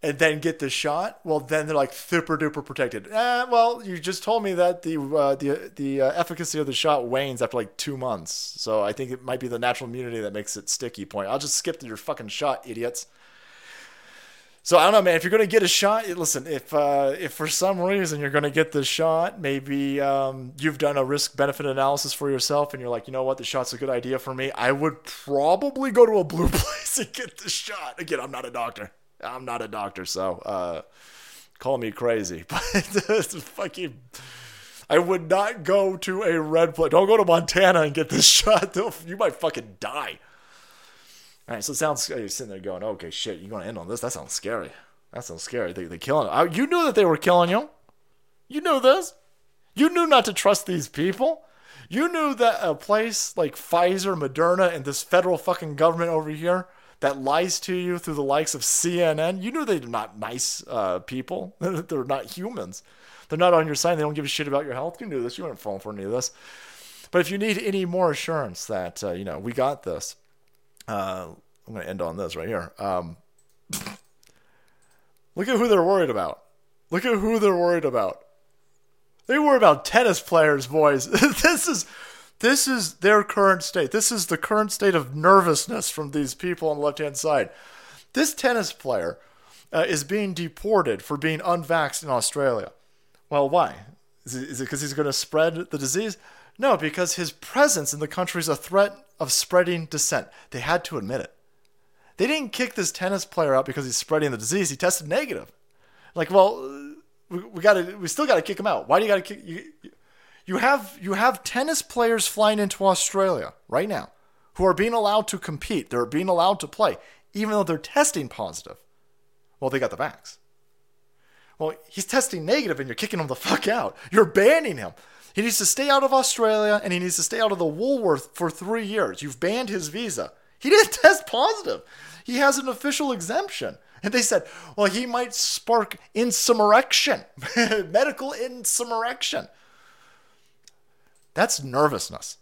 and then get the shot, well, then they're like super duper protected. Eh, well, you just told me that the uh, the the uh, efficacy of the shot wanes after like two months. So I think it might be the natural immunity that makes it sticky. Point. I'll just skip to your fucking shot, idiots. So I don't know, man. If you're gonna get a shot, listen. If uh, if for some reason you're gonna get the shot, maybe um, you've done a risk benefit analysis for yourself, and you're like, you know what, the shot's a good idea for me. I would probably go to a blue place and get the shot. Again, I'm not a doctor. I'm not a doctor, so uh, call me crazy, but fucking. I would not go to a red place. Don't go to Montana and get this shot. You might fucking die. All right, so it sounds you're sitting there going, okay, shit, you're going to end on this? That sounds scary. That sounds scary. They, they killing you. You knew that they were killing you. You knew this. You knew not to trust these people. You knew that a place like Pfizer, Moderna, and this federal fucking government over here that lies to you through the likes of CNN, you knew they're not nice uh, people. they're not humans. They're not on your side. They don't give a shit about your health. You knew this. You weren't falling for any of this. But if you need any more assurance that, uh, you know, we got this, uh, I'm going to end on this right here. Um, look at who they're worried about. Look at who they're worried about. They worry about tennis players, boys. this is this is their current state. This is the current state of nervousness from these people on the left hand side. This tennis player uh, is being deported for being unvaxxed in Australia. Well, why? Is it because he's going to spread the disease? No, because his presence in the country is a threat of spreading dissent. They had to admit it. They didn't kick this tennis player out because he's spreading the disease. He tested negative. Like, well, we, we got to, we still got to kick him out. Why do you got to kick? You, you have you have tennis players flying into Australia right now who are being allowed to compete. They're being allowed to play, even though they're testing positive. Well, they got the vax. Well, he's testing negative, and you're kicking him the fuck out. You're banning him. He needs to stay out of Australia and he needs to stay out of the Woolworth for three years. You've banned his visa. He didn't test positive. He has an official exemption. And they said, well, he might spark insurrection, medical insurrection. That's nervousness.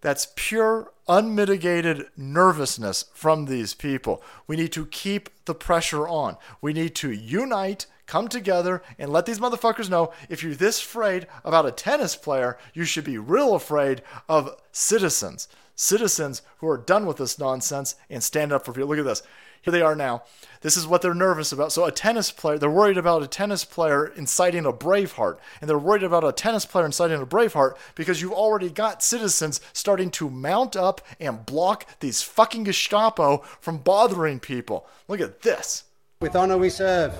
That's pure, unmitigated nervousness from these people. We need to keep the pressure on. We need to unite, come together, and let these motherfuckers know if you're this afraid about a tennis player, you should be real afraid of citizens. Citizens who are done with this nonsense and stand up for people. Look at this. Here they are now. This is what they're nervous about. So, a tennis player, they're worried about a tennis player inciting a Braveheart. And they're worried about a tennis player inciting a Braveheart because you've already got citizens starting to mount up and block these fucking Gestapo from bothering people. Look at this. With honor we serve.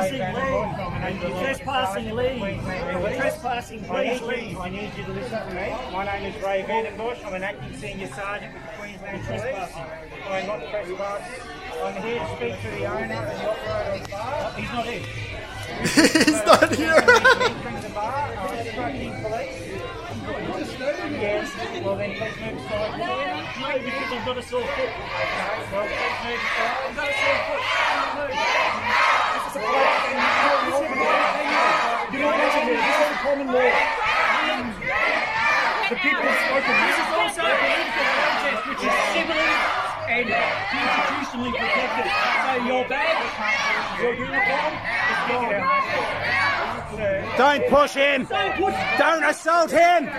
Trespassing, leave. Trespassing, leave. Trespassing, please leave. I need you to listen to me. My name is Ray Vandenbush. I'm an acting senior sergeant with the Queensland Police. I'm not trespassing. I'm here to speak to the owner and the operator of the bar. He's not here. He's not here. Entering the bar, I'm instructing police. Yes, well then please move aside. No, because I've got a sore foot. Okay, well please move aside. I've got a sore foot. The people have spoken. This is also a political protest which is civilly and constitutionally protected. So your badge, your uniform, is gone. Don't push him. Don't assault him.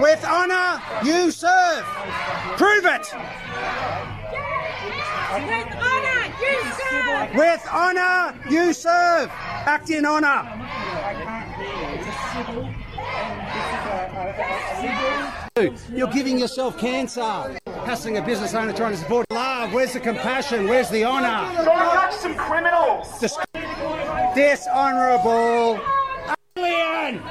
With honor you serve. Prove it. With honor, you serve. With honor you serve. Act in civil You're giving yourself cancer. Hassling a business owner trying to support love. Where's the compassion? Where's the honor? Don't touch some criminals! Dis- dishonorable alien.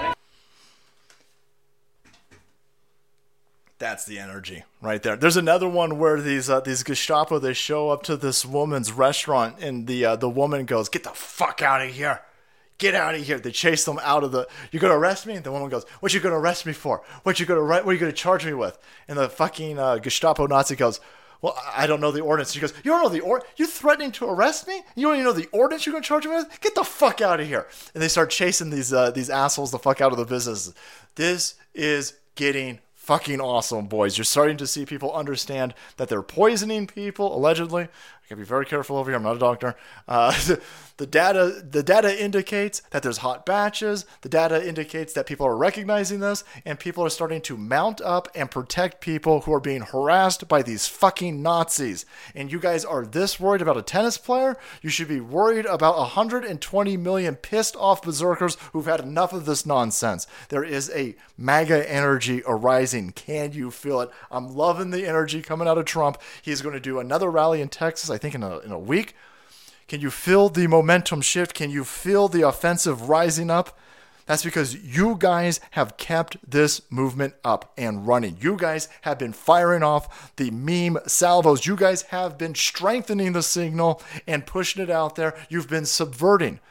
That's the energy right there. There's another one where these uh, these Gestapo they show up to this woman's restaurant and the uh, the woman goes, "Get the fuck out of here." Get out of here! They chase them out of the. You gonna arrest me? And the woman goes, "What you gonna arrest me for? What you gonna What are you gonna charge me with?" And the fucking uh, Gestapo Nazi goes, "Well, I don't know the ordinance." She goes, "You don't know the or? You threatening to arrest me? You don't even know the ordinance you're gonna charge me with? Get the fuck out of here!" And they start chasing these uh, these assholes the fuck out of the business. This is getting fucking awesome, boys. You're starting to see people understand that they're poisoning people allegedly. I gotta be very careful over here. I'm not a doctor. Uh, the data the data indicates that there's hot batches. The data indicates that people are recognizing this, and people are starting to mount up and protect people who are being harassed by these fucking Nazis. And you guys are this worried about a tennis player? You should be worried about 120 million pissed off berserkers who've had enough of this nonsense. There is a MAGA energy arising. Can you feel it? I'm loving the energy coming out of Trump. He's going to do another rally in Texas, I think in a, in a week. Can you feel the momentum shift? Can you feel the offensive rising up? That's because you guys have kept this movement up and running. You guys have been firing off the meme salvos. You guys have been strengthening the signal and pushing it out there. You've been subverting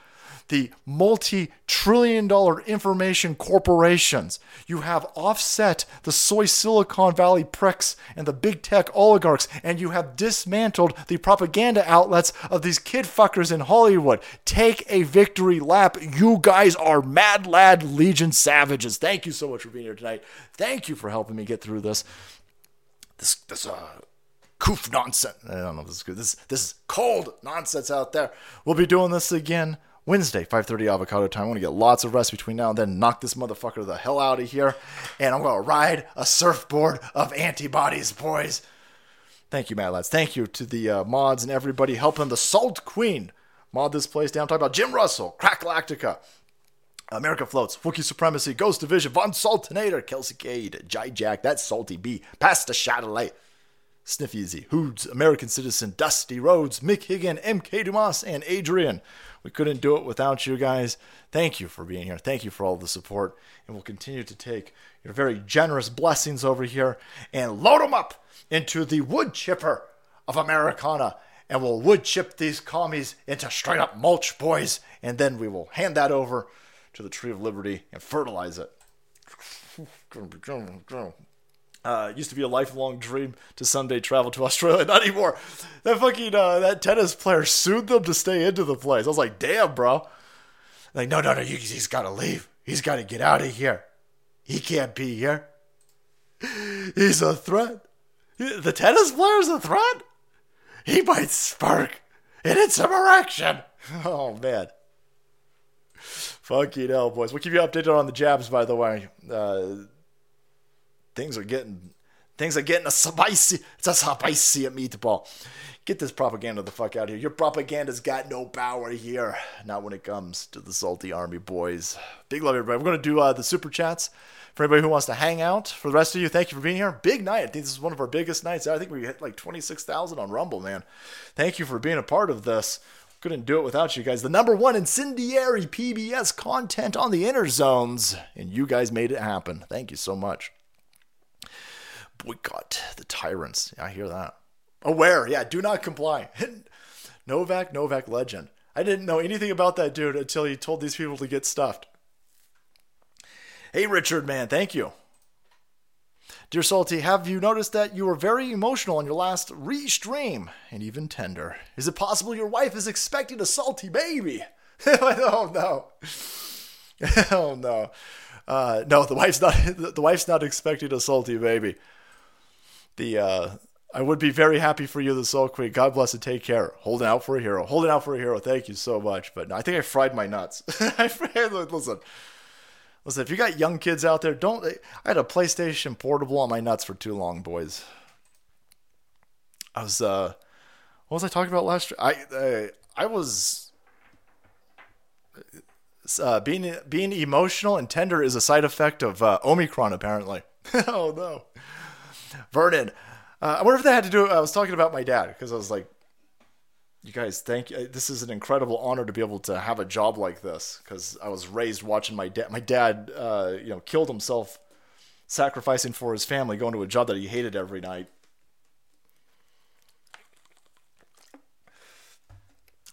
the multi trillion dollar information corporations. You have offset the soy Silicon Valley pricks and the big tech oligarchs, and you have dismantled the propaganda outlets of these kid fuckers in Hollywood. Take a victory lap. You guys are Mad Lad Legion savages. Thank you so much for being here tonight. Thank you for helping me get through this. This, this, uh, coof nonsense. I don't know if this is good. This, this is cold nonsense out there. We'll be doing this again Wednesday, 5.30 avocado time. I want to get lots of rest between now and then, knock this motherfucker the hell out of here, and I'm to ride a surfboard of antibodies, boys. Thank you, Mad Lads. Thank you to the uh, mods and everybody helping the Salt Queen mod this place down. Talk about Jim Russell, Crackalactica, America Floats, Wookiee Supremacy, Ghost Division, Von Saltinator, Kelsey Cade, Jai Jack, That's Salty B, Pasta Chatelet, Sniff Easy, Hoods, American Citizen, Dusty Rhodes, Mick Higgin, MK Dumas, and Adrian. We couldn't do it without you guys. Thank you for being here. Thank you for all the support. And we'll continue to take your very generous blessings over here and load them up into the wood chipper of Americana. And we'll wood chip these commies into straight up mulch, boys. And then we will hand that over to the Tree of Liberty and fertilize it. Uh, used to be a lifelong dream to someday travel to Australia. Not anymore. That fucking uh, that tennis player sued them to stay into the place. I was like, damn, bro. Like, no, no, no. You, he's got to leave. He's got to get out of here. He can't be here. He's a threat. The tennis player's a threat. He might spark it's an insurrection. Oh man. Fucking hell, boys. We'll keep you updated on the jabs, by the way. Uh, things are getting things are getting a spicy. It's a spicy meatball. Get this propaganda the fuck out of here. Your propaganda's got no power here. Not when it comes to the salty army boys. Big love, everybody. We're gonna do uh, the super chats for anybody who wants to hang out. For the rest of you, thank you for being here. Big night. I think this is one of our biggest nights. I think we hit like twenty six thousand on Rumble, man. Thank you for being a part of this. Couldn't do it without you guys. The number one incendiary PBS content on the inner zones, and you guys made it happen. Thank you so much. Boycott the tyrants. Yeah, I hear that. Aware, yeah, do not comply. Novak, Novak legend. I didn't know anything about that dude until he told these people to get stuffed. Hey, Richard, man, thank you. Dear Salty, have you noticed that you were very emotional on your last re-stream and even tender? Is it possible your wife is expecting a salty baby? oh no. oh no. Uh, no, the wife's not. The wife's not expecting a salty baby. The uh, I would be very happy for you, the Soul Queen. God bless and take care. Holding out for a hero. Holding out for a hero. Thank you so much. But no, I think I fried my nuts. I fried, listen, listen. If you got young kids out there, don't. I had a PlayStation Portable on my nuts for too long, boys. I was. uh What was I talking about last? year? I uh, I was. Uh, being being emotional and tender is a side effect of uh, Omicron, apparently. oh no, Vernon. Uh, I wonder if that had to do. I was talking about my dad because I was like, "You guys, thank you. This is an incredible honor to be able to have a job like this." Because I was raised watching my dad. My dad, uh, you know, killed himself, sacrificing for his family, going to a job that he hated every night.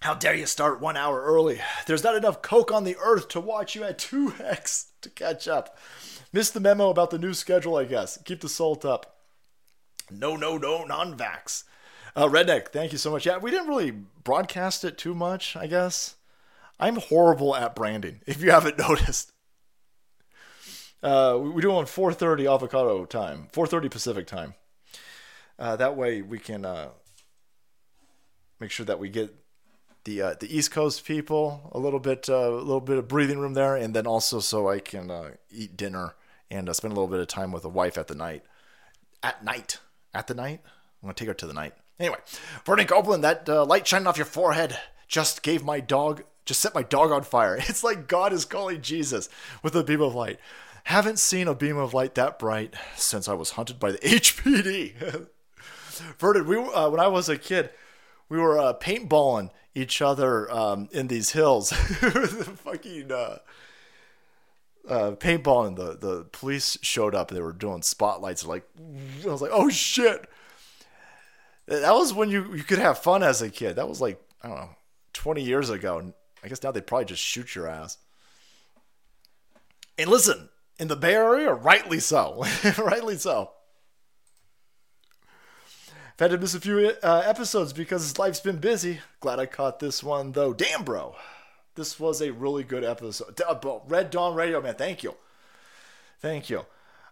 How dare you start one hour early? There's not enough coke on the earth to watch you at 2x to catch up. Missed the memo about the new schedule, I guess. Keep the salt up. No, no, no, non vax. Uh, Redneck, thank you so much. Yeah, we didn't really broadcast it too much, I guess. I'm horrible at branding, if you haven't noticed. Uh, we do on 4:30 avocado time, 4:30 Pacific time. Uh, that way we can uh, make sure that we get the uh, the East Coast people a little bit uh, a little bit of breathing room there, and then also so I can uh, eat dinner and uh, spend a little bit of time with the wife at the night. At night, at the night. I'm gonna take her to the night. Anyway, Vernon Copeland, that uh, light shining off your forehead just gave my dog, just set my dog on fire. It's like God is calling Jesus with a beam of light. Haven't seen a beam of light that bright since I was hunted by the HPD. Vernon, we uh, when I was a kid, we were uh, paintballing each other um, in these hills. fucking uh, uh, paintballing. The the police showed up. They were doing spotlights. Like I was like, oh shit. That was when you you could have fun as a kid. That was like I don't know, twenty years ago. I guess now they'd probably just shoot your ass. And listen, in the Bay Area, rightly so, rightly so. I've had to miss a few uh, episodes because life's been busy. Glad I caught this one though. Damn, bro. This was a really good episode. Red Dawn Radio, man. Thank you. Thank you.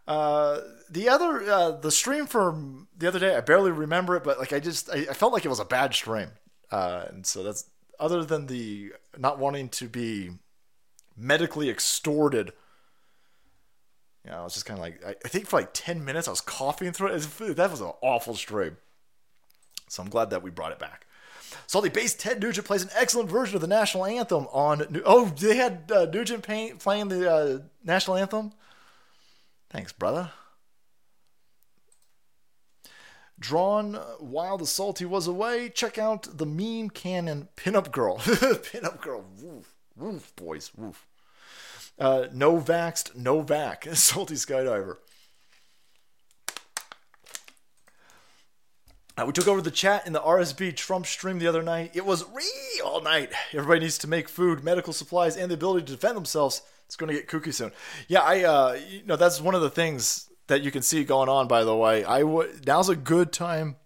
Uh, the other, uh, the stream from the other day, I barely remember it, but like I just, I, I felt like it was a bad stream. Uh, and so that's other than the not wanting to be medically extorted. You know, I was just kind of like, I, I think for like 10 minutes I was coughing through it. That was an awful stream. So I'm glad that we brought it back. Salty Bass Ted Nugent plays an excellent version of the national anthem on. Oh, they had uh, Nugent pay, playing the uh, national anthem. Thanks, brother. Drawn while the salty was away. Check out the meme cannon pinup girl. pinup girl. Woof, woof, boys. Woof. Uh, no vaxed, no vac. Salty skydiver. Uh, we took over the chat in the RSB Trump stream the other night. It was re all night. Everybody needs to make food, medical supplies, and the ability to defend themselves. It's going to get kooky soon. Yeah, I, uh, you know, that's one of the things that you can see going on. By the way, I would now's a good time.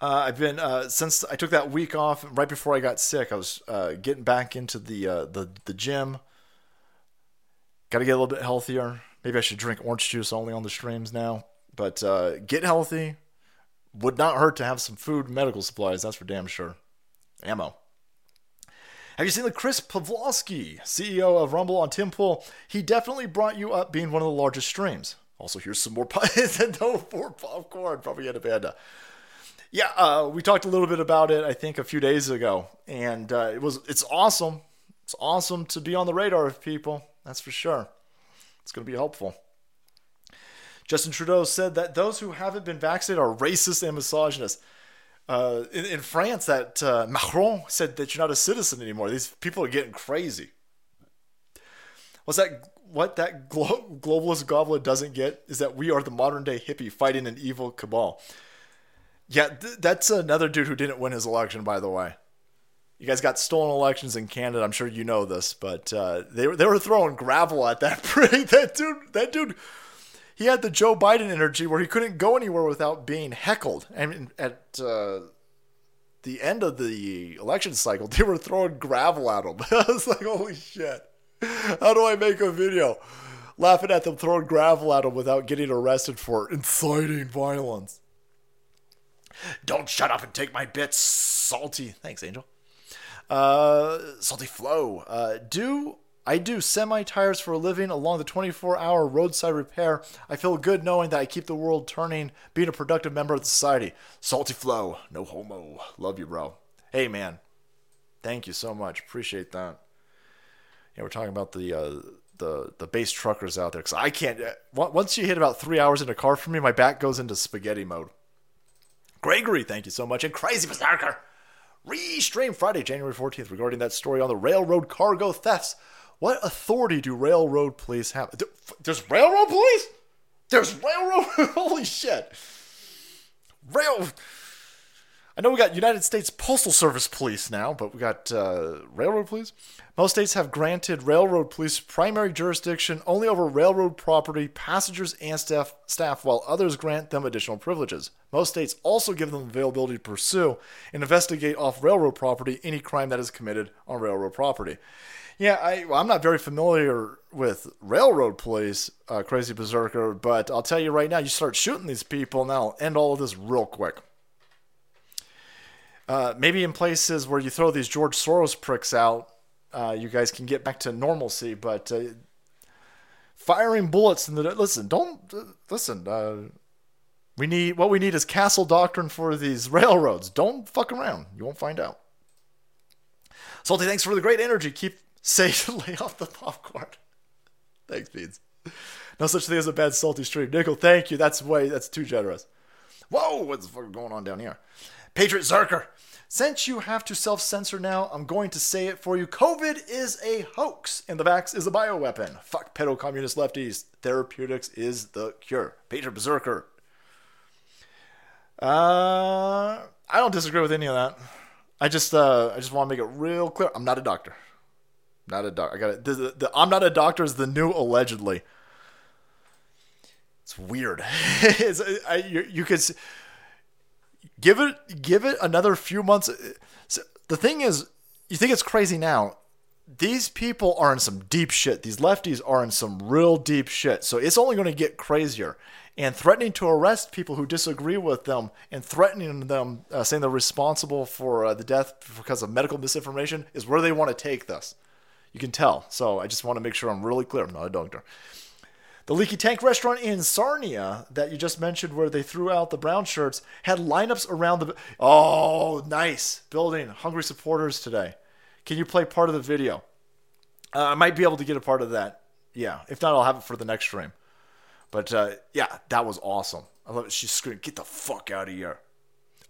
Uh, I've been uh, since I took that week off right before I got sick. I was uh, getting back into the uh, the the gym. Got to get a little bit healthier. Maybe I should drink orange juice only on the streams now. But uh, get healthy. Would not hurt to have some food medical supplies. That's for damn sure. Ammo. Have you seen the Chris Pavlovski, CEO of Rumble on Tim Pool? He definitely brought you up being one of the largest streams. Also, here's some more no more popcorn, propaganda panda. Yeah, uh, we talked a little bit about it. I think a few days ago, and uh, it was it's awesome. It's awesome to be on the radar of people. That's for sure. It's going to be helpful. Justin Trudeau said that those who haven't been vaccinated are racist and misogynist. Uh, in, in, France, that uh, Macron said that you're not a citizen anymore. These people are getting crazy. What's that? What that glo- globalist goblet doesn't get is that we are the modern day hippie fighting an evil cabal. Yeah, th- that's another dude who didn't win his election, by the way. You guys got stolen elections in Canada. I'm sure you know this, but uh, they were they were throwing gravel at that that dude. That dude he had the Joe Biden energy where he couldn't go anywhere without being heckled. I mean, at uh, the end of the election cycle, they were throwing gravel at him. I was like, holy shit. How do I make a video laughing at them throwing gravel at him without getting arrested for inciting violence? Don't shut up and take my bits, salty. Thanks, Angel. Uh, salty flow. Uh, do I do semi tires for a living along the 24 hour roadside repair. I feel good knowing that I keep the world turning, being a productive member of society. Salty Flow, no homo. Love you, bro. Hey, man. Thank you so much. Appreciate that. Yeah, we're talking about the uh, the the base truckers out there because I can't. Uh, once you hit about three hours in a car for me, my back goes into spaghetti mode. Gregory, thank you so much, and Crazy Berserker. Restream Friday, January 14th, regarding that story on the railroad cargo thefts. What authority do railroad police have? There's railroad police? There's railroad? Holy shit. Rail. I know we got United States Postal Service police now, but we got uh, railroad police. Most states have granted railroad police primary jurisdiction only over railroad property, passengers, and staff, staff, while others grant them additional privileges. Most states also give them availability to pursue and investigate off railroad property any crime that is committed on railroad property. Yeah, I, well, I'm not very familiar with railroad police, uh, Crazy Berserker, but I'll tell you right now, you start shooting these people, and that'll end all of this real quick. Uh, maybe in places where you throw these George Soros pricks out, uh, you guys can get back to normalcy, but uh, firing bullets in the listen, don't listen. Uh, we need what we need is castle doctrine for these railroads. Don't fuck around. You won't find out. Salty, thanks for the great energy. Keep Say to lay off the popcorn. Thanks, Beans. No such thing as a bad salty stream. Nickel, thank you. That's way that's too generous. Whoa, what's the fuck going on down here? Patriot Zerker. Since you have to self censor now, I'm going to say it for you. COVID is a hoax, and the vax is a bioweapon. Fuck pedo communist lefties. Therapeutics is the cure. Patriot Berserker. Uh, I don't disagree with any of that. I just, uh, I just want to make it real clear. I'm not a doctor. Not a doctor. I got it. The, the, the, I'm not a doctor is the new allegedly. It's weird. it's, I, you, you could give it give it another few months. So the thing is, you think it's crazy now. These people are in some deep shit. These lefties are in some real deep shit. So it's only going to get crazier. And threatening to arrest people who disagree with them and threatening them, uh, saying they're responsible for uh, the death because of medical misinformation, is where they want to take this. You can tell. So I just want to make sure I'm really clear. I'm not a doctor. The Leaky Tank restaurant in Sarnia that you just mentioned, where they threw out the brown shirts, had lineups around the. Oh, nice. Building hungry supporters today. Can you play part of the video? Uh, I might be able to get a part of that. Yeah. If not, I'll have it for the next stream. But uh, yeah, that was awesome. I love it. She screamed, "Get the fuck out of here!"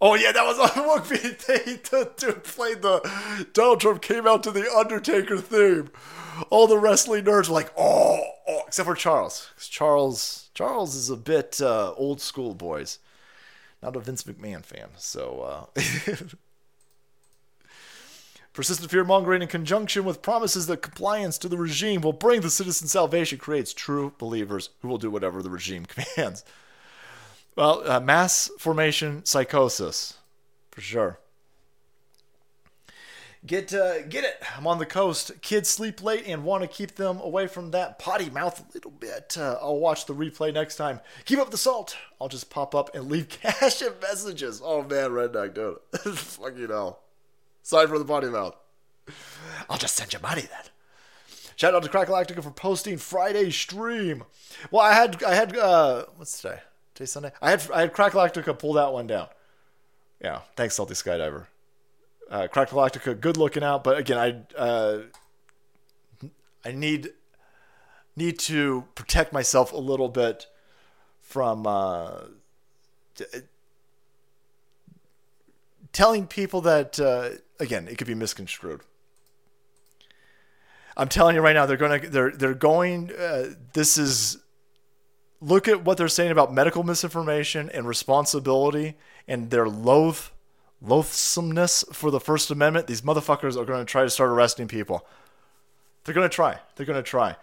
Oh yeah, that was on. They the dude played the Donald Trump came out to the Undertaker theme. All the wrestling nerds were like, oh, oh except for Charles. Charles Charles is a bit uh, old school, boys. Not a Vince McMahon fan, so. Uh, Persistent fear mongering in conjunction with promises that compliance to the regime will bring the citizen salvation creates true believers who will do whatever the regime commands. Well, uh, mass formation psychosis, for sure. Get uh, get it. I'm on the coast. Kids sleep late and want to keep them away from that potty mouth a little bit. Uh, I'll watch the replay next time. Keep up the salt. I'll just pop up and leave cash and messages. Oh man, redneck, dude. Fuck you know. Sign for the potty mouth. I'll just send you money then. Shout out to Crackalactica for posting Friday stream. Well, I had I had uh what's today? Today's Sunday. I had I had Crackalactica pull that one down. Yeah, thanks, Salty Skydiver. Uh, Crackalactica, good looking out, but again, I uh, I need need to protect myself a little bit from uh, t- telling people that uh, again it could be misconstrued. I'm telling you right now, they're gonna they're they're going. Uh, this is look at what they're saying about medical misinformation and responsibility, and their loath loathsomeness for the First Amendment, these motherfuckers are going to try to start arresting people. They're going to try. They're going to try.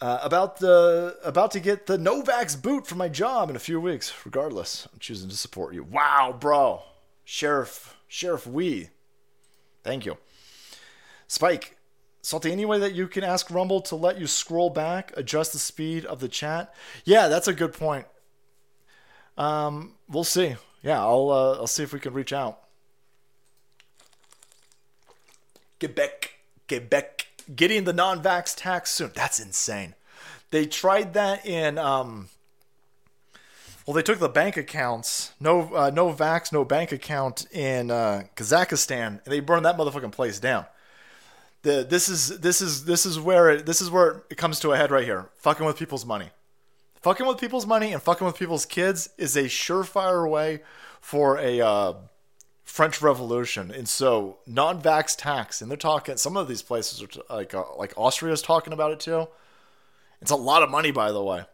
Uh, about the about to get the Novak's boot for my job in a few weeks. Regardless, I'm choosing to support you. Wow, bro, Sheriff Sheriff Wee, thank you. Spike, Salty, any way that you can ask Rumble to let you scroll back, adjust the speed of the chat? Yeah, that's a good point. Um, we'll see yeah, I'll uh, I'll see if we can reach out. Quebec, Quebec, getting the non-vax tax soon. That's insane. They tried that in. Um, well, they took the bank accounts, no uh, no vax, no bank account in uh, Kazakhstan, and they burned that motherfucking place down. The, this is this is this is where it, this is where it comes to a head right here. Fucking with people's money fucking with people's money and fucking with people's kids is a surefire way for a uh, French Revolution. And so, non-vax tax, and they're talking. Some of these places are t- like uh, like Austria is talking about it too. It's a lot of money, by the way.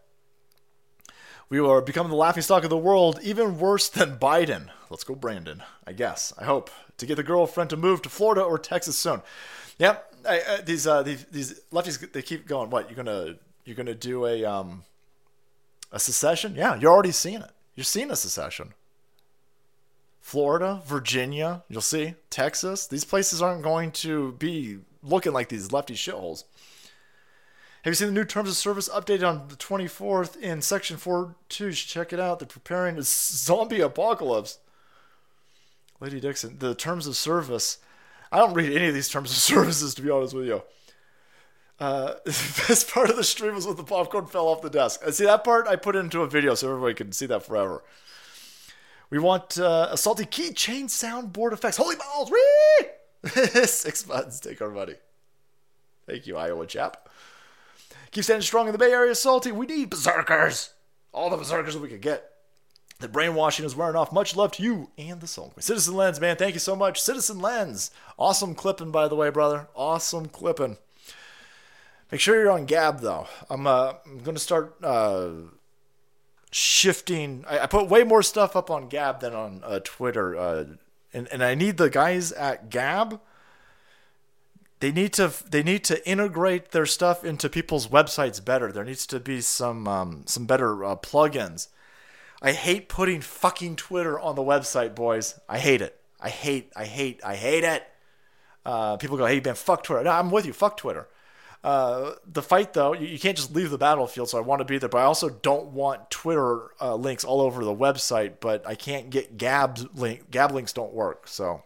We are becoming the laughing stock of the world, even worse than Biden. Let's go, Brandon. I guess. I hope to get the girlfriend to move to Florida or Texas soon. Yep. I, these uh, these these lefties they keep going. What you're gonna you're gonna do a um a secession? Yeah, you're already seeing it. You're seeing a secession. Florida, Virginia, you'll see, Texas, these places aren't going to be looking like these lefty shitholes. Have you seen the new terms of service updated on the 24th in section 4.2? You should check it out. They're preparing a zombie apocalypse. Lady Dixon, the terms of service. I don't read any of these terms of services, to be honest with you. Uh, the best part of the stream was when the popcorn fell off the desk. And see that part I put into a video so everybody can see that forever. We want uh, a salty keychain soundboard effects. Holy balls! Six buttons. Take our money. Thank you, Iowa chap. Keep standing strong in the Bay Area, salty. We need berserkers. All the berserkers we can get. The brainwashing is wearing off. Much love to you and the soul. Queen. Citizen Lens, man. Thank you so much. Citizen Lens. Awesome clipping, by the way, brother. Awesome clipping. Make sure you're on Gab though. I'm uh, I'm gonna start uh, shifting. I, I, put way more stuff up on Gab than on uh, Twitter, uh, and and I need the guys at Gab. They need to they need to integrate their stuff into people's websites better. There needs to be some um, some better uh, plugins. I hate putting fucking Twitter on the website, boys. I hate it. I hate I hate I hate it. Uh, people go, hey man, fuck Twitter. No, I'm with you. Fuck Twitter. Uh, the fight, though, you, you, can't just leave the battlefield, so I want to be there, but I also don't want Twitter uh, links all over the website, but I can't get Gab, link, Gab links don't work, so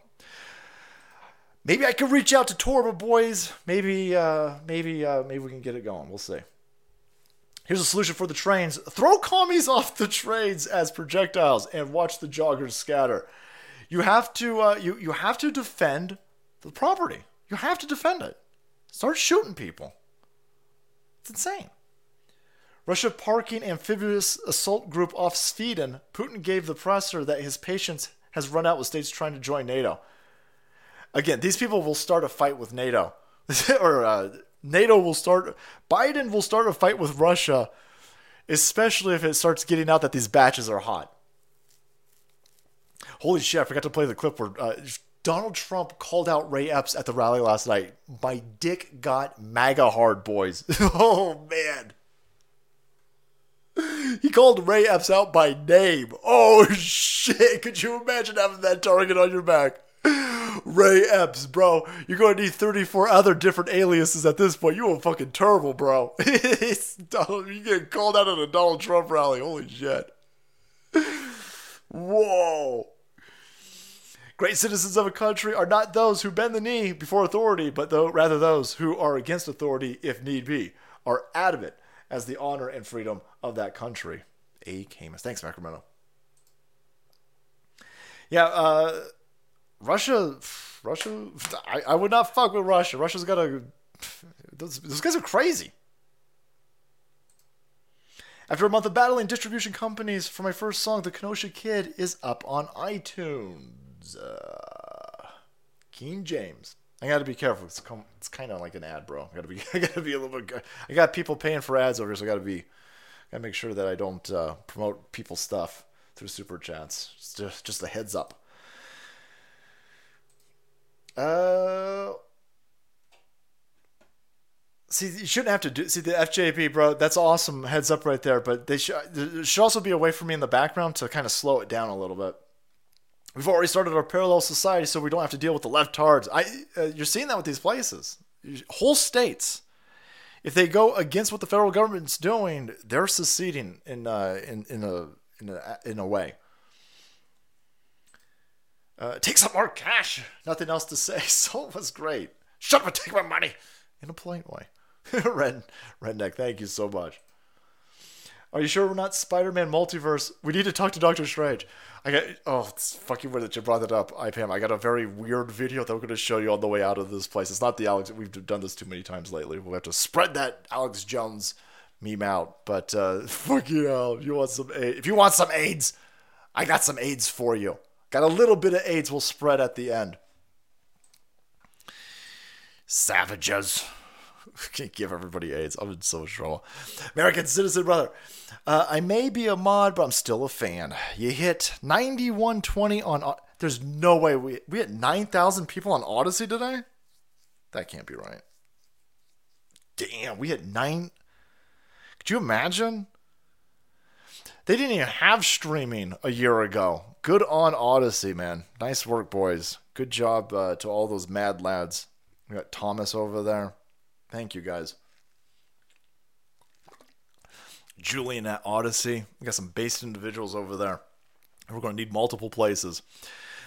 maybe I could reach out to Torba boys. Maybe, uh, maybe, uh, maybe we can get it going. We'll see. Here's a solution for the trains: throw commies off the trains as projectiles and watch the joggers scatter. You have to, uh, you you have to defend the property. You have to defend it. Start shooting people. It's insane. Russia parking amphibious assault group off Sweden. Putin gave the presser that his patience has run out with states trying to join NATO. Again, these people will start a fight with NATO. or uh, NATO will start, Biden will start a fight with Russia, especially if it starts getting out that these batches are hot. Holy shit, I forgot to play the clip where uh, Donald Trump called out Ray Epps at the rally last night. My dick got MAGA hard, boys. oh, man. He called Ray Epps out by name. Oh, shit. Could you imagine having that target on your back? Ray Epps, bro. You're going to need 34 other different aliases at this point. You are fucking terrible, bro. Donald, you get called out at a Donald Trump rally. Holy shit. Whoa. Great citizens of a country are not those who bend the knee before authority, but though rather those who are against authority if need be, are adamant as the honor and freedom of that country. A. Camus. Thanks, Sacramento. Yeah, uh, Russia, Russia, I, I would not fuck with Russia. Russia's got a. Those, those guys are crazy. After a month of battling distribution companies for my first song, The Kenosha Kid is up on iTunes. Uh, King James. I gotta be careful. It's, it's kind of like an ad, bro. I gotta be. I gotta be a little bit. I got people paying for ads over here, so I gotta be. Gotta make sure that I don't uh, promote people's stuff through super chats. Just, just a heads up. Uh, see, you shouldn't have to do. See the FJB, bro. That's awesome. Heads up right there. But they should. There should also be a way for me in the background to kind of slow it down a little bit. We've already started our parallel society, so we don't have to deal with the leftards. I, uh, you're seeing that with these places, whole states. If they go against what the federal government's doing, they're seceding in uh, in in a in a in a way. Uh, take some more cash. Nothing else to say. Soul was great. Shut up and take my money in a polite way. Red Redneck, thank you so much. Are you sure we're not Spider-Man multiverse? We need to talk to Doctor Strange. I got oh, it's fucking weird that you brought that up, IPM. I got a very weird video that we're going to show you on the way out of this place. It's not the Alex. We've done this too many times lately. We'll have to spread that Alex Jones meme out. But uh, fuck you, hell. If you want some, if you want some AIDS, I got some AIDS for you. Got a little bit of AIDS. We'll spread at the end. Savages. Can't give everybody AIDS. I'm in so much trouble. American citizen brother. Uh, I may be a mod, but I'm still a fan. You hit 9120 on. There's no way we we hit 9,000 people on Odysee today. That can't be right. Damn, we hit nine. Could you imagine? They didn't even have streaming a year ago. Good on Odysee, man. Nice work, boys. Good job uh, to all those mad lads. We got Thomas over there. Thank you, guys. Julian at Odysee. We got some based individuals over there. We're going to need multiple places.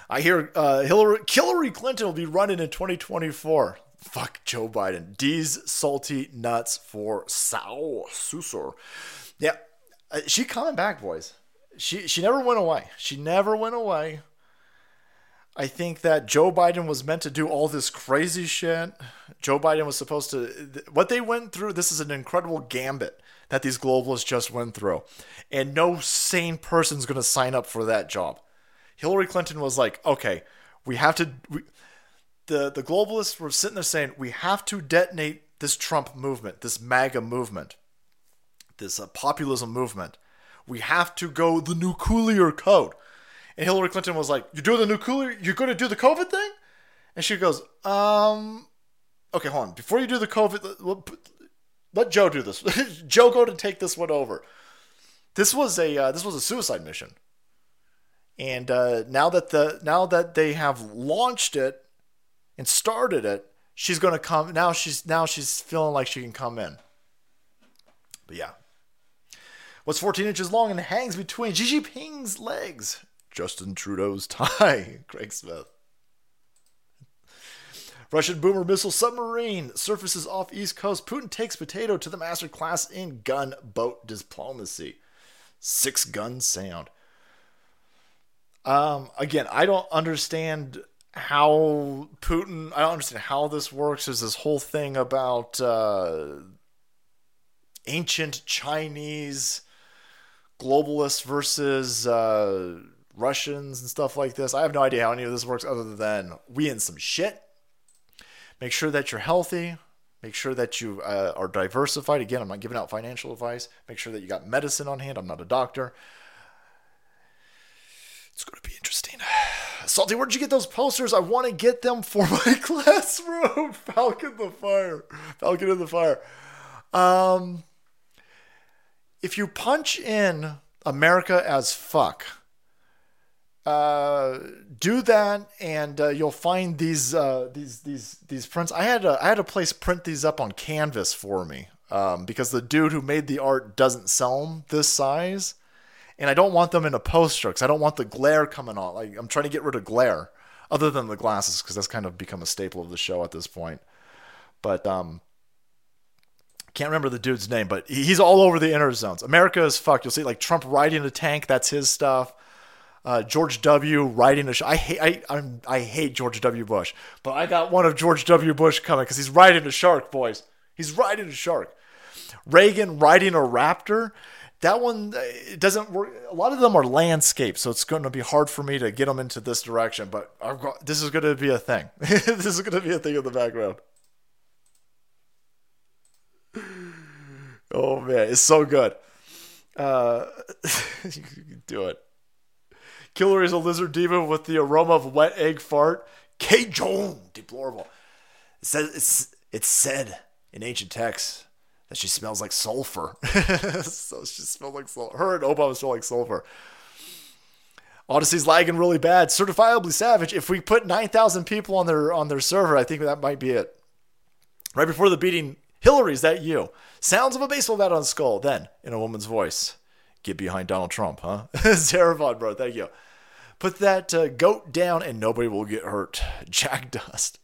I hear uh, Hillary, Hillary Clinton will be running in 2024. Fuck Joe Biden. D's salty nuts for Sao Susur. Yeah, uh, she coming back, boys. She she never went away. She never went away. I think that Joe Biden was meant to do all this crazy shit. Joe Biden was supposed to what they went through. This is an incredible gambit that these globalists just went through. And no sane person's going to sign up for that job. Hillary Clinton was like, "Okay, we have to we, the the globalists were sitting there saying, "We have to detonate this Trump movement, this MAGA movement, this uh, populism movement." we have to go the nuclear code. And Hillary Clinton was like, You're doing the nuclear, you're going to do the COVID thing? And she goes, Um, okay, hold on. Before you do the COVID, let Joe do this. Joe go to take this one over. This was a uh, this was a suicide mission, and uh, now that the now that they have launched it and started it, she's going to come. Now she's now she's feeling like she can come in. But yeah, What's 14 inches long and hangs between Xi Jinping's legs? Justin Trudeau's tie. Craig Smith. Russian boomer missile submarine surfaces off East Coast. Putin takes potato to the master class in gunboat diplomacy. Six gun sound. Um, again, I don't understand how Putin. I don't understand how this works. There's this whole thing about uh, ancient Chinese globalists versus uh, Russians and stuff like this. I have no idea how any of this works other than we in some shit. Make sure that you're healthy. Make sure that you uh, are diversified. Again, I'm not giving out financial advice. Make sure that you got medicine on hand. I'm not a doctor. It's going to be interesting. Salty, where'd you get those posters? I want to get them for my classroom. Falcon the Fire. Falcon in the Fire. Um, if you punch in America as fuck, uh, do that, and uh, you'll find these uh, these these these prints. I had a, I had a place print these up on canvas for me um, because the dude who made the art doesn't sell them this size, and I don't want them in a poster because I don't want the glare coming on. Like I'm trying to get rid of glare, other than the glasses because that's kind of become a staple of the show at this point. But um, can't remember the dude's name, but he's all over the inner zones. America is fuck. You'll see like Trump riding a tank. That's his stuff. Uh, George W. riding a. Sh- I hate. I I'm, I hate George W. Bush, but I got one of George W. Bush coming because he's riding a shark, boys. He's riding a shark. Reagan riding a raptor. That one uh, it doesn't work. A lot of them are landscapes, so it's going to be hard for me to get them into this direction. But got, this is going to be a thing. this is going to be a thing in the background. Oh man, it's so good. Uh, you can do it. Killer is a lizard demon with the aroma of wet egg fart. K. Joan, deplorable. It says it's it's said in ancient texts that she smells like sulfur. so she smells like sulfur. Her and Obama smell like sulfur. Odysee's lagging really bad. Certifiably savage. If we put nine thousand people on their on their server, I think that might be it. Right before the beating, Hillary, is that you? Sounds of a baseball bat on skull. Then, in a woman's voice, get behind Donald Trump, huh? Zarevon, bro, thank you. Put that uh, goat down and nobody will get hurt. Jack Dust.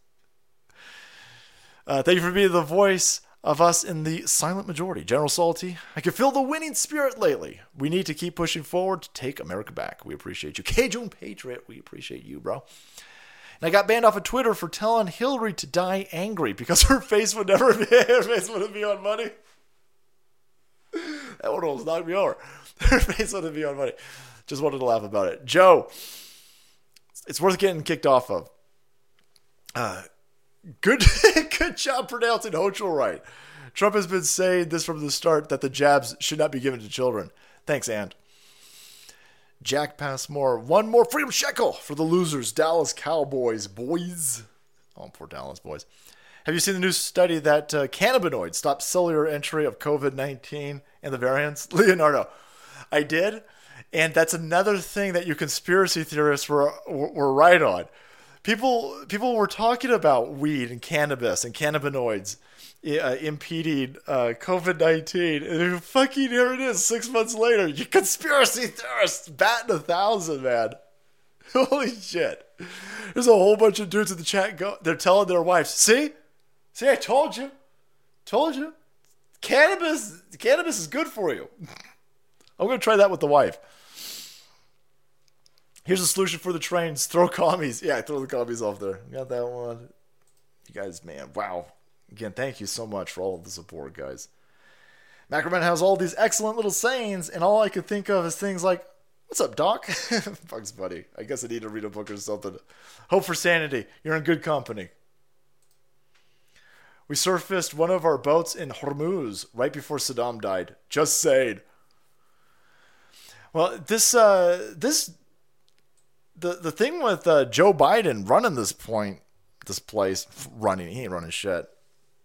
Uh, thank you for being the voice of us in the silent majority. General Salty, I can feel the winning spirit lately. We need to keep pushing forward to take America back. We appreciate you. Cajun Patriot, we appreciate you, bro. And I got banned off of Twitter for telling Hillary to die angry because her face would never be her face wouldn't be on money. That one almost knocked me over. Her face wouldn't be on money. Just wanted to laugh about it. Joe, it's worth getting kicked off of. Uh, good, good job pronouncing Hochul right. Trump has been saying this from the start that the jabs should not be given to children. Thanks, and Jack Passmore. One more freedom shekel for the losers, Dallas Cowboys, boys. Oh, poor Dallas boys. Have you seen the new study that uh, cannabinoids stop cellular entry of COVID 19 and the variants? Leonardo, I did. And that's another thing that you conspiracy theorists were, were right on. People, people were talking about weed and cannabis and cannabinoids uh, impeding uh, COVID 19. And fucking here it is, six months later. You conspiracy theorists batting a thousand, man. Holy shit. There's a whole bunch of dudes in the chat. Go, they're telling their wives, see? See, I told you. Told you. Cannabis, cannabis is good for you. I'm going to try that with the wife. Here's a solution for the trains. Throw commies. Yeah, throw the commies off there. Got that one. You guys, man, wow. Again, thank you so much for all of the support, guys. Macroman has all these excellent little sayings, and all I could think of is things like, What's up, Doc? Bugs Buddy. I guess I need to read a book or something. Hope for sanity. You're in good company. We surfaced one of our boats in Hormuz right before Saddam died. Just saying. Well, this uh, this the the thing with uh, Joe Biden running this point, this place, running, he ain't running shit.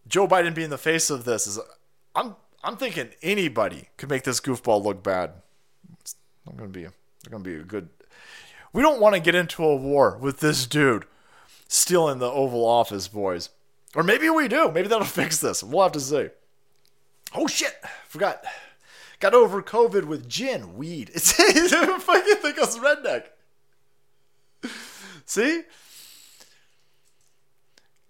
Joe Biden being the face of this is, I'm I'm thinking anybody could make this goofball look bad. It's not gonna be, it's gonna be a good. We don't want to get into a war with this dude stealing the Oval Office, boys. Or maybe we do. Maybe that'll fix this. We'll have to see. Oh shit! Forgot. Got over COVID with gin, weed. It's fucking think I was redneck. See?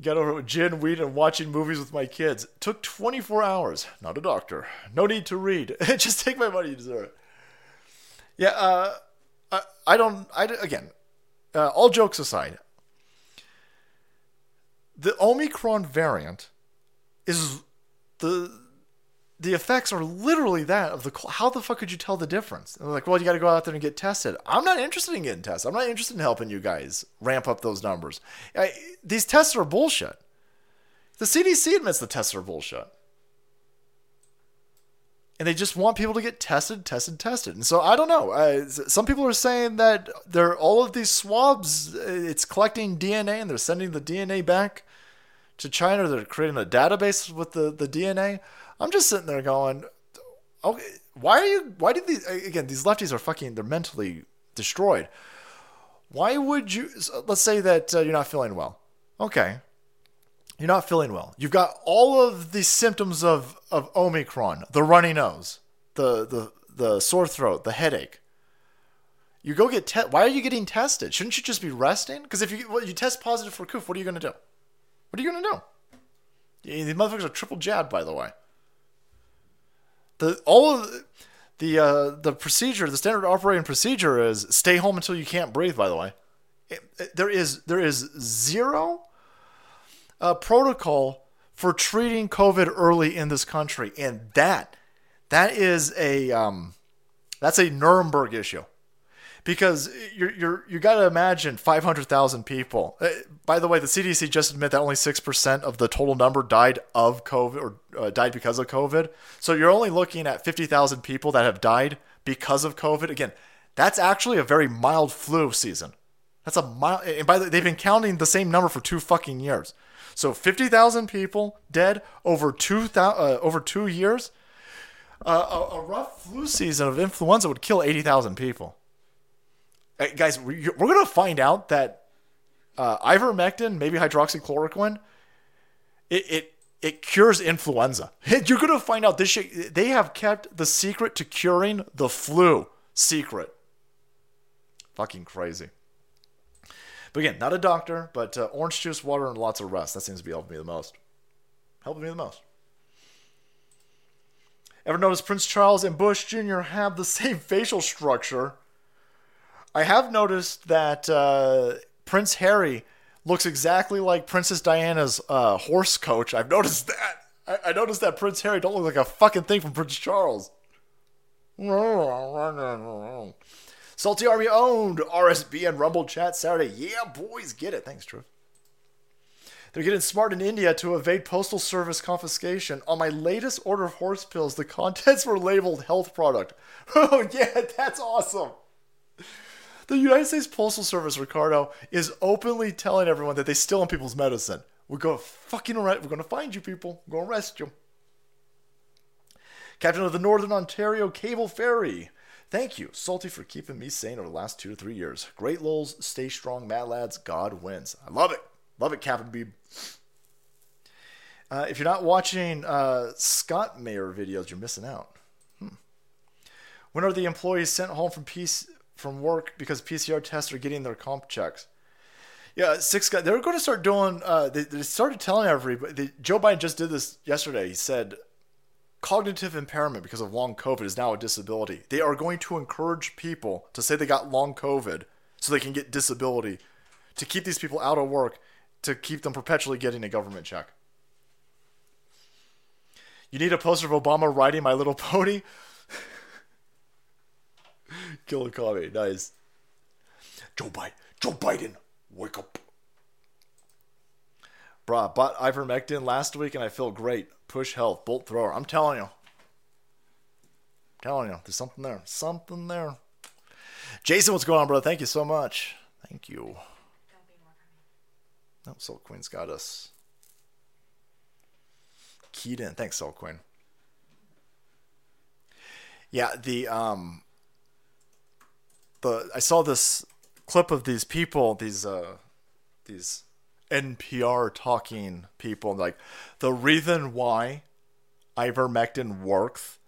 Got over with gin, weed, and watching movies with my kids. took 24 hours. Not a doctor. No need to read. Just take my money. You deserve it. Yeah. Uh, I, I don't. I again. Uh, all jokes aside, the Omicron variant is the the effects are literally that of the how the fuck could you tell the difference? And they're like, well, you got to go out there and get tested. I'm not interested in getting tested. I'm not interested in helping you guys ramp up those numbers. I, these tests are bullshit. The CDC admits the tests are bullshit. and they just want people to get tested, tested, tested. And so I don't know. Uh, some people are saying that they're all of these swabs. uh, It's collecting DNA and they're sending the DNA back to China. They're creating a database with the the DNA. I'm just sitting there going, okay, why are you? Why did these? Again, these lefties are fucking. They're mentally destroyed. Why would you? Let's say that uh, you're not feeling well. Okay, you're not feeling well. You've got all of the symptoms of, of Omicron, the runny nose, the, the, the sore throat, the headache. You go get te- why are you getting tested? Shouldn't you just be resting? Because if you well, you test positive for coof, what are you going to do? What are you going to do? These motherfuckers are triple jabbed, by the way. The all of the- the uh, the procedure, the standard operating procedure is stay home until you can't breathe. By the way, It- it- there is there is zero uh, protocol for treating COVID early in this country, and that that is a um, that's a Nuremberg issue because you're you're you got to imagine 500,000 people. Uh, by the way, the CDC just admit that only six percent of the total number died of COVID or uh, died because of COVID. So you're only looking at 50,000 people that have died because of COVID. Again, that's actually a very mild flu season. That's a mild. And by the way, they've been counting the same number for two fucking years. So 50,000 people dead over two uh, over two years. Uh, a, a rough flu season of influenza would kill 80,000 people. Hey, guys, we- we're going to find out that uh, ivermectin, maybe hydroxychloroquine, it, it it cures influenza. You're going to find out this shit. They have kept the secret to curing the flu secret. Fucking crazy. But again, not a doctor, but uh, orange juice, water, and lots of rest. That seems to be helping me the most. Helping me the most. Ever notice Prince Charles and Bush Jr. have the same facial structure? I have noticed that uh, Prince Harry looks exactly like Princess Diana's uh, horse coach. I've noticed that. I, I noticed that Prince Harry don't look like a fucking thing from Prince Charles. Salty Army owned RSB and Rumble Chat Saturday. Yeah, boys, get it. Thanks, Truth. They're getting smart in India to evade postal service confiscation. On my latest order of horse pills, the contents were labeled health product. Oh yeah, that's awesome. The United States Postal Service, Ricardo, is openly telling everyone that they steal on people's medicine. We're going to fucking arrest. We're going to find you people. We're going to arrest you. Captain of the Northern Ontario Cable Ferry. Thank you, Salty, for keeping me sane over the last two to three years. Great lols, stay strong, mad lads. God wins. I love it. Love it, Captain Beeb. Uh, if you're not watching uh, Scott Mayer videos, you're missing out. Hmm. When are the employees sent home from PC, from work because PCR tests are getting their comp checks? Yeah, six guys. They're going to start doing. Uh, they, they started telling everybody. They, Joe Biden just did this yesterday. He said cognitive impairment because of long COVID is now a disability. They are going to encourage people to say they got long COVID so they can get disability to keep these people out of work to keep them perpetually getting a government check. You need a poster of Obama riding My Little Pony? Kill a coffee. Nice. Joe Biden. Joe Biden. Wake up. Bruh, bought ivermectin last week and I feel great. Push health. Bolt thrower. I'm telling you. I'm telling you. There's something there. Something there. Jason, what's going on, bro? Thank you so much. Thank you. No, Soul Queen's got us keyed in. Thanks, Soul Queen. Yeah, the um the I saw this clip of these people, these uh these NPR talking people like the reason why ivermectin works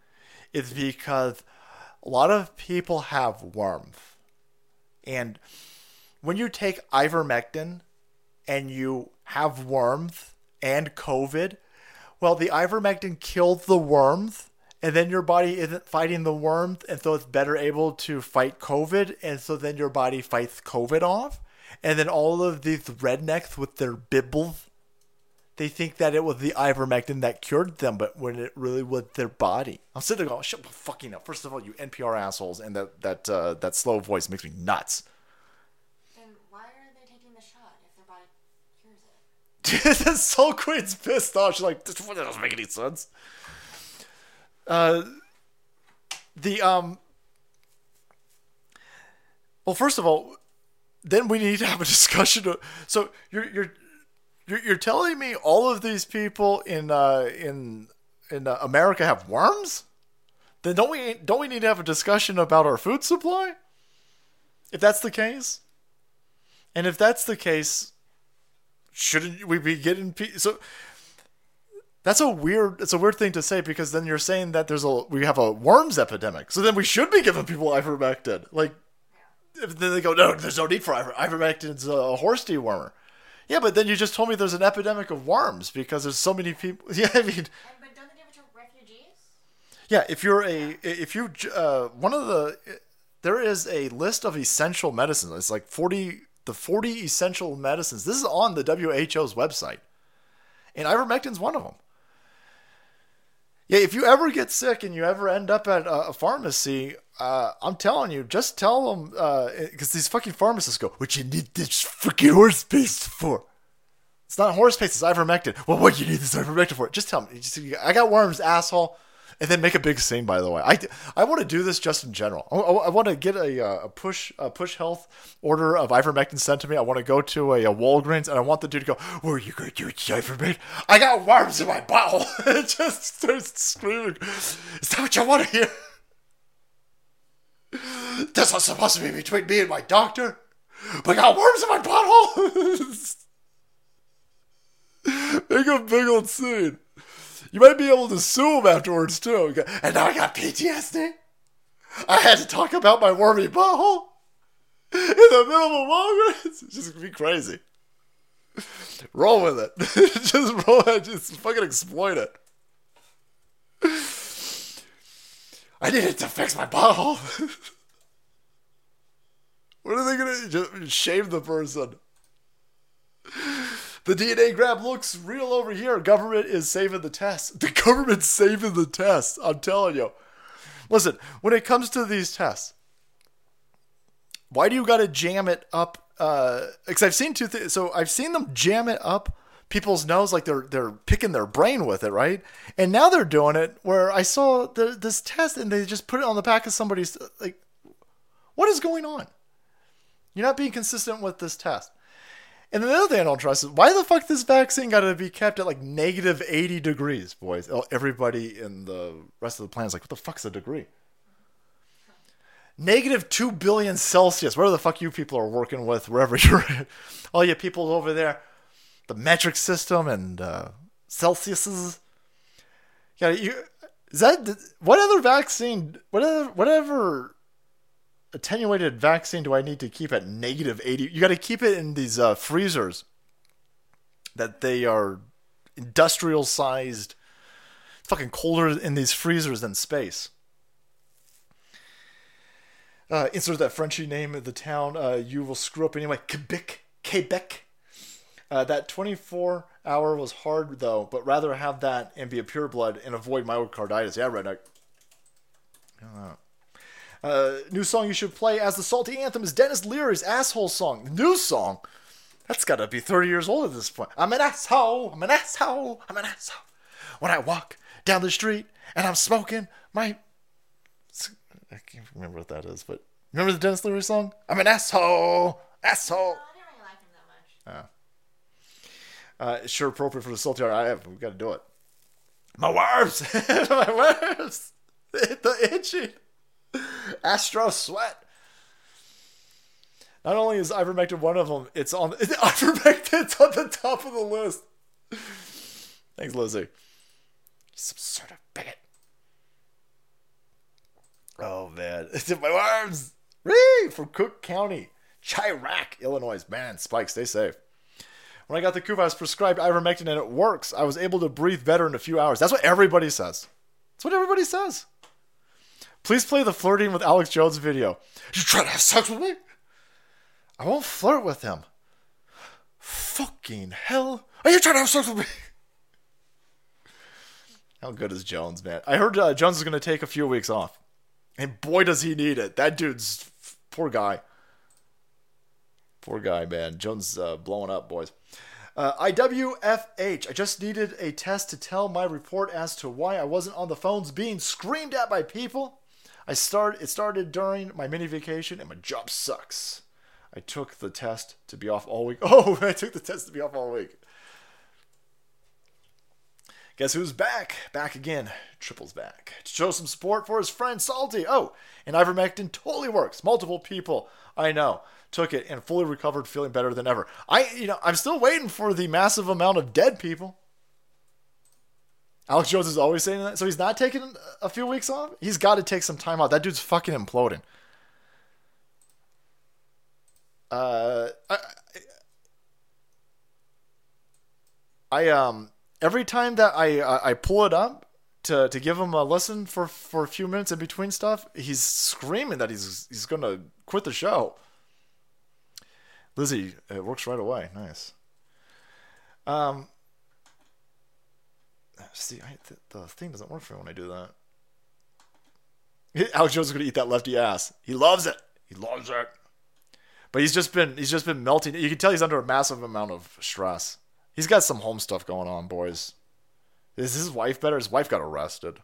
is because a lot of people have warmth. And when you take ivermectin and you have warmth and COVID, well, the ivermectin killed the warmth, and then your body isn't fighting the warmth, and so it's better able to fight COVID, and so then your body fights COVID off. And then all of these rednecks with their bibbles, they think that it was the ivermectin that cured them, but when it really was their body. I'm sitting there going, shut the fucking up. First of all, you NPR assholes, and that that uh, that slow voice makes me nuts. Then why are they taking the shot if their body cures it? Soul Queen's pissed off. She's like, this doesn't make any sense. Uh, the um. Well, first of all, then we need to have a discussion. So you're you're you're, you're telling me all of these people in uh, in in uh, America have worms? Then don't we don't we need to have a discussion about our food supply? If that's the case, and if that's the case, shouldn't we be getting pe- so? That's a weird. It's a weird thing to say because then you're saying that there's a we have a worms epidemic. So then we should be giving people ivermectin. Like, if then they go, no, there's no need for iver- ivermectin's a horse dewormer. Yeah, but then you just told me there's an epidemic of worms because there's so many people. Yeah, I mean, But don't they give it to refugees? yeah. If you're a, if you, uh, one of the, there is a list of essential medicines. It's like forty, the forty essential medicines. This is on the WHO's website, and ivermectin's one of them. Yeah, if you ever get sick and you ever end up at a, pharmacy, uh, I'm telling you, just tell them because these fucking pharmacists go, "What you need this fucking horse paste for?" It's not horse paste, it's ivermectin. Well, what you need this ivermectin for? Just tell me. Just, I got worms, asshole. And then make a big scene. By the way, I, I want to do this just in general. I, I, want to get a, uh, a push a push health order of ivermectin sent to me. I want to go to a, a Walgreens and I want the dude to go. Where are you gonna do ivermectin? I got worms in my it just starts screaming. Is that what you want to hear? That's not supposed to be between me and my doctor. But I got worms in my butthole. Make a big old scene. You might be able to sue him afterwards too. And now I got PTSD. I had to talk about my wormy butthole in the middle of a Walgreens. It's just gonna be crazy. Roll with it. just roll it. Just fucking exploit it. I needed to fix my butthole. what are they gonna just shave the person? The DNA grab looks real over here. Government is saving the test. The government's saving the test. I'm telling you. Listen, when it comes to these tests, why do you got to jam it up? Uh, because I've seen two things. So I've seen them jam it up people's nose like they're they're picking their brain with it, right? And now they're doing it where I saw the, this test and they just put it on the back of somebody's like. What is going on? You're not being consistent with this test. And the other thing I don't trust is why the fuck this vaccine got to be kept at like negative 80 degrees, boys? Everybody in the rest of the planet is like, what the fuck's a degree? Negative 2 billion Celsius. Where the fuck you people are working with, wherever you're at. All you people over there, the metric system and uh, Celsiuses. Yeah, you. Is that what other vaccine? Whatever, whatever attenuated vaccine do I need to keep at negative 80? You got to keep it in these uh, freezers that they are industrial sized. Fucking colder in these freezers than space. Uh, insert that Frenchy name of the town. Uh, you will screw up anyway. Quebec. Quebec. Uh, that 24 hour was hard though, but rather have that and be a pureblood and avoid myocarditis. Yeah, redneck. Uh, new song you should play as the salty anthem is Denis Leary's asshole song. The new song. That's got to be 30 years old at this point. I'm an asshole. I'm an asshole. I'm an asshole. When I walk down the street and I'm smoking my. I can't remember what that is, but remember the Dennis Leary song? I'm an asshole. Asshole. Oh. Uh, it's sure appropriate for the salty art. I have. We've got to do it. My worms. my worms. the itchy. Astro Sweat. Not only is ivermectin one of them, it's on ivermectin's on the top of the list. Thanks, Lizzie. Some sort of bigot. Oh man, it's in my arms. Ree from Cook County, Chiraq, Illinois. Man, Spike, stay safe. When I got the Kuva, I was prescribed ivermectin and it works. I was able to breathe better in a few hours. That's what everybody says. That's what everybody says. Please play the flirting with Alex Jones video. You trying to have sex with me? I won't flirt with him. Fucking hell. Are you trying to have sex with me? How good is Jones, man? I heard uh, Jones is going to take a few weeks off. And boy, does he need it. That dude's poor guy. Poor guy, man. Jones uh, blowing up, boys. Uh, IWFH. I just needed a test to tell my report as to why I wasn't on the phones being screamed at by people. I start. It started during my mini vacation, and my job sucks. I took the test to be off all week. Oh, I took the test to be off all week. Guess who's back? Back again. Triple's back. To show some support for his friend Salty. Oh, and ivermectin totally works. Multiple people I know took it and fully recovered, feeling better than ever. I, you know, I'm still waiting for the massive amount of dead people. Alex Jones is always saying that. So he's not taking a few weeks off? He's got to take some time out. That dude's fucking imploding. Uh, I, I um every time that I I pull it up to to give him a listen for for a few minutes in between stuff, he's screaming that he's he's gonna quit the show. Lizzie, it works right away. Nice. Um. See, I, the, the thing doesn't work for me when I do that. Alex Jones is gonna eat that lefty ass. He loves it. He loves it. But he's just been he's just been melting. You can tell he's under a massive amount of stress. He's got some home stuff going on, boys. Is his wife better? His wife got arrested.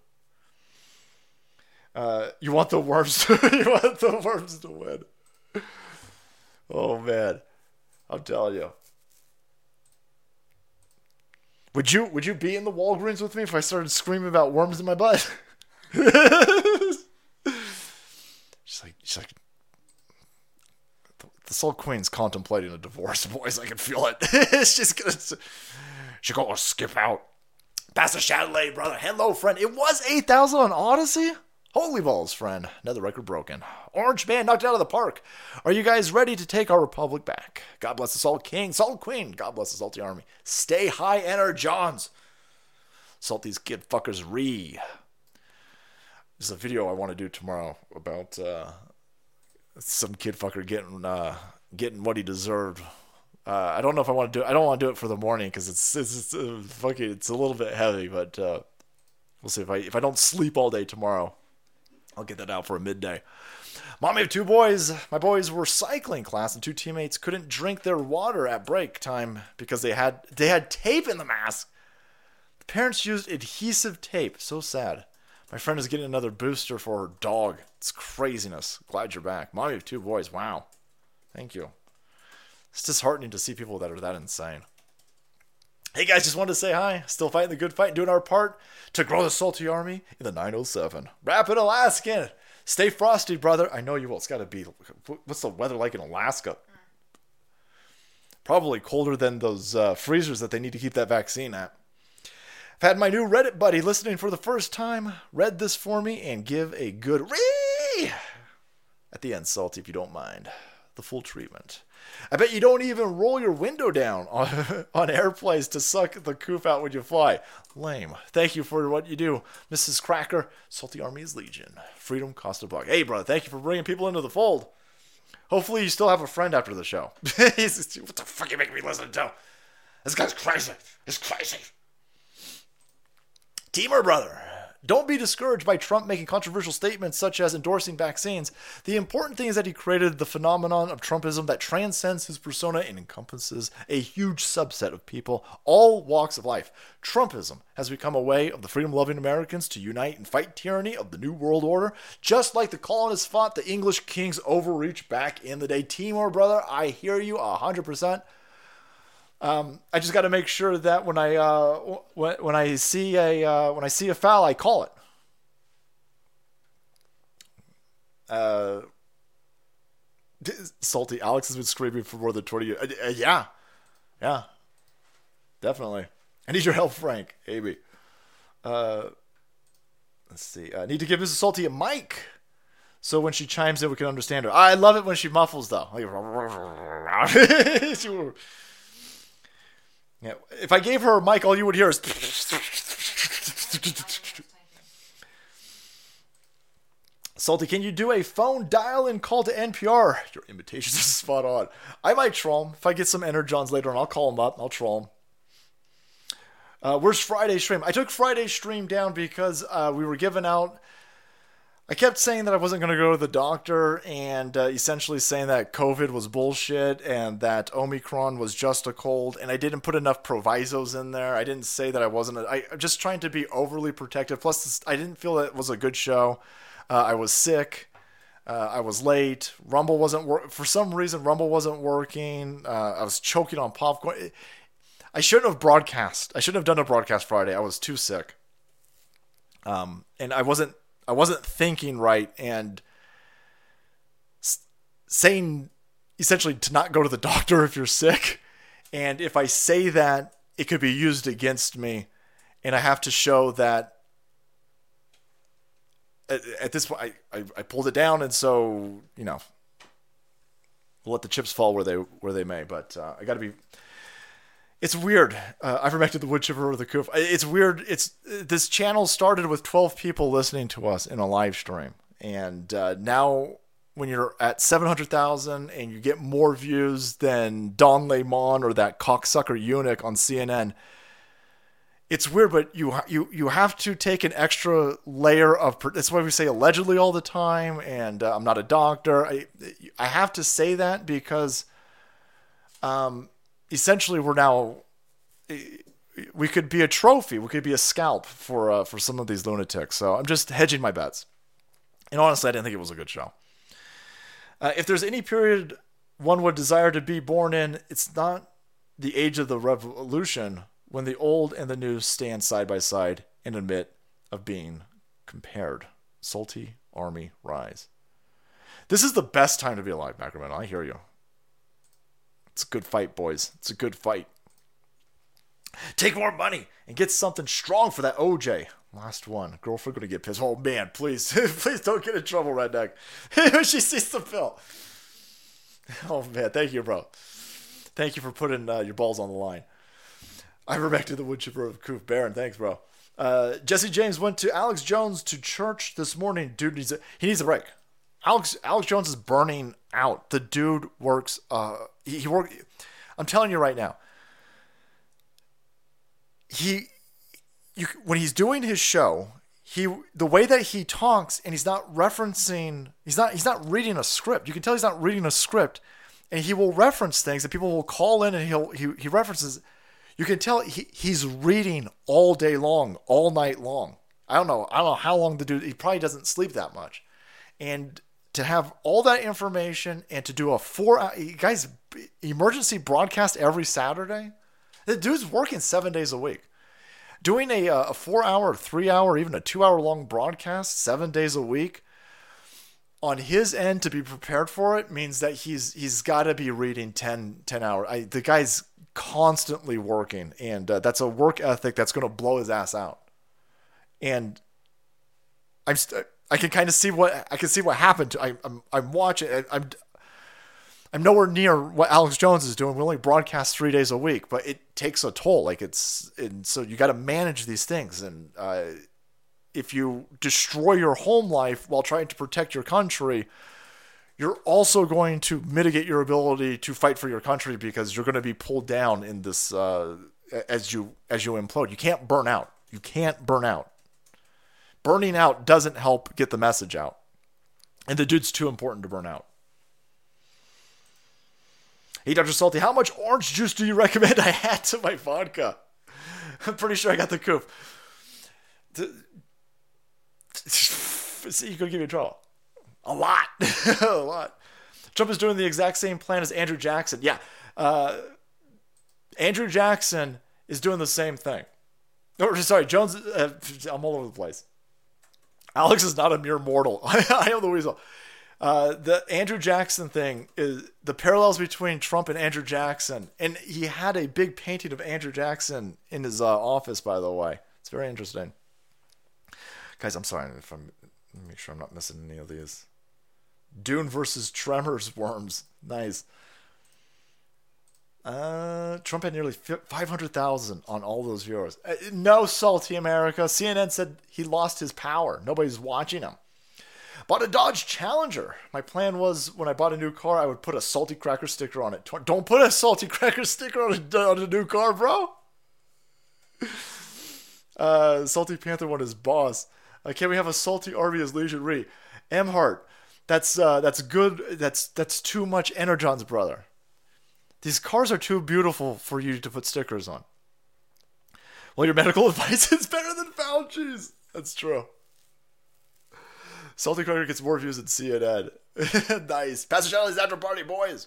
Uh, you want the worms? To, you want the worms to win? Oh man, I'm telling you. Would you would you be in the Walgreens with me if I started screaming about worms in my butt? she's like she's like the Soul Queen's contemplating a divorce, boys. I can feel it. it's just gonna. She gonna skip out. Pastor Chatelet, brother. Hello, friend. It was 8,000 on Odysee? Holy balls, friend. Another record broken. Orange Man knocked out of the park. Are you guys ready to take our republic back? God bless us all, King, Salt Queen. God bless us all, the Army. Stay high, Enter Johns. Salt these kid fuckers re. There's a video I want to do tomorrow about uh, some kid fucker getting uh, getting what he deserved. Uh, I don't know if I want to do it. I don't want to do it for the morning because it's it's, it's uh, fucking it's a little bit heavy, but uh, we'll see if I if I don't sleep all day tomorrow, I'll get that out for a midday. Mommy of two boys. My boys were cycling class, and two teammates couldn't drink their water at break time because they had they had tape in the mask. The parents used adhesive tape. So sad. My friend is getting another booster for her dog. It's craziness. Glad you're back. Mommy of two boys. Wow. Thank you. It's disheartening to see people that are that insane. Hey guys, just wanted to say hi. Still fighting the good fight, doing our part to grow the salty army in the 907. Rapid Alaskan. Stay frosty, brother. I know you will. It's got to be. What's the weather like in Alaska? Probably colder than those uh, freezers that they need to keep that vaccine at. I've had my new Reddit buddy listening for the first time. Read this for me and give a good ree at the end, salty, if you don't mind. The full treatment. I bet you don't even roll your window down on, on airplanes to suck the coof out when you fly. Lame. Thank you for what you do, Mrs. Cracker. Salty Army's Legion. Freedom cost a buck. Hey, brother, thank you for bringing people into the fold. Hopefully, you still have a friend after the show. What the fuck you making me listen to? This guy's crazy. He's crazy. Teamer, brother. Don't be discouraged by Trump making controversial statements such as endorsing vaccines. The important thing is that he created the phenomenon of Trumpism that transcends his persona and encompasses a huge subset of people, all walks of life. Trumpism has become a way of the freedom loving Americans to unite and fight tyranny of the New World Order, just like the colonists fought the English king's overreach back in the day. Timor, brother, I hear you 100%. Um, I just got to make sure that when I uh, when, when I see a uh, when I see a foul, I call it. Uh, salty Alex has been screaming for more than twenty years. Uh, yeah, yeah, definitely. I need your help, Frank. Amy. Uh, let's see. I need to give Mrs. Salty a mic. So when she chimes in, we can understand her. I love it when she muffles, though. yeah, if I gave her a mic, all you would hear is. Salty, can you do a phone dial in call to NPR? Your invitations are spot on. I might troll him. If I get some energons later on, I'll call him up. I'll troll him. Uh, where's Friday stream? I took Friday stream down because uh, we were giving out I kept saying that I wasn't going to go to the doctor and uh, essentially saying that COVID was bullshit and that Omicron was just a cold. And I didn't put enough provisos in there. I didn't say that I wasn't. A, I, I'm just trying to be overly protective. Plus, I didn't feel that it was a good show. Uh, I was sick. Uh, I was late. Rumble wasn't work for some reason. Rumble wasn't working. Uh, I was choking on popcorn. I shouldn't have broadcast. I shouldn't have done a broadcast Friday. I was too sick. Um, and I wasn't. I wasn't thinking right and saying essentially to not go to the doctor if you're sick. And if I say that, it could be used against me, and I have to show that at, at this point, I, I, I pulled it down, and so you know, we'll let the chips fall where they where they may. But uh, I got to be. It's weird. Uh, ivermectin, the wood chipper, or the coof. It's weird. It's this channel started with twelve people listening to us in a live stream, and uh, now when you're at seven hundred thousand and you get more views than Don Lemon or that cocksucker eunuch on CNN it's weird, but you you you have to take an extra layer of. That's why we say allegedly all the time, and uh, I'm not a doctor. I I have to say that because, um, essentially we're now. We could be a trophy. We could be a scalp for uh, for some of these lunatics. So I'm just hedging my bets. And honestly, I didn't think it was a good show. Uh, if there's any period one would desire to be born in, it's not the age of the revolution when the old and the new stand side by side and admit of being compared. Salty Army Rise. This is the best time to be alive, Macroman. I hear you. It's a good fight, boys. It's a good fight. Take more money and get something strong for that OJ. Last one. Girlfriend gonna get pissed. Oh man, please, please don't get in trouble, redneck. she sees the bill. Oh man, thank you, bro. Thank you for putting uh, your balls on the line. I back to the wood chipper of Coof Baron. Thanks, bro. Uh, Jesse James went to Alex Jones to church this morning. Dude needs a, he needs a break. Alex Alex Jones is burning out. The dude works. Uh, he, he work. I'm telling you right now. He, you when he's doing his show, he the way that he talks and he's not referencing. He's not he's not reading a script. You can tell he's not reading a script, and he will reference things that people will call in and he'll he he references you can tell he, he's reading all day long, all night long. I don't know. I don't know how long the dude. He probably doesn't sleep that much, and to have all that information and to do a four guys emergency broadcast every Saturday. The dude's working seven days a week. Doing a, uh, a four hour, three hour, even a two hour long broadcast seven days a week on his end to be prepared for it means that he's he's got to be reading 10, 10 hours. I, the guy's constantly working, and uh, that's a work ethic that's going to blow his ass out. And I'm st- I can kind of see what I can see what happened. I, I'm I'm watching. I, I'm I'm nowhere near what Alex Jones is doing. We only broadcast three days a week, but it takes a toll. Like it's and so you got to manage these things. And uh, if you destroy your home life while trying to protect your country, you're also going to mitigate your ability to fight for your country because you're going to be pulled down in this uh, as you as you implode. You can't burn out. You can't burn out. Burning out doesn't help get the message out, and the dude's too important to burn out. Hey, Dr. Salty, how much orange juice do you recommend I add to my vodka? I'm pretty sure I got the coup. See, you could give me trouble. A lot. a lot. Trump is doing the exact same plan as Andrew Jackson. Yeah. Uh, Andrew Jackson is doing the same thing. Or, sorry, Jones, uh, I'm all over the place. Alex is not a mere mortal. I am the weasel. Uh, the Andrew Jackson thing is the parallels between Trump and Andrew Jackson. And he had a big painting of Andrew Jackson in his uh, office, by the way. It's very interesting. Guys, I'm sorry if I'm, make sure I'm not missing any of these. Dune versus Tremors worms. Nice. Uh, Trump had nearly 500,000 on all those viewers. Uh, no, salty America. CNN said he lost his power. Nobody's watching him. Bought a Dodge Challenger. My plan was when I bought a new car, I would put a salty cracker sticker on it. Don't put a salty cracker sticker on a, on a new car, bro. Uh, salty Panther one is boss. Uh, can we have a salty RV as Legion Re? Emhart. That's uh, that's good. That's that's too much Energon's brother. These cars are too beautiful for you to put stickers on. Well, your medical advice is better than Fauci's. That's true. Salty Cracker gets more views than CNN. nice. Pastor Charlie's after party, boys.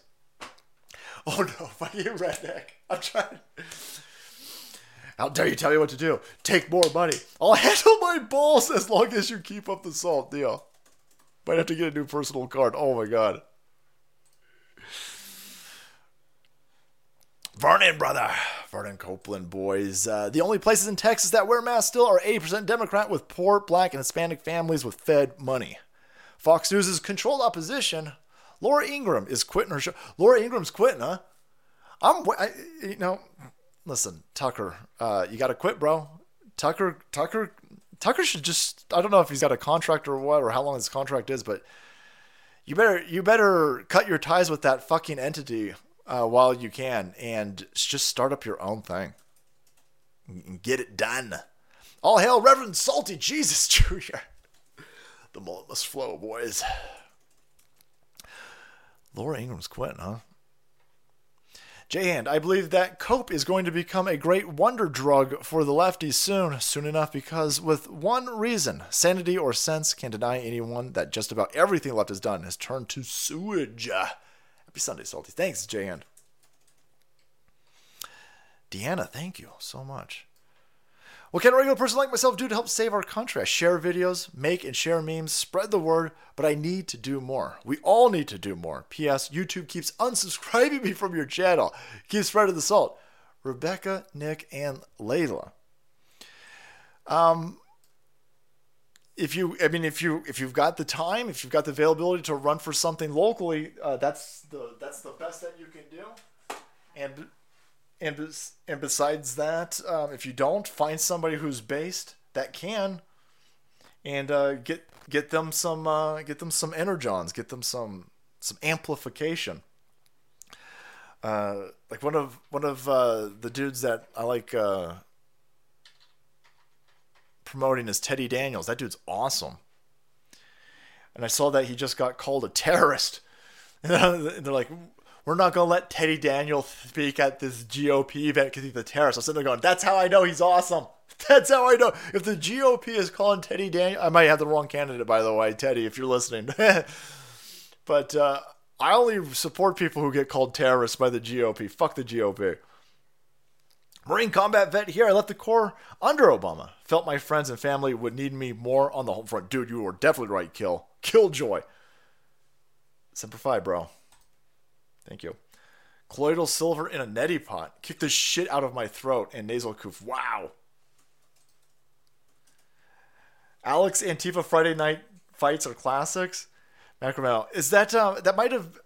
Oh no, fucking redneck. I'm trying. How dare you tell me what to do? Take more money. I'll handle my balls as long as you keep up the salt deal. Might have to get a new personal card. Oh my god. Vernon, brother. Vernon Copeland, boys. Uh, the only places in Texas that wear masks still are 80% Democrat with poor black and Hispanic families with Fed money. Fox News' is controlled opposition. Laura Ingraham is quitting her show. Laura Ingraham's quitting, huh? I'm, I, you know, listen, Tucker, uh, you got to quit, bro. Tucker, Tucker, Tucker should just. I don't know if he's got a contract or what, or how long his contract is, but you better, you better cut your ties with that fucking entity uh, while you can, and just start up your own thing. Get it done. All hail Reverend Salty Jesus Jr. The mullet must flow, boys. Laura Ingraham's quitting, huh? J-Hand, I believe that cope is going to become a great wonder drug for the lefties soon, soon enough, because with one reason, sanity or sense can deny anyone that just about everything left has done has turned to sewage. Happy Sunday, Salty. Thanks, J-Hand. Deanna, thank you so much. What can a regular person like myself do to help save our country? I share videos, make and share memes, spread the word, but I need to do more. We all need to do more. P.S. YouTube keeps unsubscribing me from your channel. Keep spreading the salt. Rebecca, Nick, and Layla. Um, if you, I mean, if you if you've got the time, if you've got the availability to run for something locally, uh, that's the that's the best that you can do. And and and besides that, um, if you don't find somebody who's based that can, and uh, get get them some uh, get them some energons, get them some some amplification. Uh, like one of one of uh, the dudes that I like uh, promoting is Teddy Daniels. That dude's awesome. And I saw that he just got called a terrorist. And they're like, we're not going to let Teddy Daniels speak at this GOP event because he's a terrorist. I'm sitting there going, that's how I know he's awesome. That's how I know. If the GOP is calling Teddy Daniels, I might have the wrong candidate, by the way, Teddy, if you're listening. but uh, I only support people who get called terrorists by the GOP. Fuck the GOP. Marine combat vet here. I left the Corps under Obama. Felt my friends and family would need me more on the home front. Dude, you were definitely right, Kill. Killjoy. Semper Fi, bro. Thank you. Colloidal silver in a neti pot. Kick the shit out of my throat and nasal coof. Wow. Alex Antifa Friday night fights are classics. Macrometal. Is that uh, that might have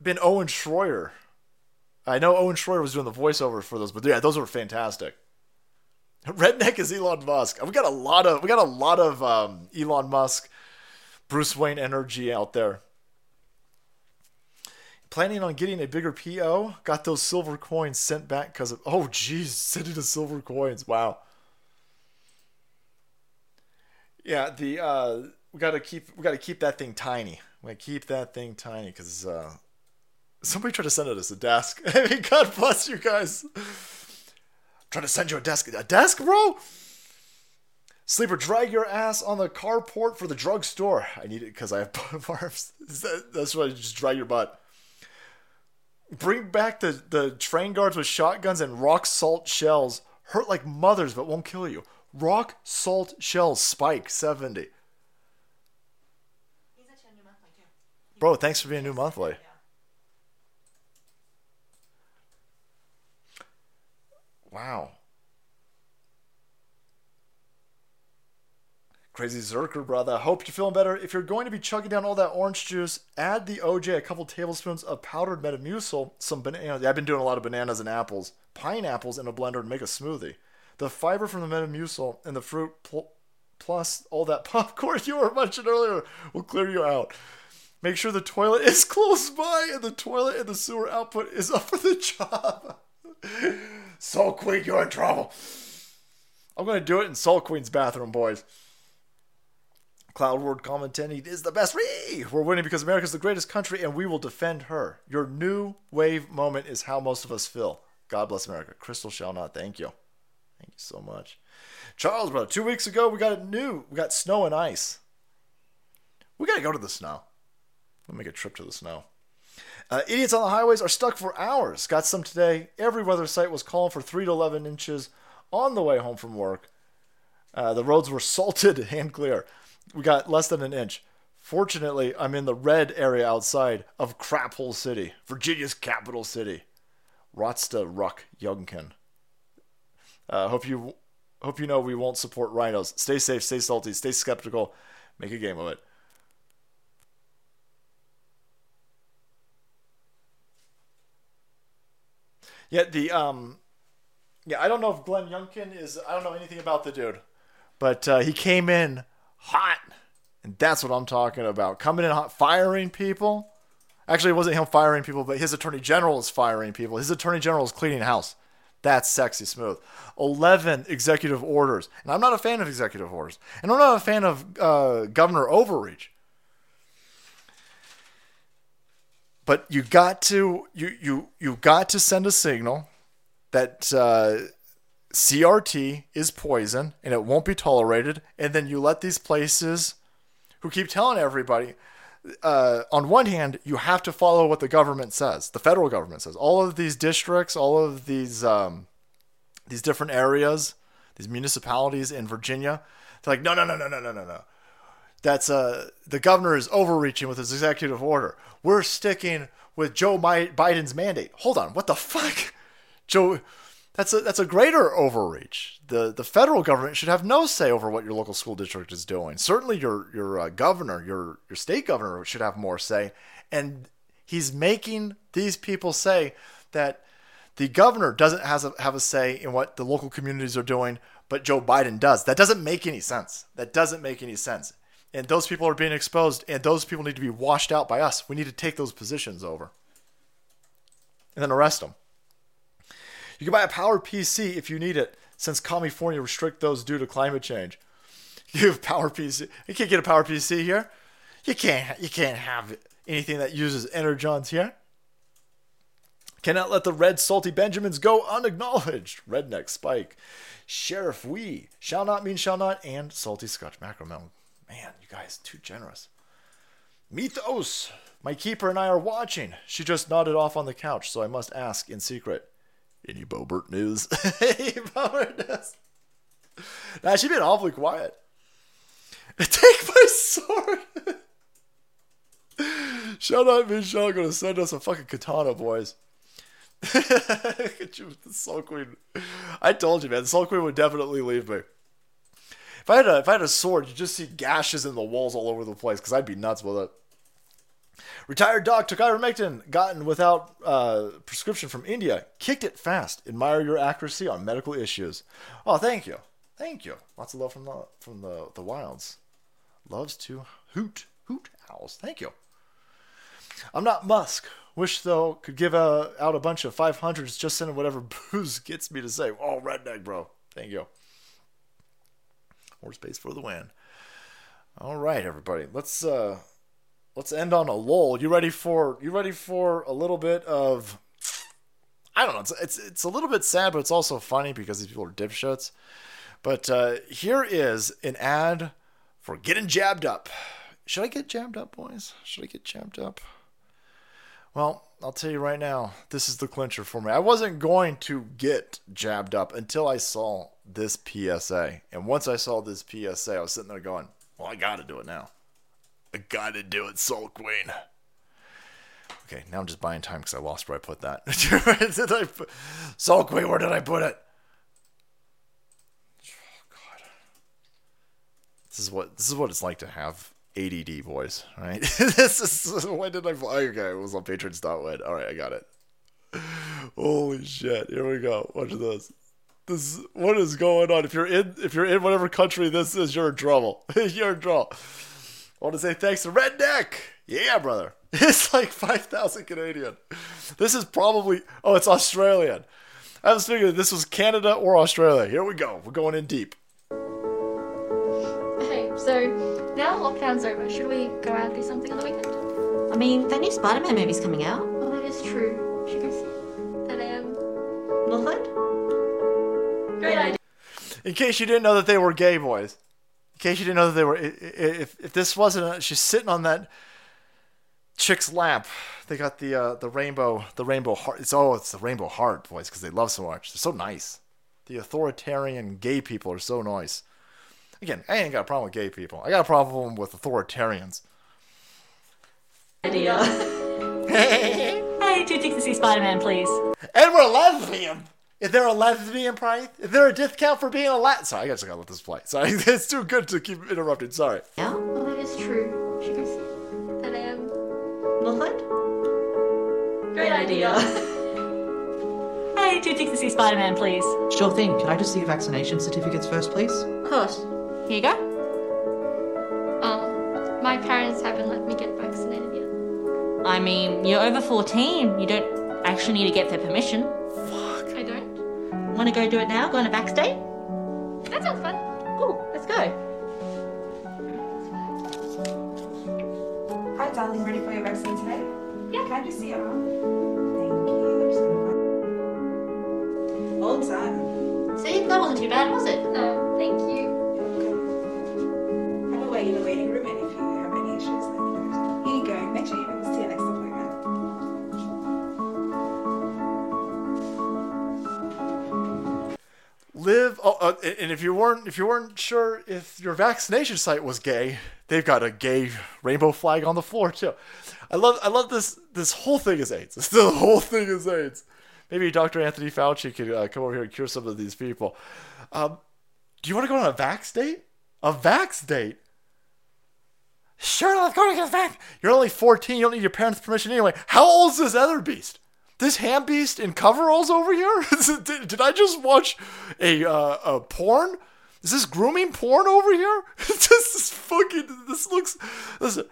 been Owen Schroyer? I know Owen Schroyer was doing the voiceover for those, but yeah, those were fantastic. Redneck is Elon Musk. We got a lot of we got a lot of um, Elon Musk, Bruce Wayne energy out there. Planning on getting a bigger PO. Got those silver coins sent back because of oh geez, sending the silver coins. Wow. Yeah, the uh, we gotta keep we gotta keep that thing tiny. We gotta keep that thing tiny because uh, somebody tried to send it us a desk. I mean, God bless you guys. I'm trying to send you a desk, a desk, bro. Sleeper, drag your ass on the carport for the drugstore. I need it because I have both arms. That's why I just drag your butt. Bring back the, the train guards with shotguns and rock salt shells. Hurt like mothers but won't kill you. Rock salt shells, Spike 70. Bro, thanks for being a new monthly. Wow. Crazy Zerker, brother. Hope you're feeling better. If you're going to be chugging down all that orange juice, add the OJ, a couple tablespoons of powdered Metamucil, some bananas. I've been doing a lot of bananas and apples, pineapples in a blender and make a smoothie. The fiber from the Metamucil and the fruit pl- plus all that popcorn you were mentioning earlier will clear you out. Make sure the toilet is close by and the toilet and the sewer output is up for the job. Soul Queen, you're in trouble. I'm going to do it in Soul Queen's bathroom, boys. Cloud Word commenting is the best. We're winning because America's the greatest country and we will defend her. Your new wave moment is how most of us feel. God bless America. Crystal shall not. Thank you. Thank you so much. Charles, brother, two weeks ago we got a new, we got snow and ice. We gotta go to the snow. We'll make a trip to the snow. Uh, idiots on the highways are stuck for hours. Got some today. Every weather site was calling for 3 to 11 inches on the way home from work. Uh, the roads were salted and clear. We got less than an inch. Fortunately, I'm in the red area outside of Craphole City, Virginia's capital city. Rotsta Ruck Youngkin. Uh, hope you hope you know we won't support rhinos. Stay safe, stay salty, stay skeptical. Make a game of it. Yeah, the um, yeah, I don't know if Glenn Youngkin is. I don't know anything about the dude, but uh, he came in hot, and that's what I'm talking about. Coming in hot, firing people. Actually, it wasn't him firing people, but his attorney general is firing people. His attorney general is cleaning house. That's sexy smooth. 11 executive orders. And I'm not a fan of executive orders. And I'm not a fan of uh, governor overreach. But you got to you you you got to send a signal that uh, CRT is poison and it won't be tolerated. And then you let these places who keep telling everybody, uh, on one hand, you have to follow what the government says, the federal government says. All of these districts, all of these um, these different areas, these municipalities in Virginia, they're like, no, no, no, no, no, no, no, no. That's uh, the governor is overreaching with his executive order. We're sticking with Joe Biden's mandate. Hold on, what the fuck, Joe? That's a that's a greater overreach. the The federal government should have no say over what your local school district is doing. Certainly, your your uh, governor, your your state governor, should have more say. And he's making these people say that the governor doesn't has a, have a say in what the local communities are doing, but Joe Biden does. That doesn't make any sense. That doesn't make any sense. And those people are being exposed, and those people need to be washed out by us. We need to take those positions over and then arrest them. You can buy a power PC if you need it, since California restrict those due to climate change. You have power PC. You can't get a power PC here. You can't. You can't have anything that uses energons here. Cannot let the red salty Benjamins go unacknowledged. Redneck Spike. Sheriff We. Shall not mean shall not. And salty Scotch mackerel. Man, you guys, too generous. Mythos. My keeper and I are watching. She just nodded off on the couch, so I must ask in secret. Any Bobert news? Any Boebert news? Nah, she's been awfully quiet. Take my sword. Shout out Michelle gonna send us a fucking katana, boys. the Soul Queen. I told you, man, the Soul Queen would definitely leave me. If I had a if I had a sword, you'd just see gashes in the walls all over the place because I'd be nuts with it. Retired doc took ivermectin, gotten without uh, prescription from India. Kicked it fast. Admire your accuracy on medical issues. Oh, thank you, thank you. Lots of love from the from the the wilds. Loves to hoot hoot owls. Thank you. I'm not Musk. Wish though could give uh, out a bunch of 500s. Just sending whatever booze gets me to say. Oh, redneck, bro. Thank you. More space for the win. All right, everybody. Let's uh let's end on a lull. You ready for you ready for a little bit of I don't know. It's it's, it's a little bit sad, but it's also funny because these people are dipshits. But uh, here is an ad for getting jabbed up. Should I get jabbed up, boys? Should I get jabbed up? Well, I'll tell you right now, this is the clincher for me. I wasn't going to get jabbed up until I saw this PSA. And once I saw this PSA, I was sitting there going, well, I got to do it now. I got to do it, Soul Queen. Okay, now I'm just buying time because I lost where I put that. did I put, Soul Queen, where did I put it? Oh, God. This is what this is what it's like to have ADD boys, right? this is why did I? Fly? Okay, it was on patriots.win. All right, I got it. Holy shit! Here we go. Watch this. This what is going on? If you're in, if you're in whatever country this is, you're in trouble. you're in trouble. I want to say thanks to Redneck. Yeah, brother. It's like five thousand Canadian. This is probably oh, it's Australian. I was figuring this was Canada or Australia. Here we go. We're going in deep. Hey, so now lockdown's over. Should we go out and do something on the weekend? I mean, the new Spider-Man movie's coming out. Oh, that is true. Great idea. In case you didn't know that they were gay boys. In case you didn't know that they were, i- i- if if this wasn't, a, she's sitting on that chick's lap. They got the uh, the rainbow the rainbow heart. It's oh, it's the rainbow heart boys because they love so much. They're so nice. The authoritarian gay people are so nice. Again, I ain't got a problem with gay people. I got a problem with authoritarians. Idea. hey, two chicks to see Spider-Man, please. And we're lesbian. Is there a lesbian price? Is there a discount for being a lat? Sorry, I guess I gotta let this play. Sorry, it's too good to keep interrupting. Sorry. Yeah, well, that is true. She goes, and um, Northland? Great idea. hey, two chicks to see Spider-Man, please. Sure thing. Can I just see your vaccination certificates first, please? of course. Here you go. Um, my parents haven't let me get vaccinated yet. I mean, you're over 14. You don't actually need to get their permission. I don't. Want to go do it now? Go on a back date? That sounds fun. Cool, let's go. Hi, darling. Ready for your vaccine today? Yeah. Can I just see your arm? Thank you. Just gonna find- All done. See, that wasn't too bad, was it? No, thank you. Have a wait in the waiting room, and if you have any issues, Live. Oh, uh, and if you weren't if you weren't sure if your vaccination site was gay, they've got a gay rainbow flag on the floor too. I love I love this. This whole thing is AIDS. The whole thing is AIDS. Maybe Dr. Anthony Fauci could uh, come over here and cure some of these people. Um, do you want to go on a vax date? A vax date? Sure, let's go to get vax. You're only 14. You don't need your parents' permission anyway. How old is this other beast? This ham beast in coveralls over here? did, did I just watch a uh, a porn? Is this grooming porn over here? this is fucking. This looks. Listen,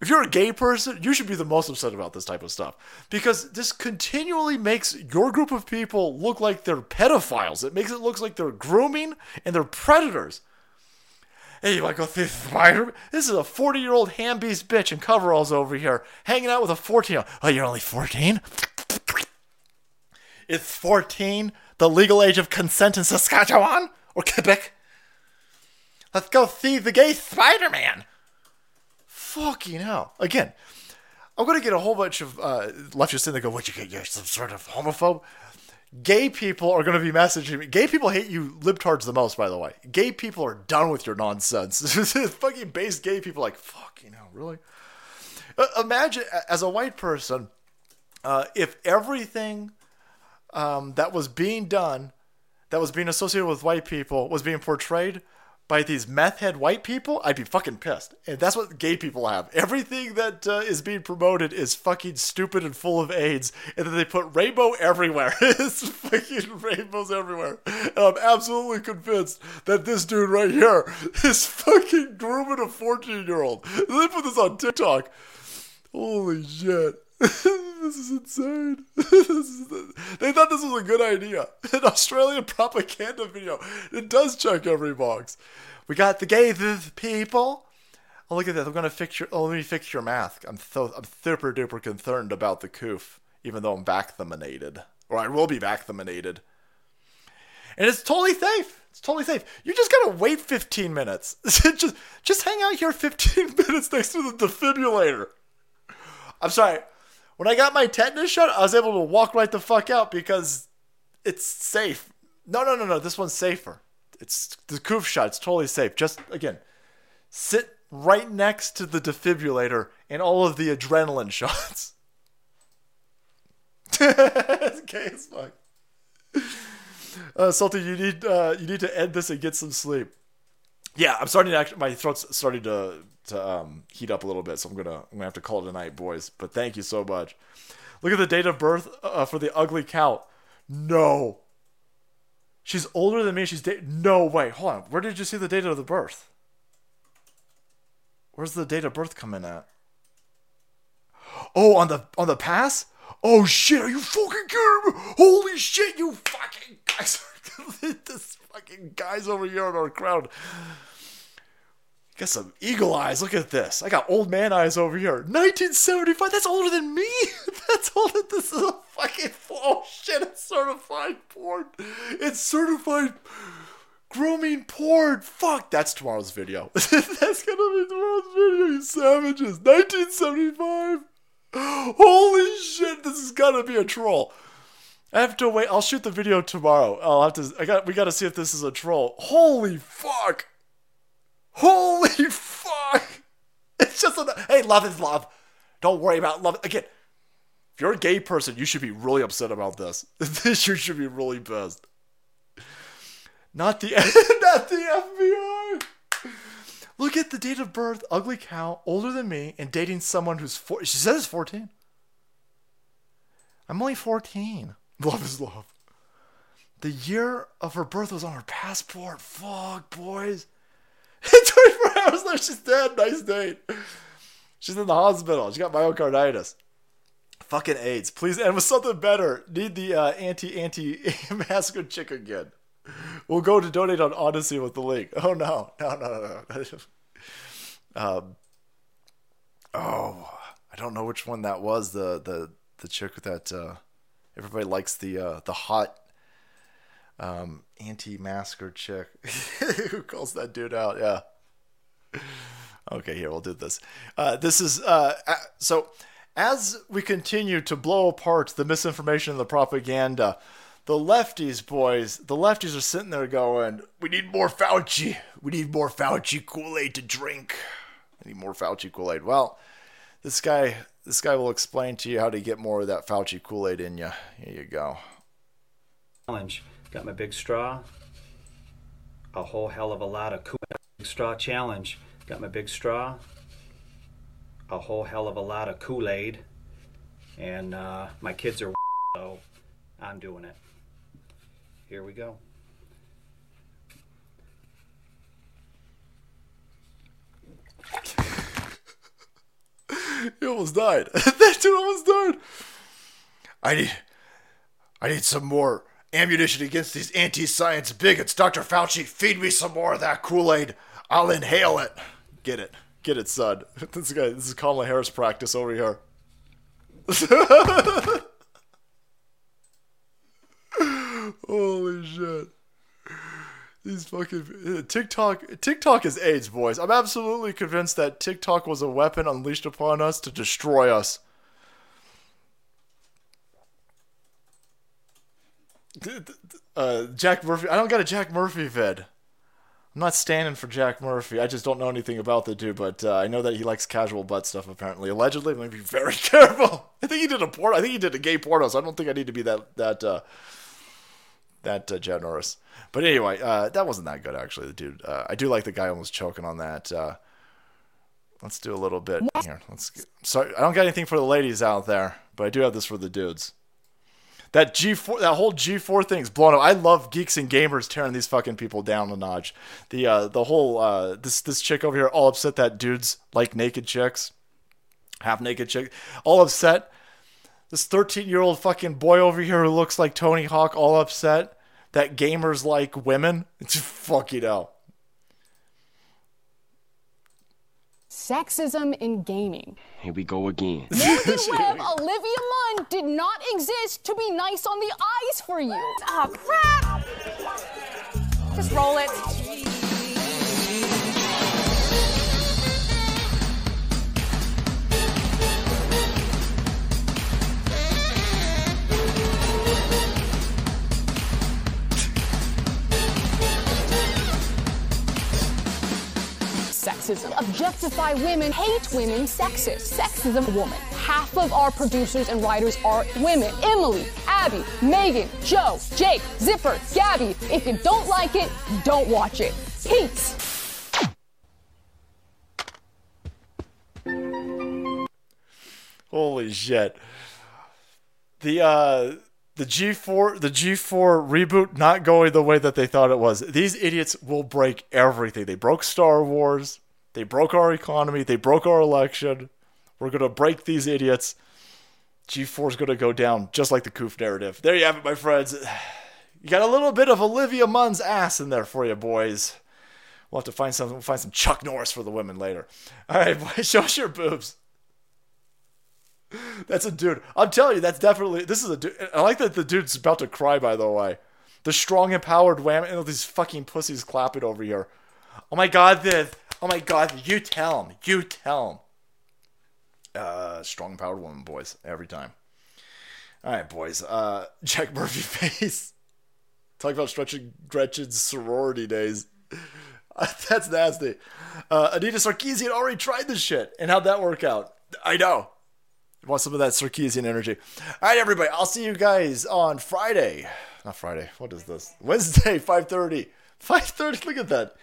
if you're a gay person, you should be the most upset about this type of stuff because this continually makes your group of people look like they're pedophiles. It makes it look like they're grooming and they're predators. Hey, go see Spider? This is a 40 year old ham beast bitch in coveralls over here hanging out with a 14 year old. Oh, you're only 14? It's 14, the legal age of consent in Saskatchewan or Quebec. Let's go see the gay Spider Man. Fucking hell. Again, I'm going to get a whole bunch of uh, leftists in there go, What, you get? You're some sort of homophobe? Gay people are going to be messaging me. Gay people hate you libtards the most, by the way. Gay people are done with your nonsense. fucking base gay people like, fucking hell, really? Uh, imagine, as a white person, uh, if everything um, that was being done, that was being associated with white people, was being portrayed by these meth head white people, I'd be fucking pissed. And that's what gay people have. Everything that uh, is being promoted is fucking stupid and full of AIDS, and then they put rainbow everywhere. it's fucking rainbows everywhere. And I'm absolutely convinced that this dude right here is fucking grooming a 14 year old. They put this on TikTok. Holy shit. this is insane. This is- they thought this was a good idea. An Australian propaganda video. It does check every box. We got the gay people. Oh, look at that. I'm gonna fix your. Oh, let me fix your mask. I'm so. I'm super duper concerned about the coof, even though I'm vaccinated, or I will be vaccinated. And it's totally safe. It's totally safe. You just gotta wait 15 minutes. just, just hang out here 15 minutes next to the defibrillator. I'm sorry. When I got my tetanus shot, I was able to walk right the fuck out because it's safe. No, no, no, no. This one's safer. It's the coof shot. It's totally safe. Just again, sit right next to the defibrillator and all of the adrenaline shots. it's gay as fuck. Uh, Salty, you need uh, you need to end this and get some sleep. Yeah, I'm starting to actually. My throat's starting to to um, heat up a little bit, so I'm gonna I'm gonna have to call it a night, boys. But thank you so much. Look at the date of birth uh, for the ugly cow. No. She's older than me. She's da- no way. Hold on. Where did you see the date of the birth? Where's the date of birth coming at? Oh, on the on the pass. Oh shit! Are you fucking kidding me? Holy shit! You fucking guys! this fucking guys over here in our crowd. Got some eagle eyes. Look at this. I got old man eyes over here. 1975. That's older than me. That's older. This is a fucking oh shit. It's certified porn. It's certified Grooming porn. Fuck, that's tomorrow's video. that's gonna be tomorrow's video, you savages. 1975. Holy shit, this is gonna be a troll. I have to wait. I'll shoot the video tomorrow. I'll have to. I got. We got to see if this is a troll. Holy fuck! Holy fuck! It's just a. Hey, love is love. Don't worry about love. Again, if you're a gay person, you should be really upset about this. This you should be really pissed. Not the not the FBI. Look at the date of birth. Ugly cow, older than me, and dating someone who's four. She says fourteen. I'm only fourteen. Love is love. The year of her birth was on her passport. Fuck, boys. 24 hours later, she's dead. Nice date. She's in the hospital. She got myocarditis. Fucking AIDS. Please end with something better. Need the uh, anti anti massacre chick again. We'll go to donate on Odysee with the link. Oh no, no, no, no, no. um, oh, I don't know which one that was. The the the chick that uh, everybody likes the uh, the hot um, anti-masker chick. Who calls that dude out? Yeah. Okay, here we'll do this. Uh, this is uh, so. As we continue to blow apart the misinformation and the propaganda, the lefties, boys, the lefties are sitting there going, "We need more Fauci. We need more Fauci Kool Aid to drink. I need more Fauci Kool Aid." Well, this guy, this guy will explain to you how to get more of that Fauci Kool Aid in you. Here you go. Challenge. Got my big straw. A whole hell of a lot of Kool Aid. straw challenge. Got my big straw. A whole hell of a lot of Kool Aid. And uh, my kids are so I'm doing it. Here we go. He almost died. that dude almost died. I need, I need some more ammunition against these anti-science bigots. Dr. Fauci, feed me some more of that Kool-Aid. I'll inhale it. Get it, get it, son. This guy, this is Kamala Harris practice over here. Holy shit. These fucking TikTok TikTok is AIDS, boys. I'm absolutely convinced that TikTok was a weapon unleashed upon us to destroy us. Uh, Jack Murphy. I don't got a Jack Murphy vid. I'm not standing for Jack Murphy. I just don't know anything about the dude, but uh, I know that he likes casual butt stuff. Apparently, allegedly. Let me be very careful. I think he did a porno. I think he did a gay porno. So I don't think I need to be that that uh, that uh, Norris, But anyway, uh, that wasn't that good actually. The dude. Uh, I do like the guy almost choking on that. Uh, let's do a little bit here. Let's. Get, sorry, I don't got anything for the ladies out there, but I do have this for the dudes. That G4, that whole G4 thing's blown up. I love geeks and gamers tearing these fucking people down a notch. The uh, the whole uh, this this chick over here all upset that dudes like naked chicks, half naked chick, all upset. This 13 year old fucking boy over here who looks like Tony Hawk, all upset that gamers like women. It's fucking hell. Sexism in gaming. Here we go again. Morgan Webb, Olivia Munn did not exist to be nice on the eyes for you. Oh, crap! Just roll it. Sexism. Objectify women, hate women, sexist. Sexism, woman. Half of our producers and writers are women. Emily, Abby, Megan, Joe, Jake, Zipper, Gabby. If you don't like it, don't watch it. Peace. Holy shit. The uh the G4 the G4 reboot not going the way that they thought it was. These idiots will break everything. They broke Star Wars. They broke our economy. They broke our election. We're going to break these idiots. G4 is going to go down just like the Coof narrative. There you have it, my friends. You got a little bit of Olivia Munn's ass in there for you, boys. We'll have to find some we'll find some Chuck Norris for the women later. All right, boys, show us your boobs. That's a dude. I'm telling you, that's definitely this is a dude. I like that the dude's about to cry. By the way, The strong, empowered wham. And all these fucking pussies clapping over here. Oh my god, this. Oh my god, you tell him. You tell him. Uh, strong, empowered woman, boys. Every time. All right, boys. Uh, Jack Murphy face. Talk about stretching Gretchen's sorority days. That's nasty. Uh, Anita Sarkeesian already tried this shit. And how'd that work out? I know. Want some of that Sarkeesian energy. All right, everybody. I'll see you guys on Friday. Not Friday. What is this? Wednesday, 5.30. 5.30. Look at that.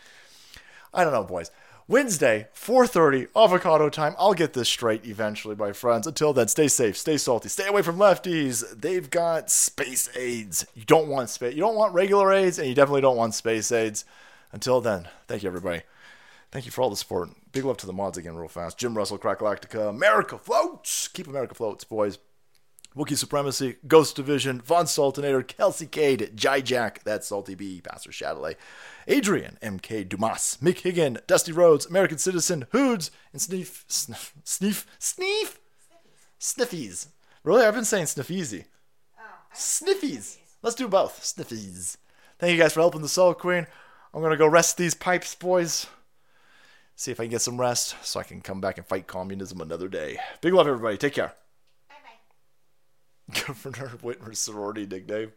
I don't know, boys. Wednesday, 4.30, avocado time. I'll get this straight eventually, my friends. Until then, stay safe, stay salty, stay away from lefties. They've got space aids. You don't want space. You don't want regular aids, and you definitely don't want space aids. Until then, thank you, everybody. Thank you for all the support. Big love to the mods again, real fast. Jim Russell, Crackalactica, America floats. Keep America floats, boys. Wookiee Supremacy, Ghost Division, Von Sultanator, Kelsey Cade, Jai Jack, that's Salty B, Pastor Shadowley, Adrian, MK Dumas, Mick Higgin, Dusty Rhodes, American Citizen, Hoods, and Sneef, Sneef, Sneef, Sneef, Sniffies. Really? I've been saying Sniffiesy. Sniffies. Let's do both. Sniffies. Thank you guys for helping the Soul Queen. I'm going to go rest these pipes, boys. See if I can get some rest so I can come back and fight communism another day. Big love, everybody. Take care. Bye bye. Governor Whitmer's sorority nickname.